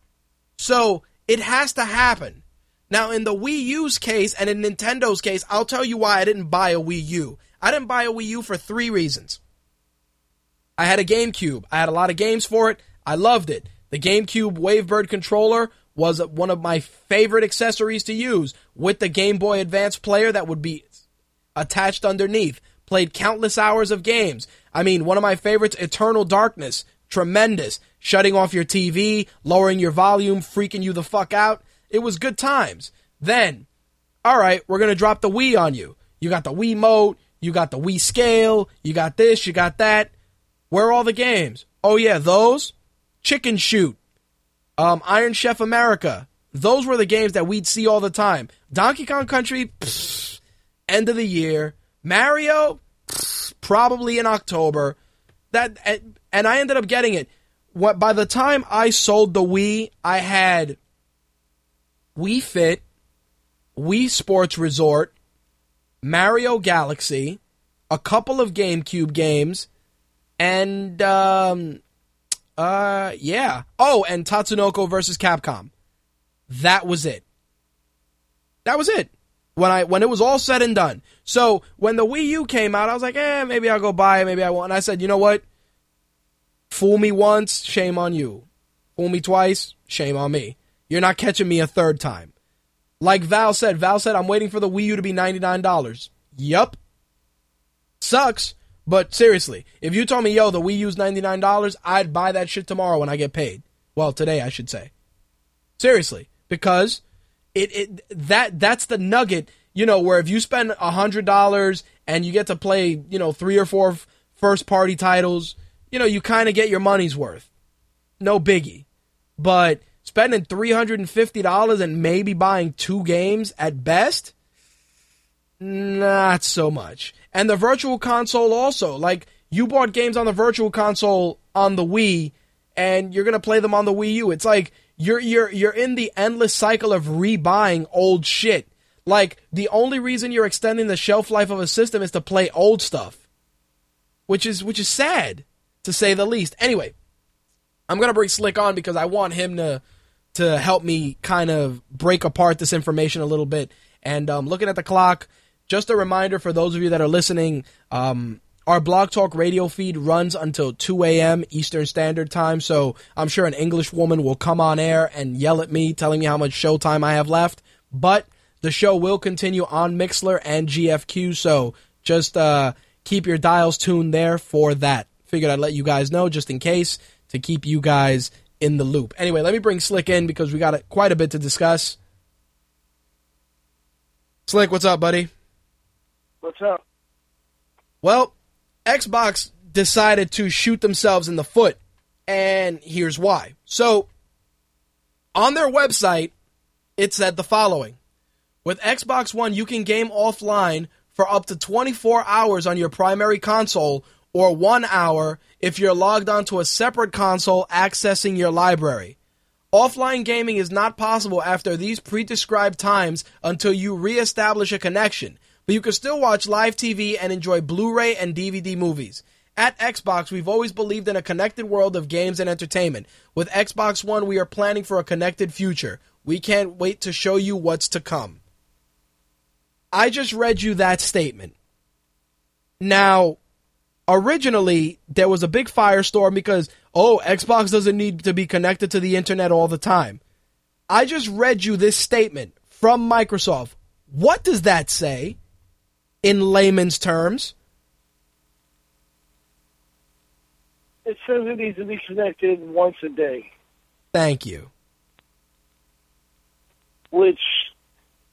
So it has to happen. Now, in the Wii U's case and in Nintendo's case, I'll tell you why I didn't buy a Wii U. I didn't buy a Wii U for three reasons. I had a GameCube. I had a lot of games for it. I loved it. The GameCube Wavebird controller was one of my favorite accessories to use with the Game Boy Advance player that would be attached underneath. Played countless hours of games. I mean, one of my favorites, Eternal Darkness. Tremendous. Shutting off your TV, lowering your volume, freaking you the fuck out. It was good times. Then, alright, we're gonna drop the Wii on you. You got the Wii Mote, you got the Wii Scale, you got this, you got that. Where are all the games? Oh yeah, those Chicken Shoot, um, Iron Chef America. Those were the games that we'd see all the time. Donkey Kong Country, pfft, end of the year. Mario, pfft, probably in October. That and, and I ended up getting it. What by the time I sold the Wii, I had Wii Fit, Wii Sports Resort, Mario Galaxy, a couple of GameCube games, and um, uh, yeah. Oh, and Tatsunoko versus Capcom. That was it. That was it. When I when it was all said and done. So when the Wii U came out, I was like, eh, maybe I'll go buy it, maybe I won't. And I said, you know what? Fool me once, shame on you. Fool me twice, shame on me. You're not catching me a third time. Like Val said, Val said, I'm waiting for the Wii U to be $99. Yup. Sucks, but seriously, if you told me, yo, the Wii U's $99, I'd buy that shit tomorrow when I get paid. Well, today, I should say. Seriously, because it, it that that's the nugget, you know, where if you spend $100 and you get to play, you know, three or four first party titles, you know, you kind of get your money's worth. No biggie. But spending $350 and maybe buying two games at best, not so much. And the virtual console also, like you bought games on the virtual console on the Wii and you're to play them on the Wii U. It's like you're you're you're in the endless cycle of rebuying old shit. Like the only reason you're extending the shelf life of a system is to play old stuff. Which is which is sad to say the least. Anyway, I'm to bring Slick on because I want him to to help me kind of break apart this information a little bit. And um, looking at the clock, just a reminder for those of you that are listening, um, our Blog Talk radio feed runs until 2 a.m. Eastern Standard Time. So I'm sure an English woman will come on air and yell at me, telling me how much show time I have left. But the show will continue on Mixlr and GFQ. So just uh, keep your dials tuned there for that. Figured I'd let you guys know just in case to keep you guys in the loop. Anyway, let me bring Slick in because we got quite a bit to discuss. Slick, what's up, buddy? What's up? Well, Xbox decided to shoot themselves in the foot, and here's why. So, on their website, it said the following With Xbox One, you can game offline for up to 24 hours on your primary console or one hour if you're logged onto a separate console accessing your library. Offline gaming is not possible after these pre described times until you re-establish a connection, but you can still watch live TV and enjoy Blu ray and DVD movies. At Xbox, we've always believed in a connected world of games and entertainment. With Xbox One, we are planning for a connected future. We can't wait to show you what's to come. I just read you that statement. Now, originally there was a big firestorm because oh xbox doesn't need to be connected to the internet all the time i just read you this statement from microsoft what does that say in layman's terms? It says it needs to be connected once a day, thank you. Which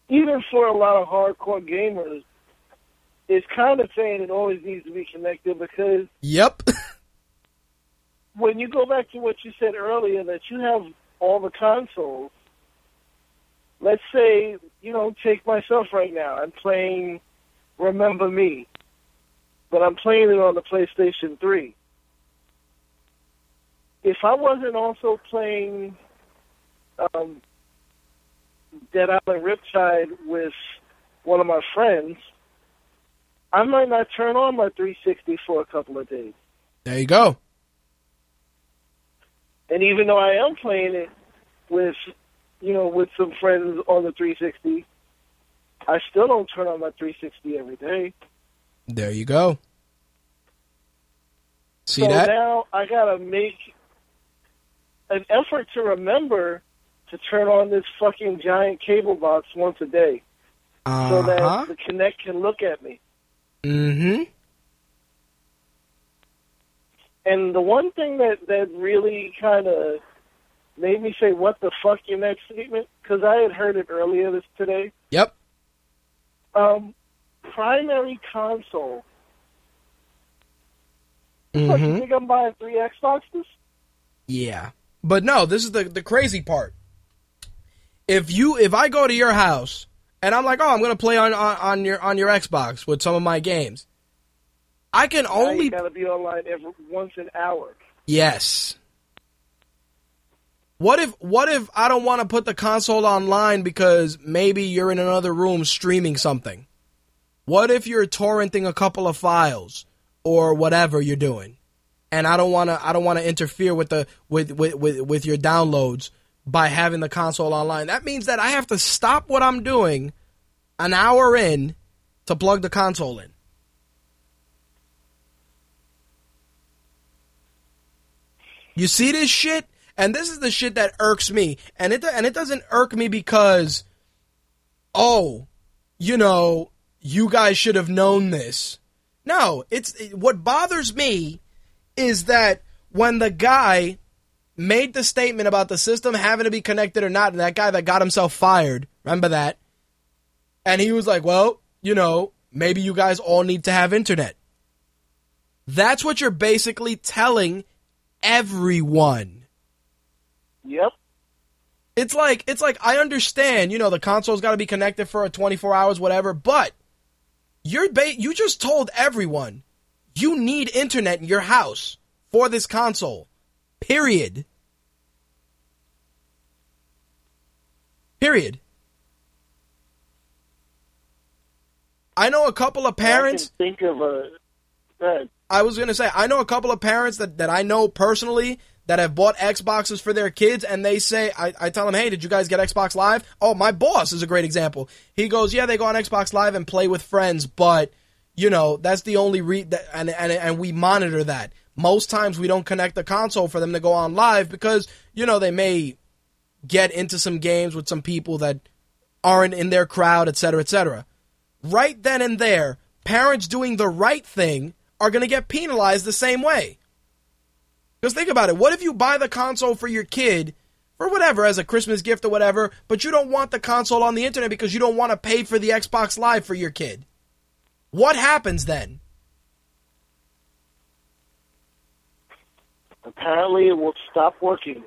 even for a lot of hardcore gamers is kind of saying it always needs to be connected because yep. (laughs) when you go back to what you said earlier that you have all the consoles, let's say, you know, take myself right now. I'm playing Remember Me, but I'm playing it on the PlayStation 3. If I wasn't also playing um, Dead Island Riptide with one of my friends, I might not turn on my 360 for a couple of days. there you go And even though I am playing it with, you know, with some friends on the 360, I still don't turn on my 360 every day. there you go see so that now I gotta make an effort to remember to turn on this fucking giant cable box once a day, so uh-huh that the Kinect can look at me. mm-hmm And the one thing that that really kind of made me say, "What the fuck?" in that statement, because I had heard it earlier this today. yep Um, primary console Mm-hmm. you think I'm buying three Xboxes? Yeah. But no, this is the the crazy part. If you if I go to your house and I'm like, "Oh, I'm going to play on, on on your on your Xbox with some of my games." I can only gotta be online every once an hour. Yes. What if what if I don't want to put the console online because maybe you're in another room streaming something? What if you're torrenting a couple of files or whatever you're doing? And I don't want to I don't want to interfere with the with, with with with your downloads by having the console online. That means that I have to stop what I'm doing an hour in to plug the console in. You see this shit? And this is the shit that irks me. And it and it doesn't irk me because oh, you know, you guys should have known this. No, it's it- what bothers me is that when the guy made the statement about the system having to be connected or not, and that guy that got himself fired, remember that? And he was like, "Well, you know, maybe you guys all need to have internet." That's what you're basically telling everyone. Yep. It's like it's like I understand, you know, the console's got to be connected for a 24 hours whatever, but you're ba- you just told everyone you need internet in your house for this console. Period. Period. I know a couple of parents think of a. I was gonna say I know a couple of parents that, that I know personally that have bought Xboxes for their kids, and they say I, I tell them, hey, did you guys get Xbox Live? Oh, my boss is a great example. He goes, yeah, they go on Xbox Live and play with friends, but you know that's the only re and and and we monitor that. Most times we don't connect the console for them to go on live because you know they may get into some games with some people that aren't in their crowd, etc., cetera, et cetera. Right then and there, parents doing the right thing are going to get penalized the same way. Because think about it. What if you buy the console for your kid for whatever, as a Christmas gift or whatever, but you don't want the console on the internet because you don't want to pay for the Xbox Live for your kid? What happens then? Apparently, it will stop working.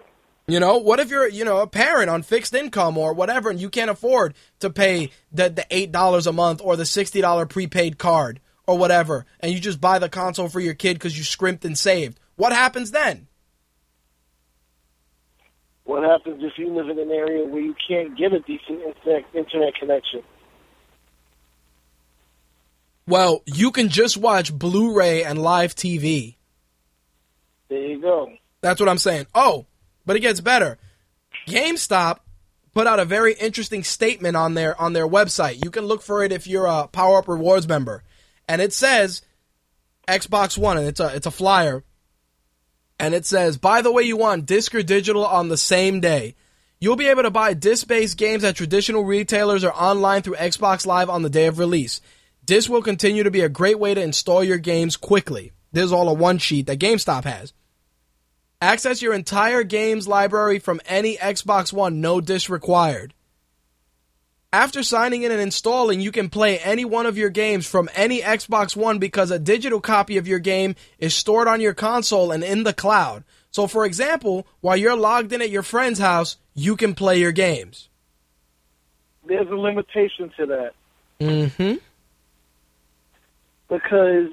You know, what if you're, you know, a parent on fixed income or whatever, and you can't afford to pay the the eight dollars a month or the sixty dollar prepaid card or whatever, and you just buy the console for your kid because you scrimped and saved? What happens then? What happens if you live in an area where you can't get a decent internet, connection? Well, you can just watch Blu-ray and live TV. There you go. That's what I'm saying. Oh, but it gets better. GameStop put out a very interesting statement on their on their website. You can look for it if you're a Power Up Rewards member, and it says Xbox One, and it's a it's a flyer, and it says, by the way, you want disc or digital on the same day. You'll be able to buy disc-based games at traditional retailers or online through Xbox Live on the day of release. Disc will continue to be a great way to install your games quickly. This is all a one sheet that GameStop has. Access your entire games library from any Xbox One, no disc required. After signing in and installing, you can play any one of your games from any Xbox One because a digital copy of your game is stored on your console and in the cloud. So, for example, while you're logged in at your friend's house, you can play your games. There's a limitation to that Mm-hmm. because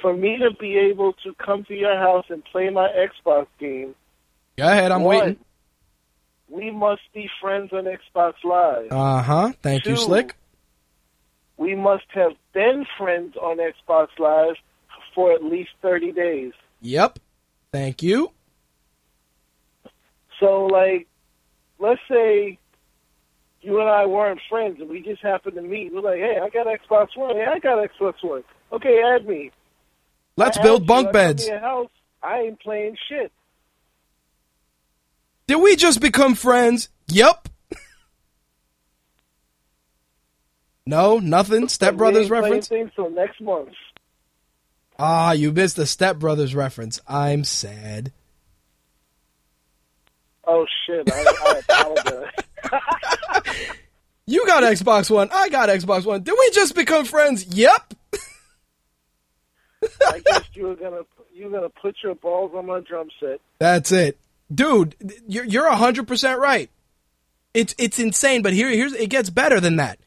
for me to be able to come to your house and play my Xbox game, Go ahead, I'm one, waiting. We must be friends on Xbox Live. Uh huh. Thank you, Slick. we must have been friends on Xbox Live for at least 30 days. Yep. Thank you. So, like, let's say you and I weren't friends and we just happened to meet. We're like, hey, I got Xbox One. Hey, I got Xbox One. Okay, add me. Let's I build you, bunk I beds. house. I ain't playing shit. Did we just become friends? Yep. (laughs) no, nothing. Step Brothers reference. things till next month. Ah, you missed the Step Brothers reference. I'm sad. Oh shit! I, I apologize. (laughs) You got Xbox One. I got Xbox One. Did we just become friends? Yep. I guess you were gonna you're gonna put your balls on my drum set. That's it, dude. You're you're hundred percent right. It's it's insane, but here here's it gets better than that.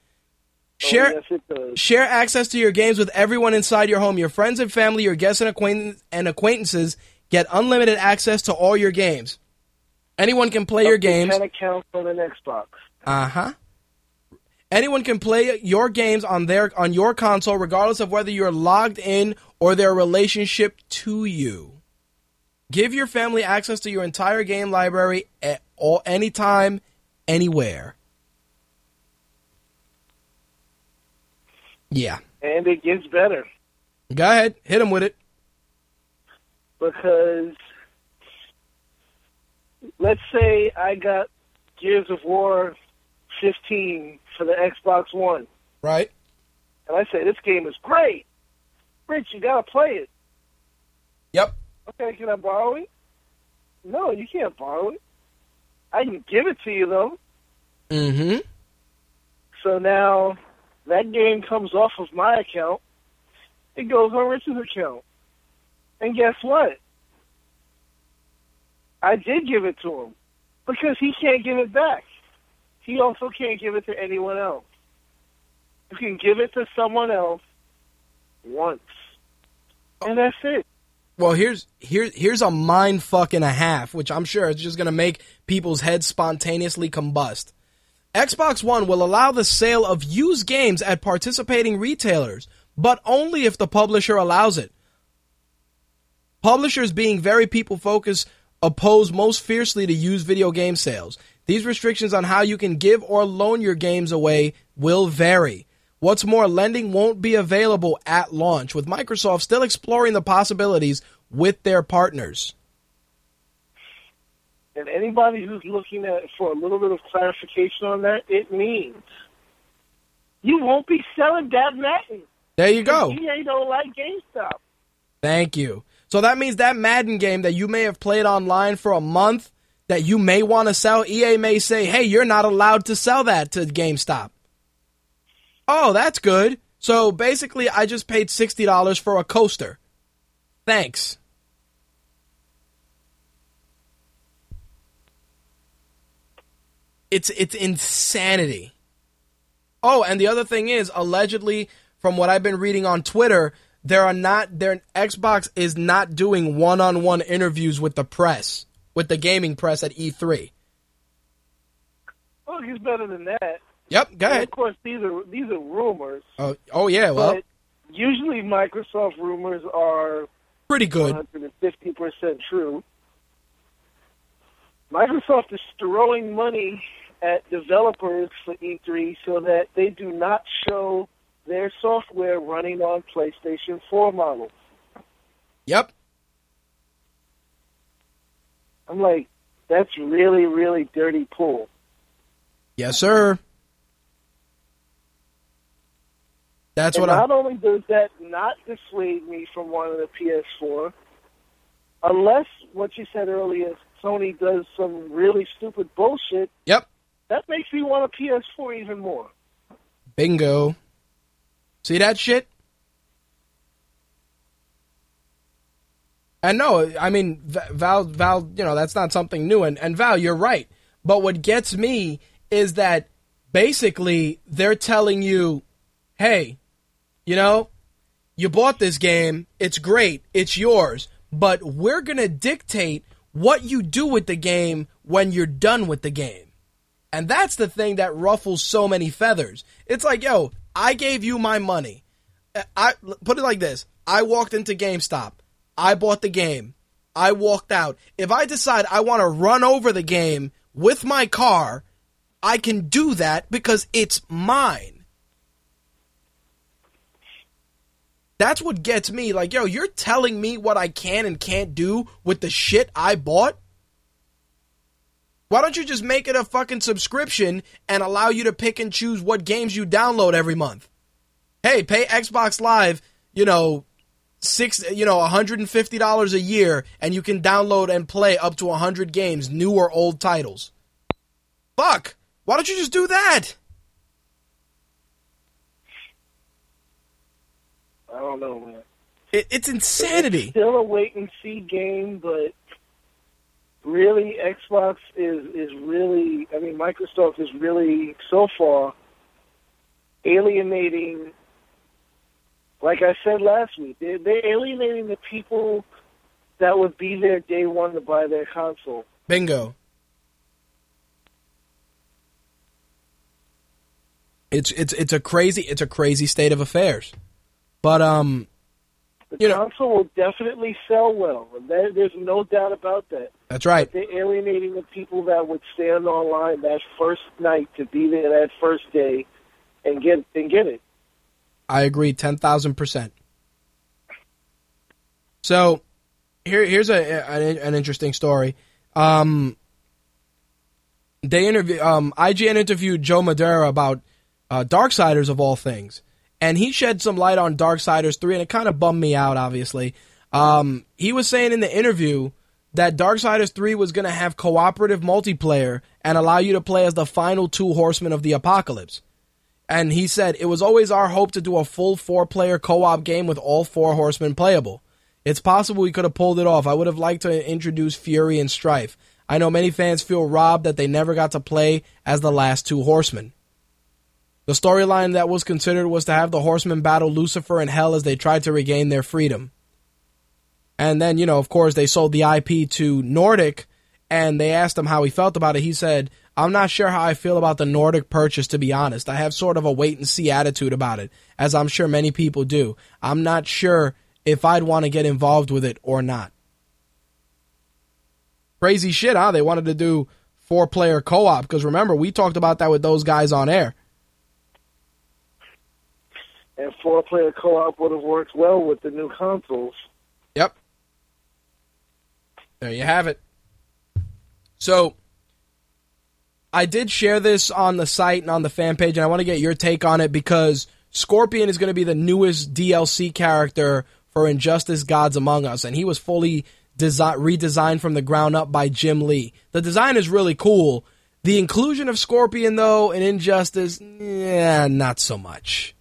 Share Oh, yes, share access to your games with everyone inside your home. Your friends and family, your guests and acquaintance and acquaintances get unlimited access to all your games. Anyone can play your Up to games. Ten accounts on an Xbox. Uh huh. Anyone can play your games on their on your console, regardless of whether you're logged in or their relationship to you. Give your family access to your entire game library at all anytime, anywhere. Yeah. And it gets better Go ahead, hit him with it. because let's say I got Gears of War 15 for the Xbox One, Right. and I say this game is great. Rich, you gotta play it. Yep. Okay, can I borrow it? No, you can't borrow it. I can give it to you though. Mm-hmm. So now that game comes off of my account. It goes on Rich's account. And guess what? I did give it to him because he can't give it back. He also can't give it to anyone else. You can give it to someone else once. And that's it. Well, here's here here's a mind fuck and a half, which I'm sure is just gonna make people's heads spontaneously combust. Xbox One will allow the sale of used games at participating retailers, but only if the publisher allows it. Publishers, being very people focused, oppose most fiercely to used video game sales. These restrictions on how you can give or loan your games away will vary. What's more, lending won't be available at launch, with Microsoft still exploring the possibilities with their partners. And anybody who's looking at for a little bit of clarification on that, it means you won't be selling that Madden. There you go. EA don't like GameStop. Thank you. So that means that Madden game that you may have played online for a month that you may want to sell, EA may say, hey, you're not allowed to sell that to GameStop. Oh, that's good. So basically, I just paid $60 for a coaster. Thanks. It's it's insanity. Oh, and the other thing is, allegedly, from what I've been reading on Twitter, there are not their Xbox is not doing one-on-one interviews with the press, with the gaming press at E E3. Well, he's better than that. Yep, go And ahead. of course, these are these are rumors, Oh, oh yeah, well, usually Microsoft rumors are pretty good. 150 percent true. Microsoft is throwing money at developers for E3 so that they do not show their software running on PlayStation 4 models. Yep. I'm like, that's really, really dirty pool. Yes, sir. That's and what not only does that not dissuade me from wanting a PS4, unless what you said earlier, Sony does some really stupid bullshit, Yep. that makes me want a PS4 even more. Bingo. See that shit? And no, I mean Val. Val, you know that's not something new. And and Val, you're right. But what gets me is that basically they're telling you, hey, you know, you bought this game. It's great. It's yours. But we're gonna dictate what you do with the game when you're done with the game. And that's the thing that ruffles so many feathers. It's like, yo, I gave you my money. I put it like this. I walked into GameStop. I bought the game. I walked out. If I decide I want to run over the game with my car, I can do that because it's mine. That's what gets me. Like, yo, you're telling me what I can and can't do with the shit I bought? Why don't you just make it a fucking subscription and allow you to pick and choose what games you download every month? Hey, pay Xbox Live, you know, six, you know, $150 a year and you can download and play up to 100 games, new or old titles. Fuck. Why don't you just do that? I don't know, man. It, it's insanity. Still a wait and see game, but really, Xbox is is really. I mean, Microsoft is really so far alienating. Like I said last week, they're, they're alienating the people that would be there day one to buy their console. Bingo. It's it's it's a crazy it's a crazy state of affairs. But um The You know- console will definitely sell well. there's no doubt about that. that's right. They're alienating the people that would stand online that first night to be there that first day and get and get it. I agree, ten thousand percent. So, here here's a an, an interesting story. Um, they interview um, IGN interviewed Joe Madureira about uh, Darksiders of all things, and he shed some light on Darksiders three, and it kind of bummed me out. Obviously, um, he was saying in the interview that Darksiders three was going to have cooperative multiplayer and allow you to play as the final two horsemen of the apocalypse. And he said, It was always our hope to do a full four player co op game with all four horsemen playable. It's possible we could have pulled it off. I would have liked to introduce Fury and Strife. I know many fans feel robbed that they never got to play as the last two horsemen. The storyline that was considered was to have the horsemen battle Lucifer and Hell as they tried to regain their freedom. And then, you know, of course, they sold the IP to Nordic and they asked him how he felt about it. He said, I'm not sure how I feel about the Nordic purchase, to be honest. I have sort of a wait and see attitude about it, as I'm sure many people do. I'm not sure if I'd want to get involved with it or not. Crazy shit, huh? They wanted to do four player co op, because remember, we talked about that with those guys on air. And four player co op would have worked well with the new consoles. Yep. There you have it. So, I did share this on the site and on the fan page, and I want to get your take on it because Scorpion is going to be the newest DLC character for Injustice Gods Among Us, and he was fully desi- redesigned from the ground up by Jim Lee. The design is really cool. The inclusion of Scorpion, though, in Injustice, yeah, not so much.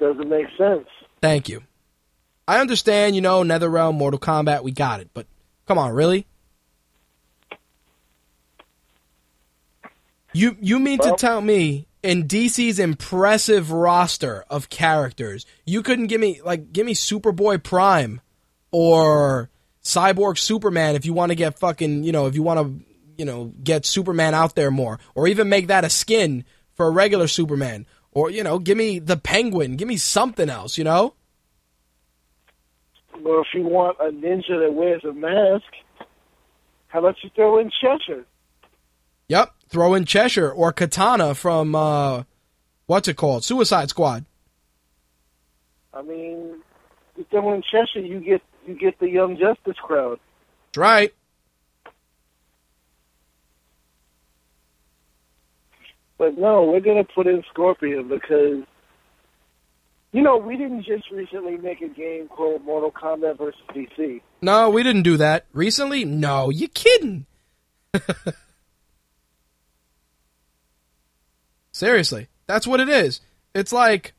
Doesn't make sense. Thank you. I understand, you know, NetherRealm, Mortal Kombat, we got it, but come on, really? You you mean Well- to tell me in DC's impressive roster of characters, you couldn't give me like give me Superboy Prime or Cyborg Superman if you want to get fucking, you know, if you want to, you know, get Superman out there more or even make that a skin for a regular Superman or you know, give me the Penguin, give me something else, you know? Well, if you want a ninja that wears a mask, how about you throw in Cheshire? Yep, throw in Cheshire or Katana from uh what's it called? Suicide Squad. I mean, you throw in Cheshire, you get you get the Young Justice crowd. That's right. But no, we're gonna put in Scorpion because you know we didn't just recently make a game called Mortal Kombat versus DC. No, we didn't do that. Recently? No, you kidding. (laughs) Seriously, that's what it is. It's like,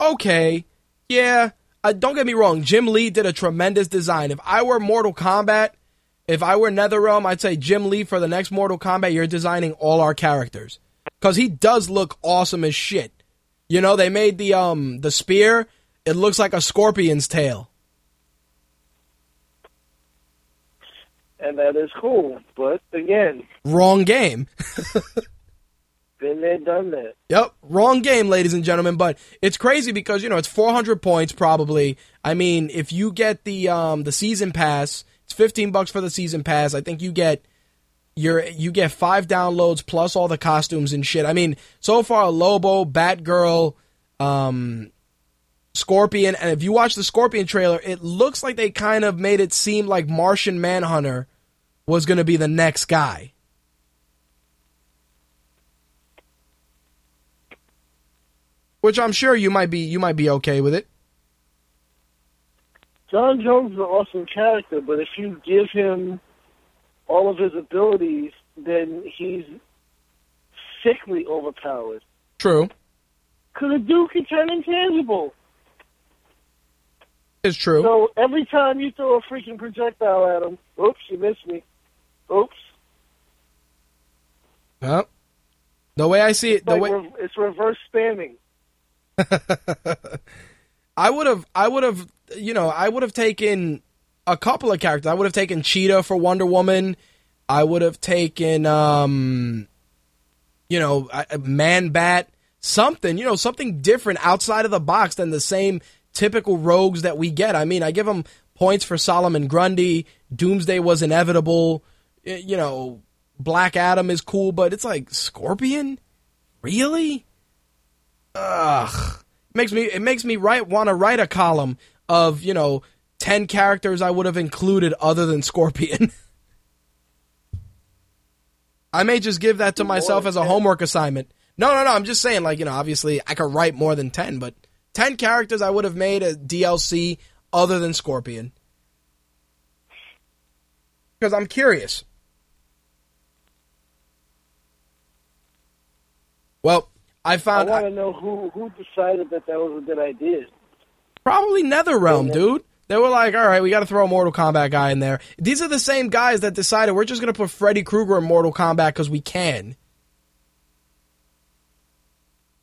okay, yeah, uh, don't get me wrong, Jim Lee did a tremendous design. If I were Mortal Kombat, if I were NetherRealm, I'd say Jim Lee for the next Mortal Kombat, you're designing all our characters. Cause he does look awesome as shit. You know, they made the um the spear, it looks like a scorpion's tail. And that is cool. But again, Wrong game. (laughs) been there, done that. Yep, wrong game, ladies and gentlemen. But it's crazy because you know it's 400 points probably. I mean, if you get the um the season pass, it's 15 bucks for the season pass. I think you get your you get five downloads plus all the costumes and shit. I mean, so far Lobo, Batgirl, um, Scorpion, and if you watch the Scorpion trailer, it looks like they kind of made it seem like Martian Manhunter was going to be the next guy. Which I'm sure you might be you might be okay with it. J'onn J'onzz is an awesome character, but if you give him all of his abilities, then he's sickly overpowered. True. Because a dude can turn intangible. It's true. So every time you throw a freaking projectile at him, oops, you missed me. Oops. Huh? The way I see it, It's, the like way re- it's reverse spamming. (laughs) I would have, I would have, you know, I would have taken a couple of characters. I would have taken Cheetah for Wonder Woman. I would have taken, um, you know, Man Bat, something, you know, something different outside of the box than the same typical rogues that we get. I mean, I give them points for Solomon Grundy. Doomsday was inevitable. You know, Black Adam is cool, but it's like Scorpion, really? Ugh, makes me it makes me write want to write a column of you know ten characters I would have included other than Scorpion. (laughs) I may just give that to myself as a 10? homework assignment. No, no, no. I'm just saying, like you know, obviously I could write more than ten, but ten characters I would have made a DLC other than Scorpion because I'm curious. Well, I found. I want to know who who decided that that was a good idea. Probably NetherRealm, dude. They were like, all right, we got to throw a Mortal Kombat guy in there. These are the same guys that decided we're just going to put Freddy Krueger in Mortal Kombat because we can.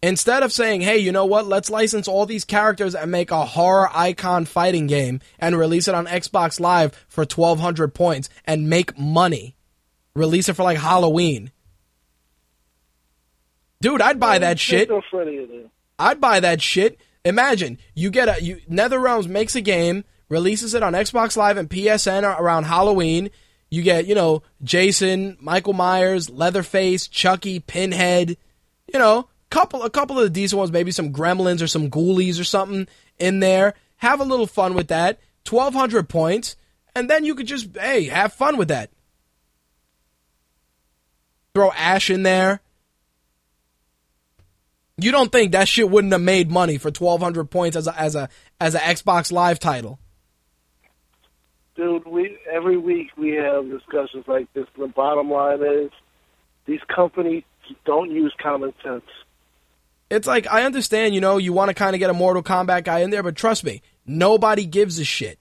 Instead of saying, hey, you know what, let's license all these characters and make a horror icon fighting game and release it on Xbox Live for 1,200 points and make money. Release it for like Halloween. Dude, I'd buy that shit. Throw Freddy in there. I'd buy that shit. Imagine you get a you NetherRealms makes a game, releases it on Xbox Live and PSN around Halloween. You get you know Jason, Michael Myers, Leatherface, Chucky, Pinhead. You know, couple a couple of the decent ones, maybe some Gremlins or some Ghoulies or something in there. Have a little fun with that. Twelve hundred points, and then you could just hey have fun with that. Throw Ash in there. You don't think that shit wouldn't have made money for twelve hundred points as a as a as a Xbox Live title? Dude, we every week we have discussions like this. The bottom line is these companies don't use common sense. It's like I understand, you know, you want to kind of get a Mortal Kombat guy in there, but trust me, nobody gives a shit.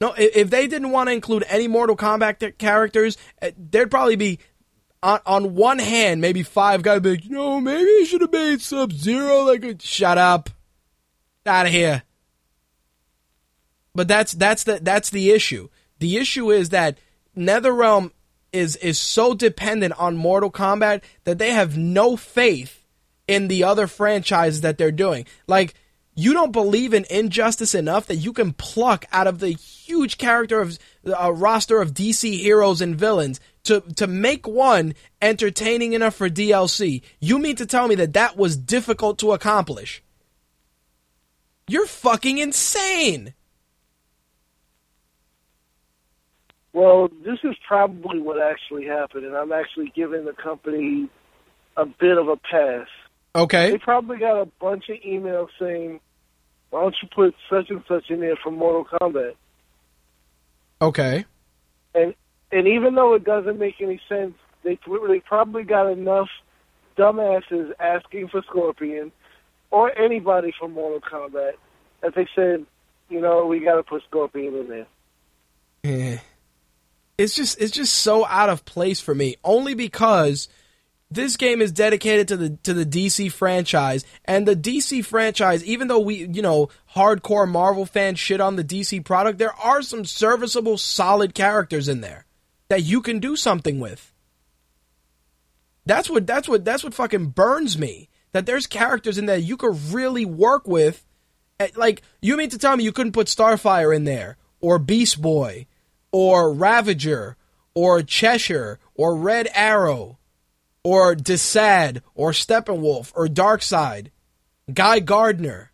No, if they didn't want to include any Mortal Kombat characters, eh, there'd probably be on, on one hand maybe five guys be like, no, maybe you should have made Sub Zero like a shut up, out of here. But that's that's the that's the issue. The issue is that NetherRealm is is so dependent on Mortal Kombat that they have no faith in the other franchises that they're doing. Like you don't believe in injustice enough that you can pluck out of the huge character of a roster of DC heroes and villains to to make one entertaining enough for DLC. You mean to tell me that that was difficult to accomplish? You're fucking insane. Well, this is probably what actually happened, and I'm actually giving the company a bit of a pass. Okay. They probably got a bunch of emails saying, "Why don't you put such and such in there for Mortal Kombat?" Okay. And and even though it doesn't make any sense, they they probably got enough dumbasses asking for Scorpion or anybody from Mortal Kombat that they said, you know, we got to put Scorpion in there. Eh. It's just it's just so out of place for me. Only because this game is dedicated to the to the DC franchise, and the DC franchise, even though we you know hardcore Marvel fans shit on the DC product, there are some serviceable, solid characters in there that you can do something with. That's what that's what that's what fucking burns me. That there's characters in there you could really work with. Eh, Like you mean to tell me you couldn't put Starfire in there or Beast Boy or Ravager or Cheshire or Red Arrow or Desad or Steppenwolf or Darkseid, Guy Gardner.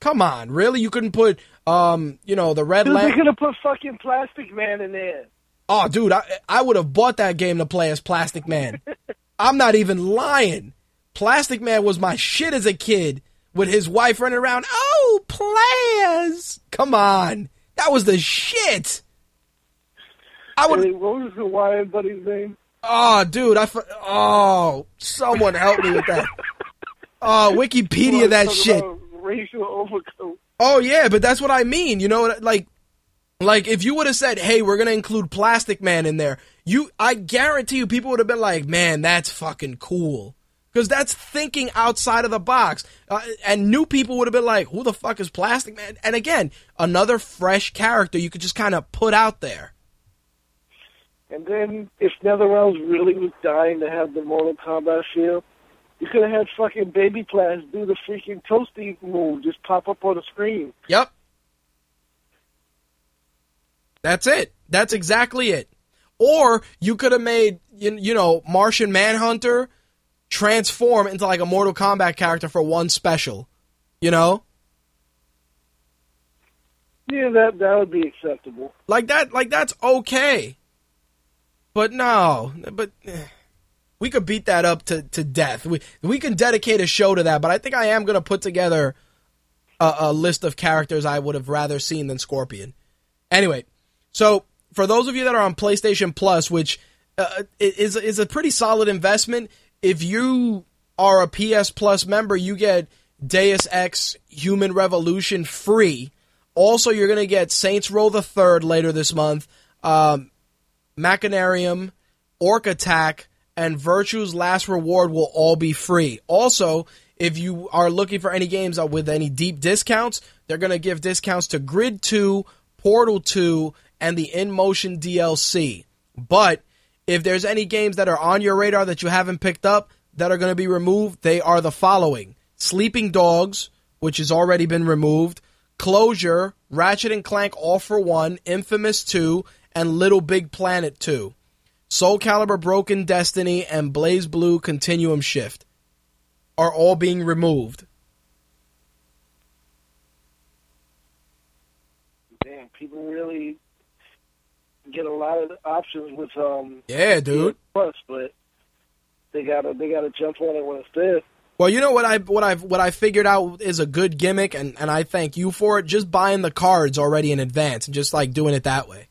Come on, really? You couldn't put um, you know, the Red Dude, they're gonna put fucking Plastic Man in there. Oh, dude, I I would have bought that game to play as Plastic Man. (laughs) I'm not even lying. Plastic Man was my shit as a kid with his wife running around. Oh, players! Come on, that was the shit. I would. Hey, what was the Hawaiian buddy's name? Oh, dude, I. Oh, someone help me with that. (laughs) Oh, Wikipedia that shit. Racial overcoat. Oh yeah, but that's what I mean. You know, like, like if you would have said, "Hey, we're gonna include Plastic Man in there," you, I guarantee you, people would have been like, "Man, that's fucking cool," because that's thinking outside of the box. Uh, and new people would have been like, "Who the fuck is Plastic Man?" And again, another fresh character you could just kind of put out there. And then, if NetherRealms really was dying to have the Mortal Kombat feel, you could have had fucking Baby Plas do the freaking toasty move, just pop up on the screen. Yep. That's it. That's exactly it. Or you could have made you, you know Martian Manhunter transform into like a Mortal Kombat character for one special. You know? Yeah, that that would be acceptable. Like that like that's okay. But no, but eh, we could beat that up to, to death. We we can dedicate a show to that, but I think I am going to put together a, a list of characters I would have rather seen than Scorpion. Anyway, so for those of you that are on PlayStation Plus, which uh, is is a pretty solid investment, if you are a PS Plus member, you get Deus Ex Human Revolution free. Also, you're going to get Saints Row the Third later this month, um, Machinarium, Orc Attack, and Virtue's Last Reward will all be free. Also, if you are looking for any games with any deep discounts, they're going to give discounts to Grid 2, Portal 2, and the In Motion DLC. But if there's any games that are on your radar that you haven't picked up that are going to be removed, they are the following Sleeping Dogs, which has already been removed, Closure, Ratchet and Clank All for One, Infamous 2, and Little Big Planet 2. Soul Calibur Broken Destiny and Blaze Blue Continuum Shift are all being removed. Damn, people really get a lot of options with um Yeah, dude. Plus, but they gotta they gotta jump on it when it's there. Well, you know what I what I've what I figured out is a good gimmick, and and I thank you for it. Just buying the cards already in advance and just like doing it that way.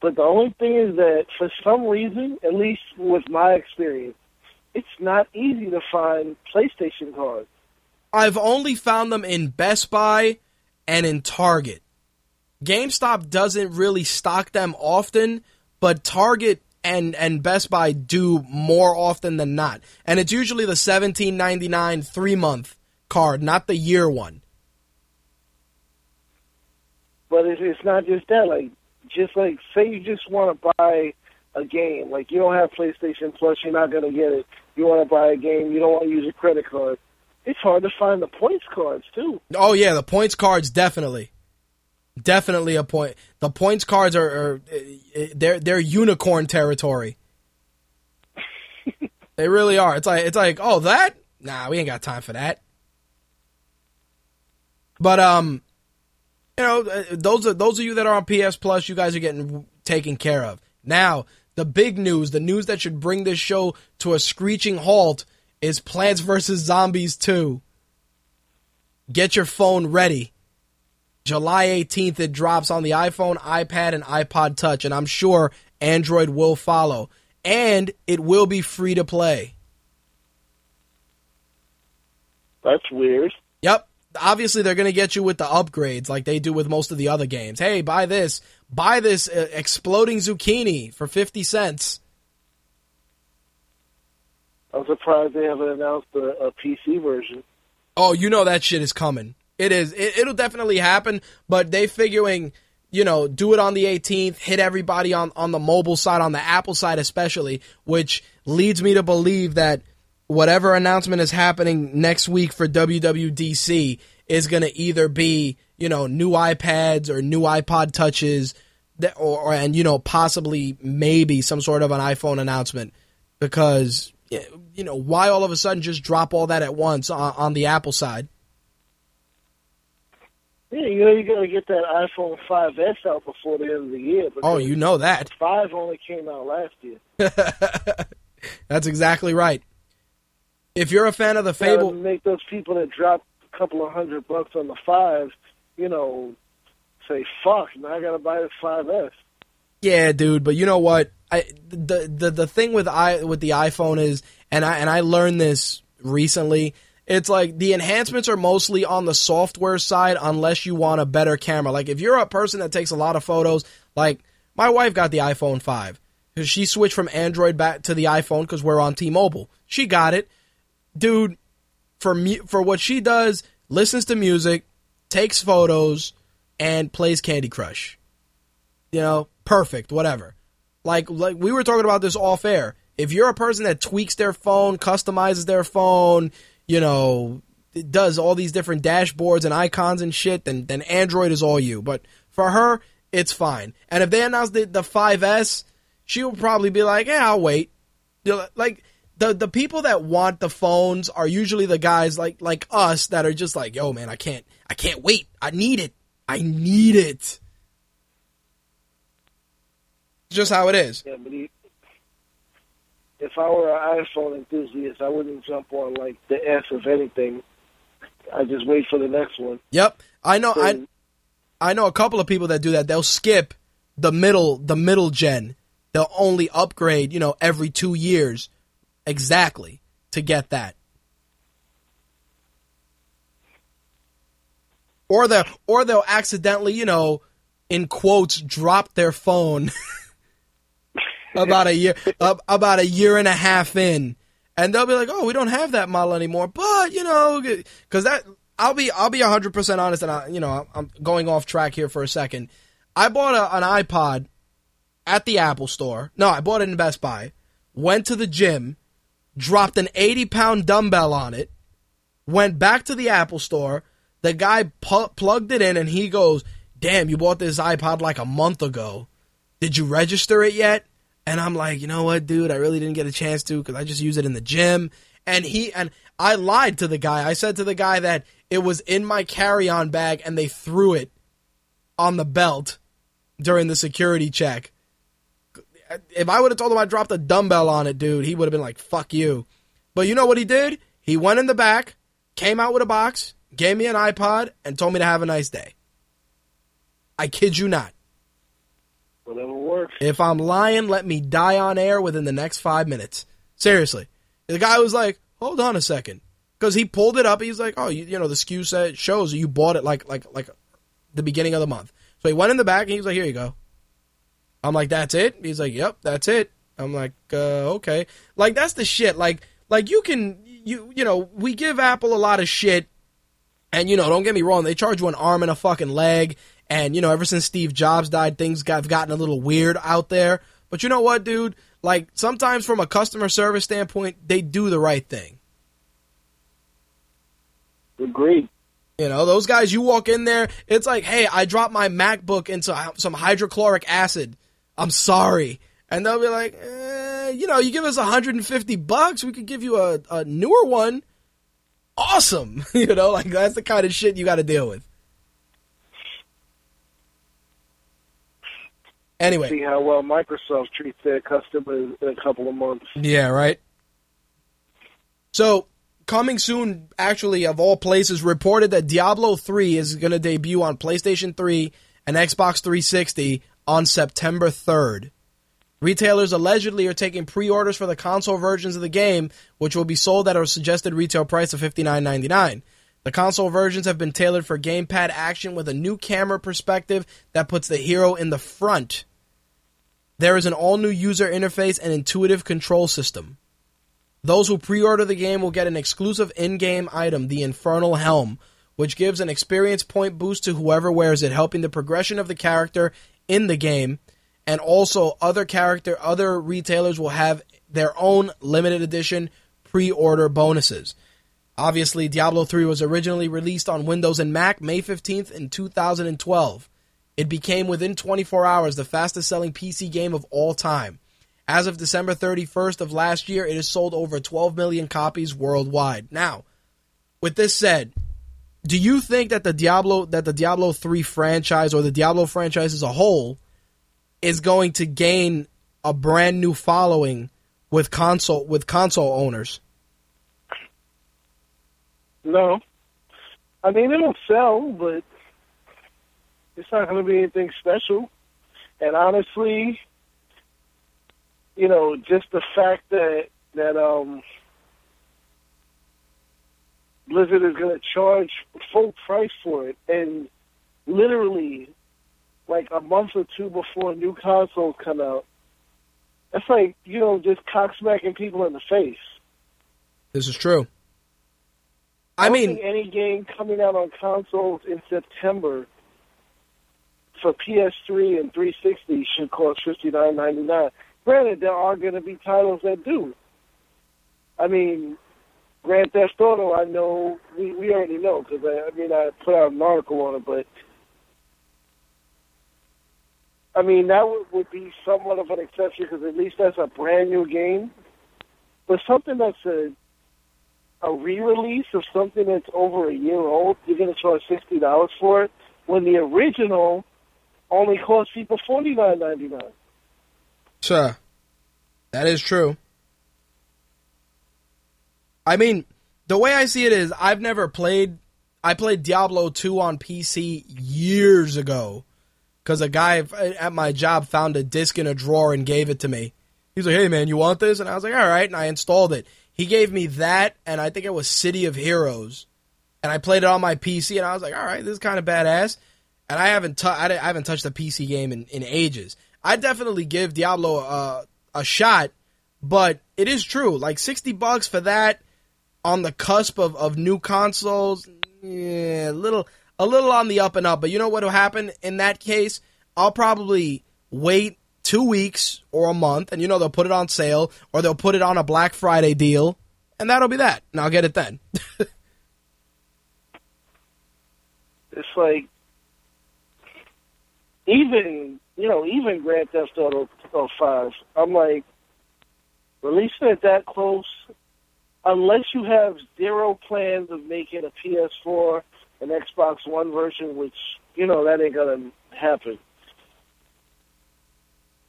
But the only thing is that for some reason, at least with my experience, it's not easy to find PlayStation cards. I've only found them in Best Buy and in Target. GameStop doesn't really stock them often, but Target and and Best Buy do more often than not. And it's usually the 17.99 3-month card, not the year one. But it's, it's not just that. Like, just like say you just want to buy a game, like you don't have PlayStation Plus, you're not gonna get it. You want to buy a game, you don't want to use a credit card. It's hard to find the points cards too. Oh yeah, the points cards definitely. Definitely a point. The points cards are, are eh, eh, they're they're unicorn territory. (laughs) they really are. It's like it's like oh that nah we ain't got time for that. But um, you know eh, those are those of you that are on PS Plus, you guys are getting taken care of. Now the big news, the news that should bring this show to a screeching halt, is Plants vs Zombies two. Get your phone ready. July 18th, it drops on the iPhone, iPad, and iPod Touch, and I'm sure Android will follow. And it will be free to play. That's weird. Yep. Obviously, they're going to get you with the upgrades like they do with most of the other games. Hey, buy this. Buy this uh, exploding zucchini for 50 cents. I'm surprised they haven't announced a, a PC version. Oh, you know that shit is coming. It is. It, it'll definitely happen, but they figuring, you know, do it on the 18th, hit everybody on, on the mobile side, on the Apple side especially, which leads me to believe that whatever announcement is happening next week for WWDC is going to either be, you know, new iPads or new iPod touches that, or, or, and, you know, possibly maybe some sort of an iPhone announcement because, you know, why all of a sudden just drop all that at once on, on the Apple side? Yeah, you know you got to get that iPhone 5S out before the end of the year. Oh, you know that. (laughs) Five only came out last year. That's exactly right. If you're a fan of the Fable, make those people that drop a couple of hundred bucks on the five, you know, say fuck. Now I got to buy the 5S. Yeah, dude. But you know what? I the the the thing with i with the iPhone is, and I and I learned this recently it's like the enhancements are mostly on the software side unless you want a better camera. Like if you're a person that takes a lot of photos, like my wife got the iPhone 5 because she switched from Android back to the iPhone because we're on T-Mobile. She got it, dude. For me, for what she does, listens to music, takes photos, and plays Candy Crush. You know, perfect, whatever. Like like we were talking about this off air. If you're a person that tweaks their phone, customizes their phone, you know, does all these different dashboards and icons and shit, then then Android is all you. But for her, it's fine. And if they announce the, the 5S, she will probably be like, "Yeah, I'll wait." Like the the people that want the phones are usually the guys like like us that are just like, "Yo, man, I can't I can't wait. I need it. I need it." Just how it is. Yeah, but he, if I were an iPhone enthusiast, I wouldn't jump on like the S of anything. I just wait for the next one. Yep. I know I I know a couple of people that do that. They'll skip the middle the middle gen. They'll only upgrade, you know, every 2 years exactly to get that. Or they or they'll accidentally, you know, in quotes drop their phone (laughs) about a year about a year and a half in and they'll be like, "Oh, we don't have that model anymore." But you know, because that I'll be I'll be hundred percent honest, and I you know I'm going off track here for a second. I bought a, an iPod at the Apple Store. No, I bought it in Best Buy. Went to the gym, dropped an eighty pound dumbbell on it. Went back to the Apple Store. The guy pu- plugged it in, and he goes, "Damn, you bought this iPod like a month ago. Did you register it yet?" And I'm like, you know what, dude? I really didn't get a chance to because I just use it in the gym. And he and I lied to the guy. I said to the guy that it was in my carry-on bag and they threw it on the belt during the security check. If I would have told him I dropped a dumbbell on it, dude, he would have been like, "Fuck you." But you know what he did? He went in the back, came out with a box, gave me an iPod, and told me to have a nice day. I kid you not. Whatever works. If I'm lying, let me die on air within the next five minutes. Seriously. The guy was like, hold on a second. Because he pulled it up. He's like, oh, you, you know, the SKU set shows you bought it like, like, like the beginning of the month. So he went in the back and he was like, here you go. I'm like, that's it? He's like, yep, that's it. I'm like, uh, okay. Like, that's the shit. Like, like you can, you, you know, we give Apple a lot of shit. And, you know, don't get me wrong, they charge you an arm and a fucking leg and, you know, ever since Steve Jobs died, things have gotten a little weird out there. But you know what, dude? Like, sometimes from a customer service standpoint, they do the right thing. Agreed. You know, those guys, you walk in there, it's like, hey, I dropped my MacBook into some hydrochloric acid. I'm sorry. And they'll be like, eh, you know, you give us 150 bucks, we could give you a, a newer one. Awesome. (laughs) you know, like, that's the kind of shit you got to deal with. Anyway, see how well Microsoft treats their customers in a couple of months. Yeah, right. So, coming soon, actually, of all places, reported that Diablo 3 is going to debut on PlayStation 3 and Xbox 360 on September 3rd. Retailers allegedly are taking pre orders for the console versions of the game, which will be sold at a suggested retail price of $59.99. The console versions have been tailored for gamepad action with a new camera perspective that puts the hero in the front. There is an all new user interface and intuitive control system. Those who pre order the game will get an exclusive in game item, the Infernal Helm, which gives an experience point boost to whoever wears it, helping the progression of the character in the game. And also, other character, other retailers will have their own limited edition pre order bonuses. Obviously, Diablo 3 was originally released on Windows and Mac May 15th in 2012. It became within 24 hours the fastest selling PC game of all time. As of December 31st of last year, it has sold over 12 million copies worldwide. Now, with this said, do you think that the Diablo that the Diablo 3 franchise or the Diablo franchise as a whole is going to gain a brand new following with console with console owners? No. I mean, it'll sell, but it's not going to be anything special. And honestly, you know, just the fact that that um Blizzard is going to charge full price for it, and literally, like a month or two before new consoles come out, that's like you know just cock smacking people in the face. This is true. I don't mean, any game coming out on consoles in September for PS3 and 360 should cost fifty nine ninety nine. Granted, there are going to be titles that do. I mean, Grand Theft Auto, I know we we already know because I, I mean I put out an article on it, but I mean that would, would be somewhat of an exception because at least that's a brand new game. But something that's a a re-release of something that's over a year old, you're going to charge sixty dollars for it when the original only cost people forty nine ninety nine. sir, that is true. I mean, the way I see it is, I've never played. I played Diablo 2 on PC years ago because a guy at my job found a disc in a drawer and gave it to me. He's like, "Hey man, you want this?" And I was like, "All right." And I installed it. He gave me that, and I think it was City of Heroes, and I played it on my PC, and I was like, "All right, this is kind of badass." And I haven't tou- I, I haven't touched a PC game in, in ages. I definitely give Diablo uh, a shot, but it is true. Like sixty bucks for that on the cusp of, of new consoles, yeah, a little a little on the up and up. But you know what will happen in that case? I'll probably wait two weeks or a month, and you know they'll put it on sale or they'll put it on a Black Friday deal, and that'll be that, and I'll get it then. (laughs) It's like even you know even Grand Theft Auto Five. I'm like releasing it that close, unless you have zero plans of making a PS4 and Xbox One version, which you know that ain't gonna happen.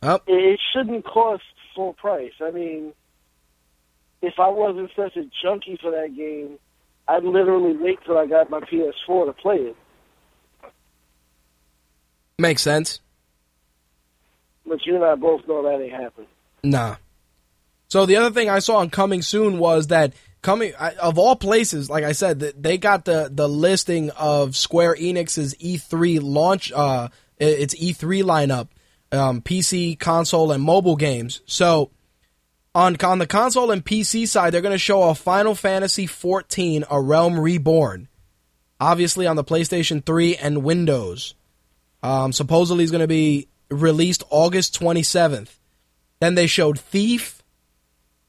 Up. It shouldn't cost full price. I mean, if I wasn't such a junkie for that game, I'd literally wait till I got my PS4 to play it. Makes sense. But you and I both know that ain't happening. Nah. So the other thing I saw on coming soon was that coming I- of all places, like I said, th- they got the the listing of Square Enix's E3 launch, uh, its E3 lineup, um, PC, console, and mobile games. So on on the console and PC side, they're going to show a Final Fantasy 14, A Realm Reborn. Obviously on the PlayStation 3 and Windows. Um, supposedly is going to be released August 27th. Then they showed Thief,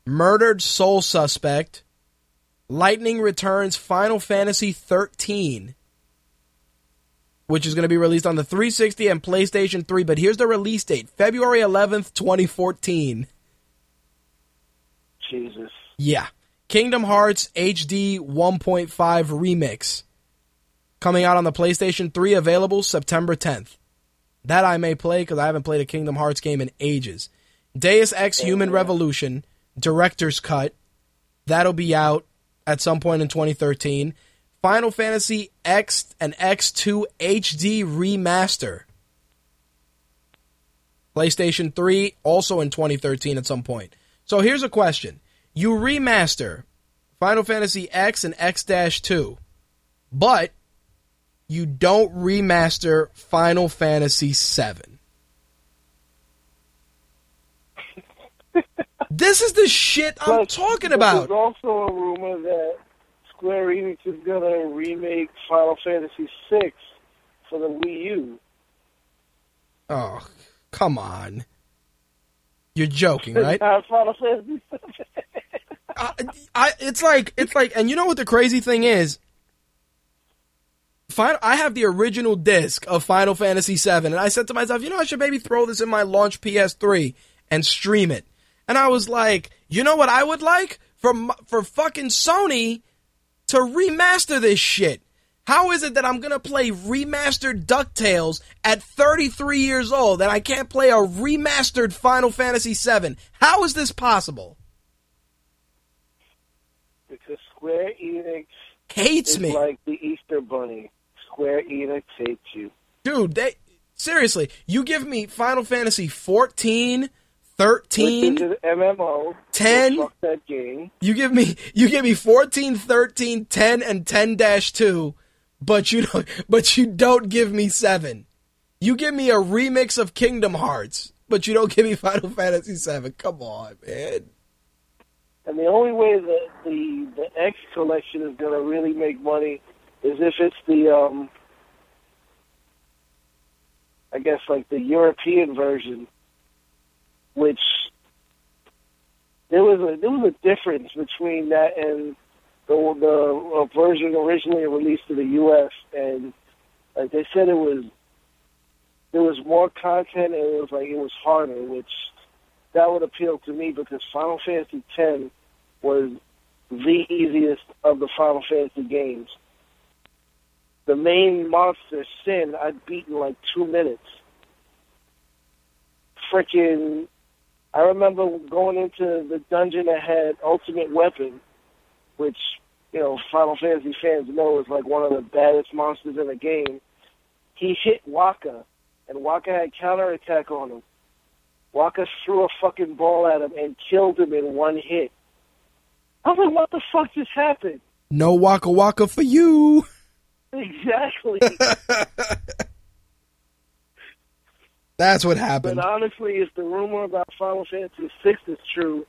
Murdered Soul Suspect, Lightning Returns Final Fantasy 13, which is going to be released on the 360 and PlayStation 3. But here's the release date February 11th, 2014. Jesus. Yeah. Kingdom Hearts HD 1.5 Remix. Coming out on the PlayStation 3, available September 10th. That I may play because I haven't played a Kingdom Hearts game in ages. Deus Ex Human Revolution, Director's Cut. That'll be out at some point in 2013. Final Fantasy X and X2 HD Remaster. PlayStation 3, also in 2013 at some point. So here's a question. You remaster Final Fantasy X and X 2, but you don't remaster Final Fantasy VII. this is the shit I'm Plus, talking about. There's also a rumor that Square Enix is going to remake Final Fantasy VI for the Wii U. Oh, come on. You're joking, (laughs) right? Final Fantasy. I, I, it's like it's like, and you know what the crazy thing is? Final, I have the original disc of Final Fantasy VII, and I said to myself, you know, I should maybe throw this in my launch PS3 and stream it. And I was like, you know what I would like for for fucking Sony to remaster this shit. How is it that I'm gonna play remastered Ducktales at 33 years old and I can't play a remastered Final Fantasy VII? How is this possible? because Square Enix Hates me. like the Easter Bunny. Square Enix hates you. dude they seriously you give me final fantasy 14 13 Which is MMO. 10? Fuck that game. You give me you give me 14, 13, 10 and 10-2, but you don't but you don't give me 7. You give me a remix of Kingdom Hearts, but you don't give me (laughs) Final Fantasy 7. Come on, man. And the only way that the the X collection is going to really make money is if it's the um I guess like the European version, which there was a there was a difference between that and the the uh, version originally released to the U.S. and like they said it was there was more content and it was like it was harder, which that would appeal to me because Final Fantasy X was the easiest of the Final Fantasy games. The main monster, Sin, I'd beat in like two minutes. Frickin' I remember going into the dungeon that had Ultimate Weapon, which, you know, Final Fantasy fans know is like one of the baddest monsters in the game. He hit Wakka, and Wakka had counterattack on him. Wakka threw a fucking ball at him and killed him in one hit. I was like, what the fuck just happened? No Waka Waka for you. (laughs) Exactly. (laughs) That's what but happened. honestly, if the rumor about Final Fantasy VI is true,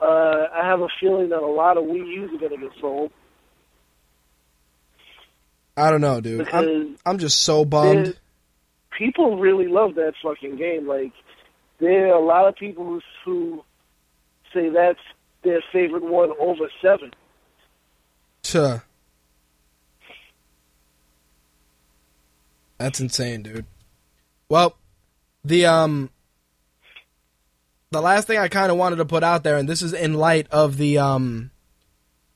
uh, I have a feeling that a lot of Wii U's are going to get sold. I don't know, dude. I'm, I'm just so bummed. people really love that fucking game. Like, there are a lot of people who, who say that's their favorite one over seven. Tuh. That's insane, dude. Well, the um the last thing I kind of wanted to put out there and this is in light of the um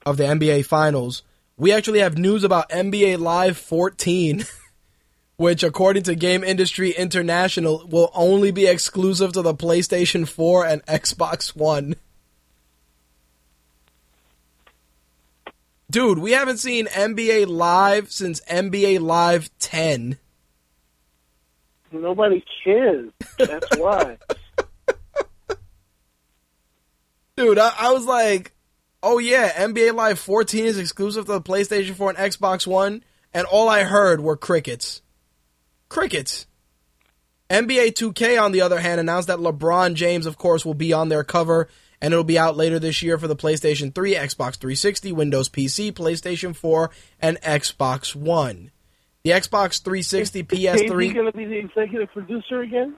of the NBA finals. We actually have news about NBA Live 14 (laughs) which according to Game Industry International will only be exclusive to the PlayStation 4 and Xbox 1. Dude, we haven't seen NBA Live since NBA Live 10. Nobody cares. That's why. (laughs) Dude, I, I was like, oh yeah, NBA Live 14 is exclusive to the PlayStation 4 and Xbox One, and all I heard were crickets. Crickets. NBA 2K, on the other hand, announced that LeBron James, of course, will be on their cover, and it'll be out later this year for the PlayStation 3, Xbox 360, Windows PC, PlayStation 4, and Xbox One. The Xbox 360, Is PS3. he going to be the executive producer again?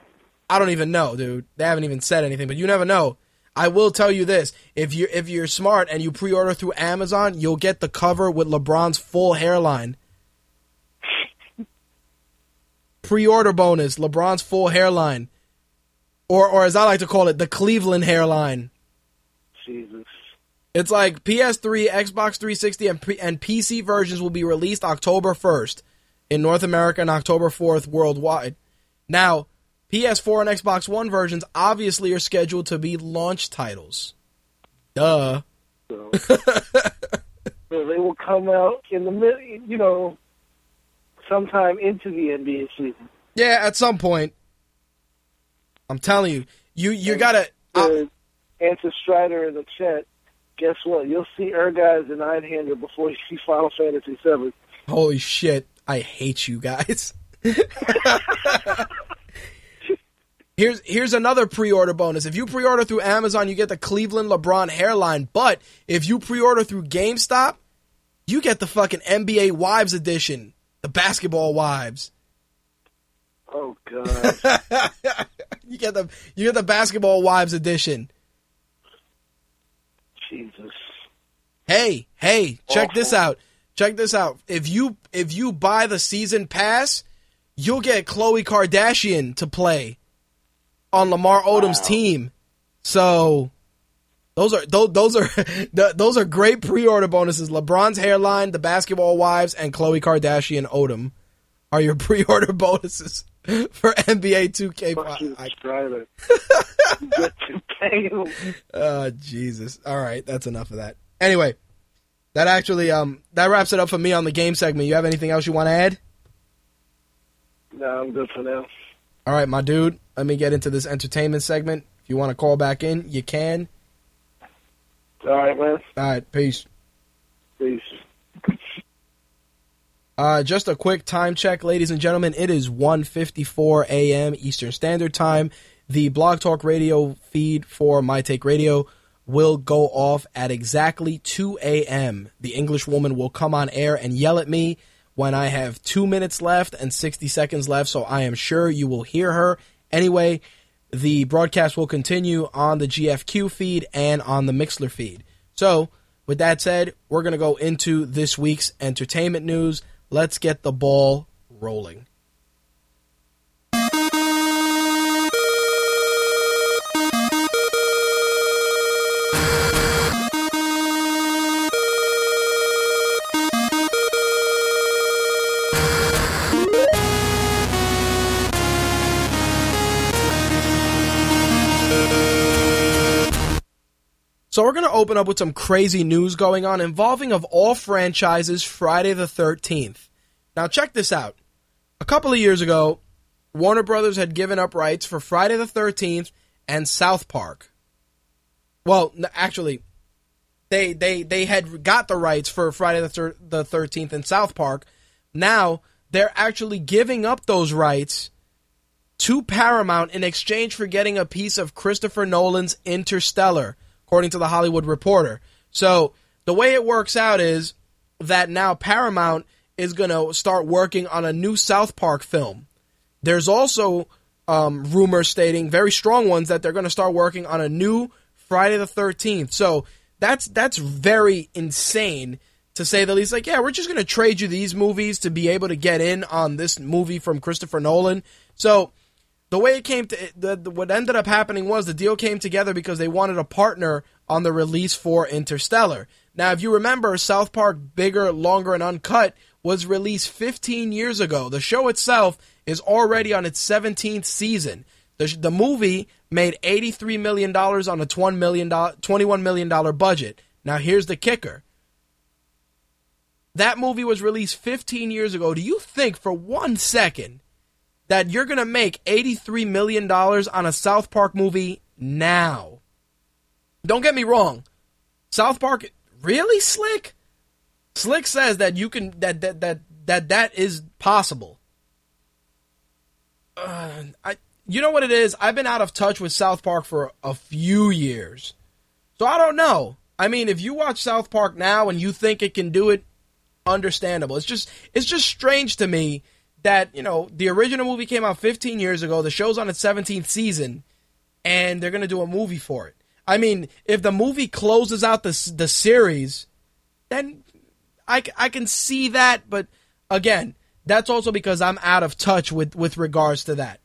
I don't even know, dude. They haven't even said anything, but you never know. I will tell you this: if you if you're smart and you pre-order through Amazon, you'll get the cover with LeBron's full hairline. Pre-order bonus: LeBron's full hairline, or or as I like to call it, the Cleveland hairline. Jesus. It's like PS3, Xbox 360, and, and PC versions will be released October 1st in North America and October 4th worldwide. Now, PS4 and Xbox One versions obviously are scheduled to be launch titles. Duh. So, (laughs) they will come out in the you know, sometime into the NBA season. Yeah, at some point. I'm telling you, you you gotta. uh, answer Strider in the chat, guess what? You'll see Ehrgeiz and Einhänder before you see Final Fantasy VII. Holy shit, I hate you guys. (laughs) here's here's another pre-order bonus. If you pre-order through Amazon, you get the Cleveland LeBron hairline, but if you pre-order through GameStop, you get the fucking NBA Wives edition, the basketball wives. Oh God! (laughs) You get the you get the basketball wives edition. Jesus. Hey, hey, check this out. Check this out. If you if you buy the season pass, you'll get Khloe Kardashian to play on Lamar Odom's team. So those are those, those are (laughs) those are great pre-order bonuses. LeBron's hairline, the basketball wives, and Khloe Kardashian Odom are your (laughs) pre-order bonuses for NBA 2K. Fucking I- Strider. (laughs) Get to. Oh Jesus! All right, that's enough of that. Anyway, that actually um that wraps it up for me on the game segment. You have anything else you want to add? No, I'm good for now. All right, my dude. Let me get into this entertainment segment. If you want to call back in, you can. All right, man. All right, peace. Peace. Uh, just a quick time check, ladies and gentlemen. It is 1.54 a.m. Eastern Standard Time. The Blog Talk Radio feed for My Take Radio will go off at exactly 2 a.m. The English woman will come on air and yell at me when I have two minutes left and 60 seconds left, so I am sure you will hear her. Anyway, the broadcast will continue on the GFQ feed and on the Mixlr feed. So, with that said, we're going to go into this week's entertainment news. Let's get the ball rolling. So we're going to open up with some crazy news going on involving of all franchises Friday the 13th. Now check this out. A couple of years ago, Warner Brothers had given up rights for Friday the 13th and South Park. Well, actually they they they had got the rights for Friday the the 13th and South Park. Now they're actually giving up those rights to Paramount in exchange for getting a piece of Christopher Nolan's Interstellar, according to the Hollywood Reporter. So the way it works out is that now Paramount is going to start working on a new South Park film. There's also um, rumors stating, very strong ones, that they're going to start working on a new Friday the 13th. So that's that's very insane to say the least. Like, yeah, we're just going to trade you these movies to be able to get in on this movie from Christopher Nolan. So the way it came to the, the, what ended up happening was the deal came together because they wanted a partner on the release for Interstellar. Now, if you remember, South Park Bigger, Longer, and Uncut was released 15 years ago. The show itself is already on its 17th season. The, the movie made $83 million on a $21 million, $21 million budget. Now, here's the kicker. That movie was released 15 years ago. Do you think for one second that you're going to make $83 million on a South Park movie now? Don't get me wrong. South Park, really slick? Slick says that you can that that that that that is possible. Uh, I you know what it is? I've been out of touch with South Park for a few years. So I don't know. I mean, if you watch South Park now and you think it can do it, understandable. It's just it's just strange to me that, you know, the original movie came out 15 years ago, the show's on its 17th season and they're going to do a movie for it. I mean, if the movie closes out the the series, then I, I can see that, but again, that's also because I'm out of touch with, with regards to that.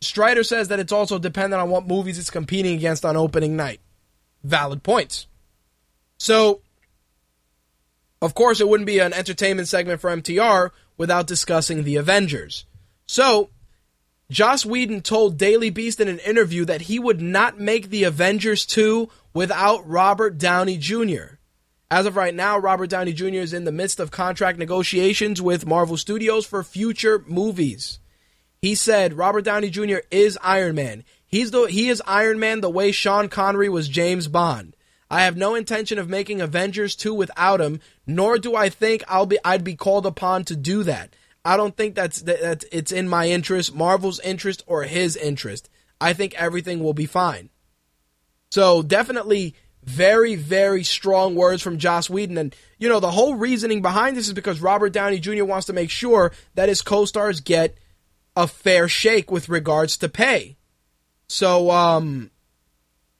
Strider says that it's also dependent on what movies it's competing against on opening night. Valid points. So, of course, it wouldn't be an entertainment segment for MTR without discussing the Avengers. So, Joss Whedon told Daily Beast in an interview that he would not make the Avengers 2 without Robert Downey Jr. As of right now, Robert Downey Jr. is in the midst of contract negotiations with Marvel Studios for future movies. He said Robert Downey Jr. is Iron Man. He's the he is Iron Man the way Sean Connery was James Bond. I have no intention of making Avengers 2 without him, nor do I think I'll be I'd be called upon to do that. I don't think that's that, it's in my interest, Marvel's interest or his interest. I think everything will be fine. So definitely very, very strong words from Joss Whedon. And, you know, the whole reasoning behind this is because Robert Downey Jr. wants to make sure that his co stars get a fair shake with regards to pay. So, um,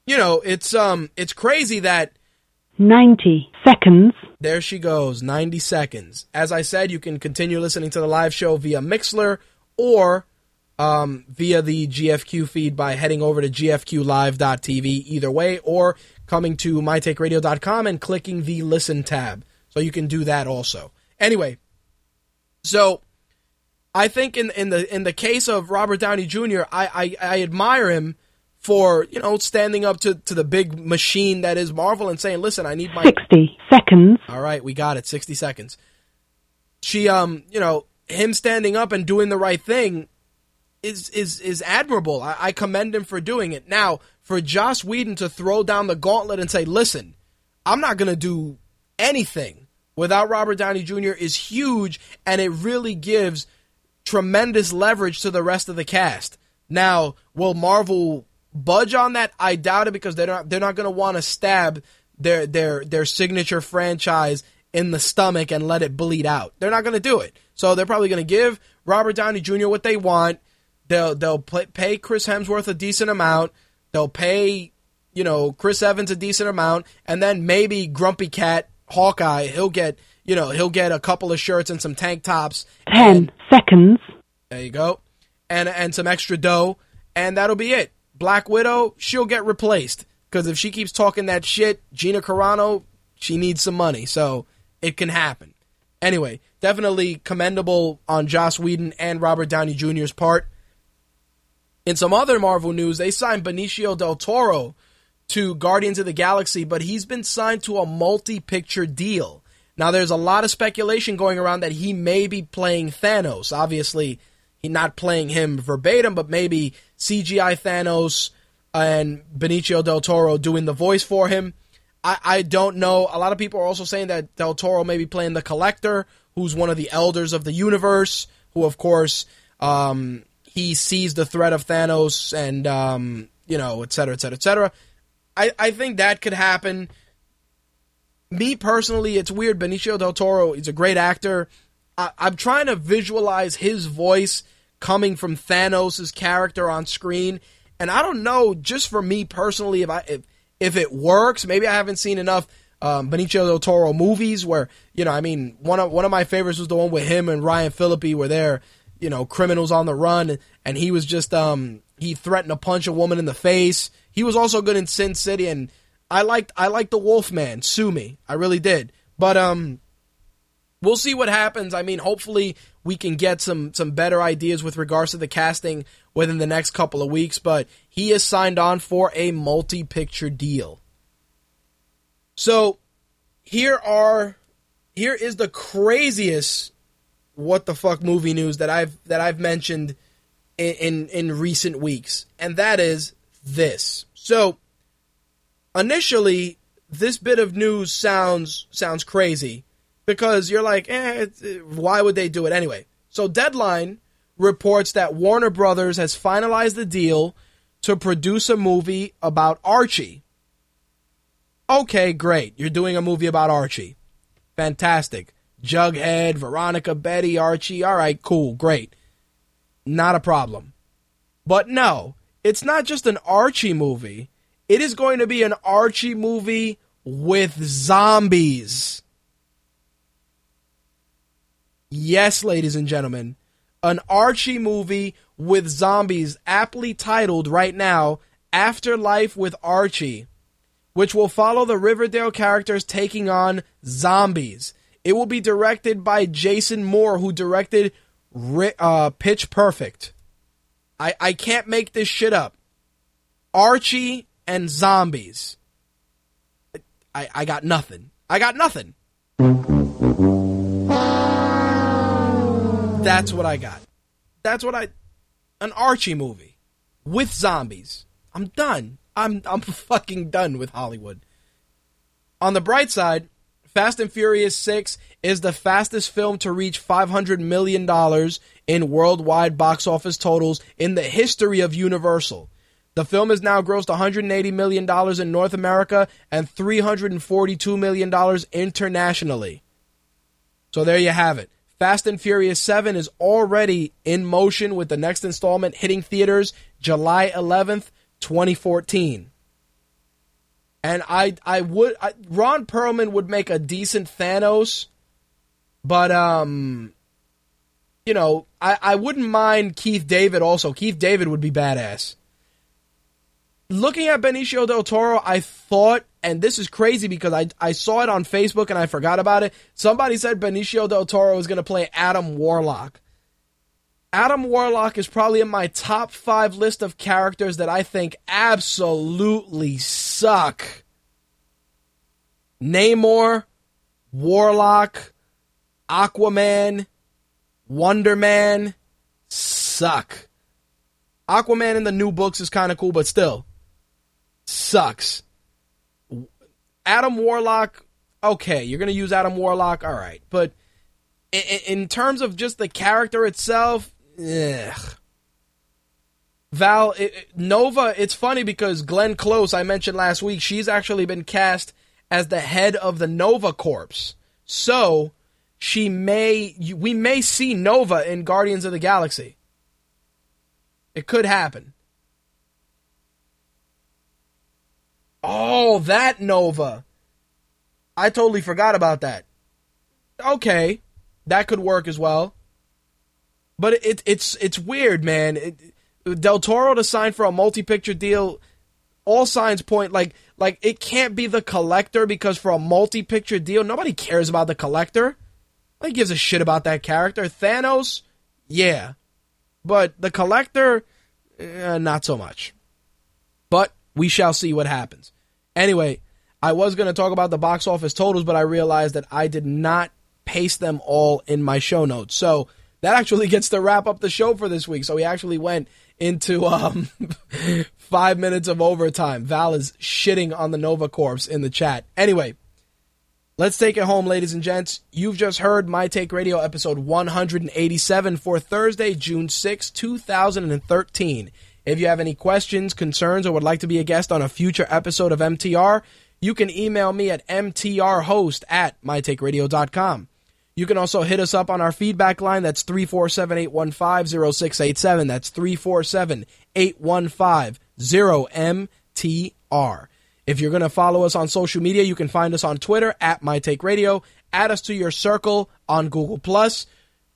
you know, it's um it's crazy that 90 seconds. there she goes, 90 seconds. As I said, you can continue listening to the live show via Mixlr or um, via the GFQ feed by heading over to gfqlive.tv either way, or coming to mytakeradio.com and clicking the listen tab. So you can do that also. Anyway, so I think in in the in the case of Robert Downey Jr., I, I, I admire him for you know standing up to, to the big machine that is Marvel and saying, "Listen, I need my 60 seconds. all right, we got it. 60 seconds. She, um, you know, him standing up and doing the right thing, is is is admirable. I, I commend him for doing it. Now, for Joss Whedon to throw down the gauntlet and say, "Listen, I'm not going to do anything without Robert Downey Jr." is huge, and it really gives tremendous leverage to the rest of the cast. Now, will Marvel budge on that? I doubt it because they're not they're not going to want to stab their their their signature franchise in the stomach and let it bleed out. They're not going to do it. So they're probably going to give Robert Downey Jr. what they want. They'll they'll play, pay Chris Hemsworth a decent amount. They'll pay you know Chris Evans a decent amount, and then maybe Grumpy Cat Hawkeye he'll get you know he'll get a couple of shirts and some tank tops. Ten seconds. There you go, and and some extra dough, and that'll be it. Black Widow she'll get replaced because if she keeps talking that shit, Gina Carano she needs some money, so it can happen. Anyway, definitely commendable on Joss Whedon and Robert Downey Jr.'s part. In some other Marvel news, they signed Benicio del Toro to Guardians of the Galaxy, but he's been signed to a multi picture deal. Now, there's a lot of speculation going around that he may be playing Thanos. Obviously, he's not playing him verbatim, but maybe CGI Thanos and Benicio del Toro doing the voice for him. I, I don't know. A lot of people are also saying that Del Toro may be playing the Collector, who's one of the elders of the universe, who, of course, um, he sees the threat of Thanos and, um, you know, et cetera, et cetera, et cetera. I, I think that could happen. Me personally, it's weird. Benicio del Toro, he's a great actor. I, I'm trying to visualize his voice coming from Thanos' character on screen. And I don't know, just for me personally, if I if, if it works, maybe I haven't seen enough um, Benicio del Toro movies where you know, I mean, one of one of my favorites was the one with him and Ryan Phillippe where they're you know criminals on the run, and he was just um he threatened to punch a woman in the face. He was also good in Sin City, and I liked I liked the Wolfman, sue me, I really did. But um, we'll see what happens. I mean, hopefully we can get some some better ideas with regards to the casting within the next couple of weeks. But he is signed on for a multi-picture deal. So here are here is the craziest what the fuck movie news that I've that I've mentioned in in, in recent weeks, and that is this. So initially, this bit of news sounds sounds crazy because you're like, eh, why would they do it anyway? So Deadline reports that Warner Brothers has finalized the deal to produce a movie about Archie. Okay, great. You're doing a movie about Archie. Fantastic. Jughead, Veronica, Betty, Archie. All right, cool, great. Not a problem. But no, it's not just an Archie movie. It is going to be an Archie movie with zombies. Yes, ladies and gentlemen, an Archie movie with zombies, aptly titled right now Afterlife with Archie, which will follow the Riverdale characters taking on zombies. It will be directed by Jason Moore, who directed uh, Pitch Perfect. I, I can't make this shit up. Archie and zombies. I, I got nothing. I got nothing. That's what I got. That's what I. An Archie movie with zombies. I'm done. I'm I'm (laughs) fucking done with Hollywood. On the bright side, Fast and Furious 6 is the fastest film to reach $500 million in worldwide box office totals in the history of Universal. The film has now grossed $180 million in North America and $342 million internationally. So there you have it. Fast and Furious 7 is already in motion with the next installment hitting theaters July 11th, 2014. And I I would I, Ron Perlman would make a decent Thanos, but um you know, I, I wouldn't mind Keith David also. Keith David would be badass. Looking at Benicio del Toro, I thought and this is crazy because I, I saw it on Facebook and I forgot about it. Somebody said Benicio del Toro is going to play Adam Warlock. Adam Warlock is probably in my top five list of characters that I think absolutely suck. Namor, Warlock, Aquaman, Wonder Man suck. Aquaman in the new books is kind of cool, but still sucks. Adam Warlock, okay, you're gonna use Adam Warlock, all right, but in, in terms of just the character itself, ugh. Val it- Nova. It's funny because Glenn Close, I mentioned last week, she's actually been cast as the head of the Nova Corps. So she may, we may see Nova in Guardians of the Galaxy. It could happen. Oh, that Nova. I totally forgot about that. Okay, that could work as well. But it, it it's it's weird, man. It, Del Toro to sign for a multi-picture deal, all signs point like like it can't be the collector because for a multi-picture deal, nobody cares about the collector. Nobody gives a shit about that character. Thanos, yeah, but the collector, eh, not so much. We shall see what happens. Anyway, I was going to talk about the box office totals, but I realized that I did not paste them all in my show notes. So that actually (laughs) gets to wrap up the show for this week. So we actually went into um, (laughs) five minutes of overtime. Val is shitting on the Nova Corps in the chat. Anyway, let's take it home, ladies and gents. You've just heard My Take Radio episode 187 for Thursday, June 6, 2013. If you have any questions, concerns, or would like to be a guest on a future episode of MTR, you can email me at mtrhost at mytakeradio.com. You can also hit us up on our feedback line. That's 347 815 0687. That's 347 815 0MTR. If you're going to follow us on social media, you can find us on Twitter at MyTakeRadio. Add us to your circle on Google Plus.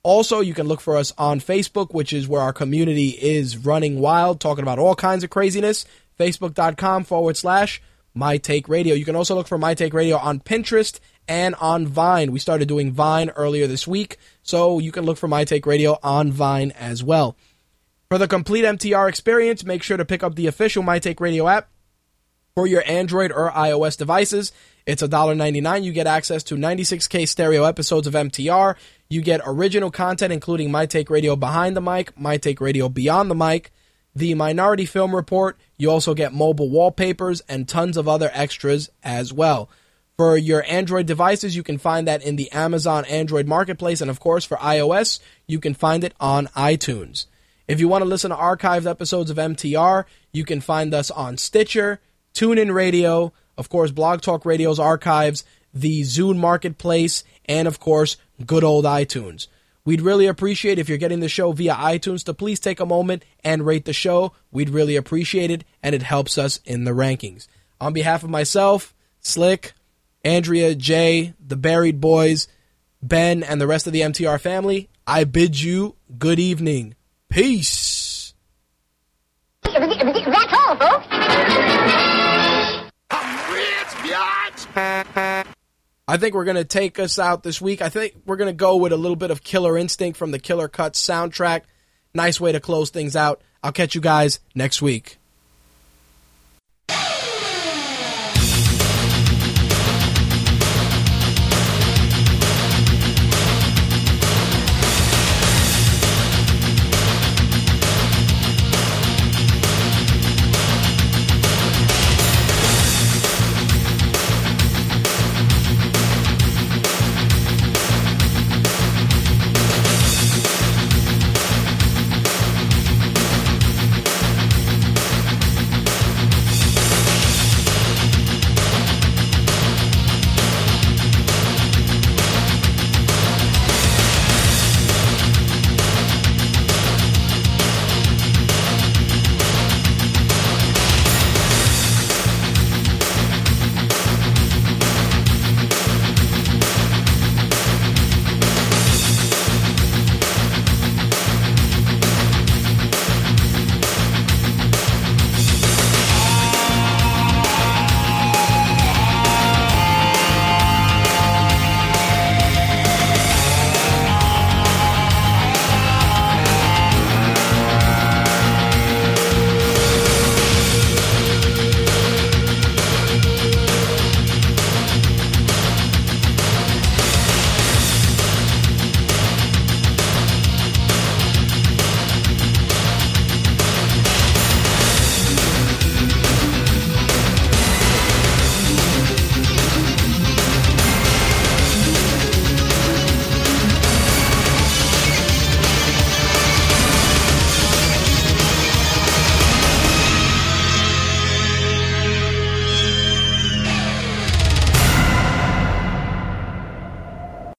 Also, you can look for us on Facebook, which is where our community is running wild, talking about all kinds of craziness. Facebook.com forward slash My Take Radio. You can also look for My Take Radio on Pinterest and on Vine. We started doing Vine earlier this week, so you can look for My Take Radio on Vine as well. For the complete MTR experience, make sure to pick up the official My Take Radio app for your Android or iOS devices. It's $1.99. You get access to 96K stereo episodes of MTR. You get original content, including My Take Radio Behind the Mic, My Take Radio Beyond the Mic, the Minority Film Report. You also get mobile wallpapers and tons of other extras as well. For your Android devices, you can find that in the Amazon Android Marketplace. And of course, for iOS, you can find it on iTunes. If you want to listen to archived episodes of MTR, you can find us on Stitcher, TuneIn Radio, of course, Blog Talk Radio's archives, the Zune Marketplace, and of course, good old iTunes. We'd really appreciate if you're getting the show via iTunes to please take a moment and rate the show. We'd really appreciate it, and it helps us in the rankings. On behalf of myself, Slick, Andrea, Jay, the Buried Boys, Ben, and the rest of the MTR family, I bid you good evening. Peace. That's all, folks. I think we're going to take us out this week. I think we're going to go with a little bit of Killer Instinct from the Killer Cuts soundtrack. Nice way to close things out. I'll catch you guys next week.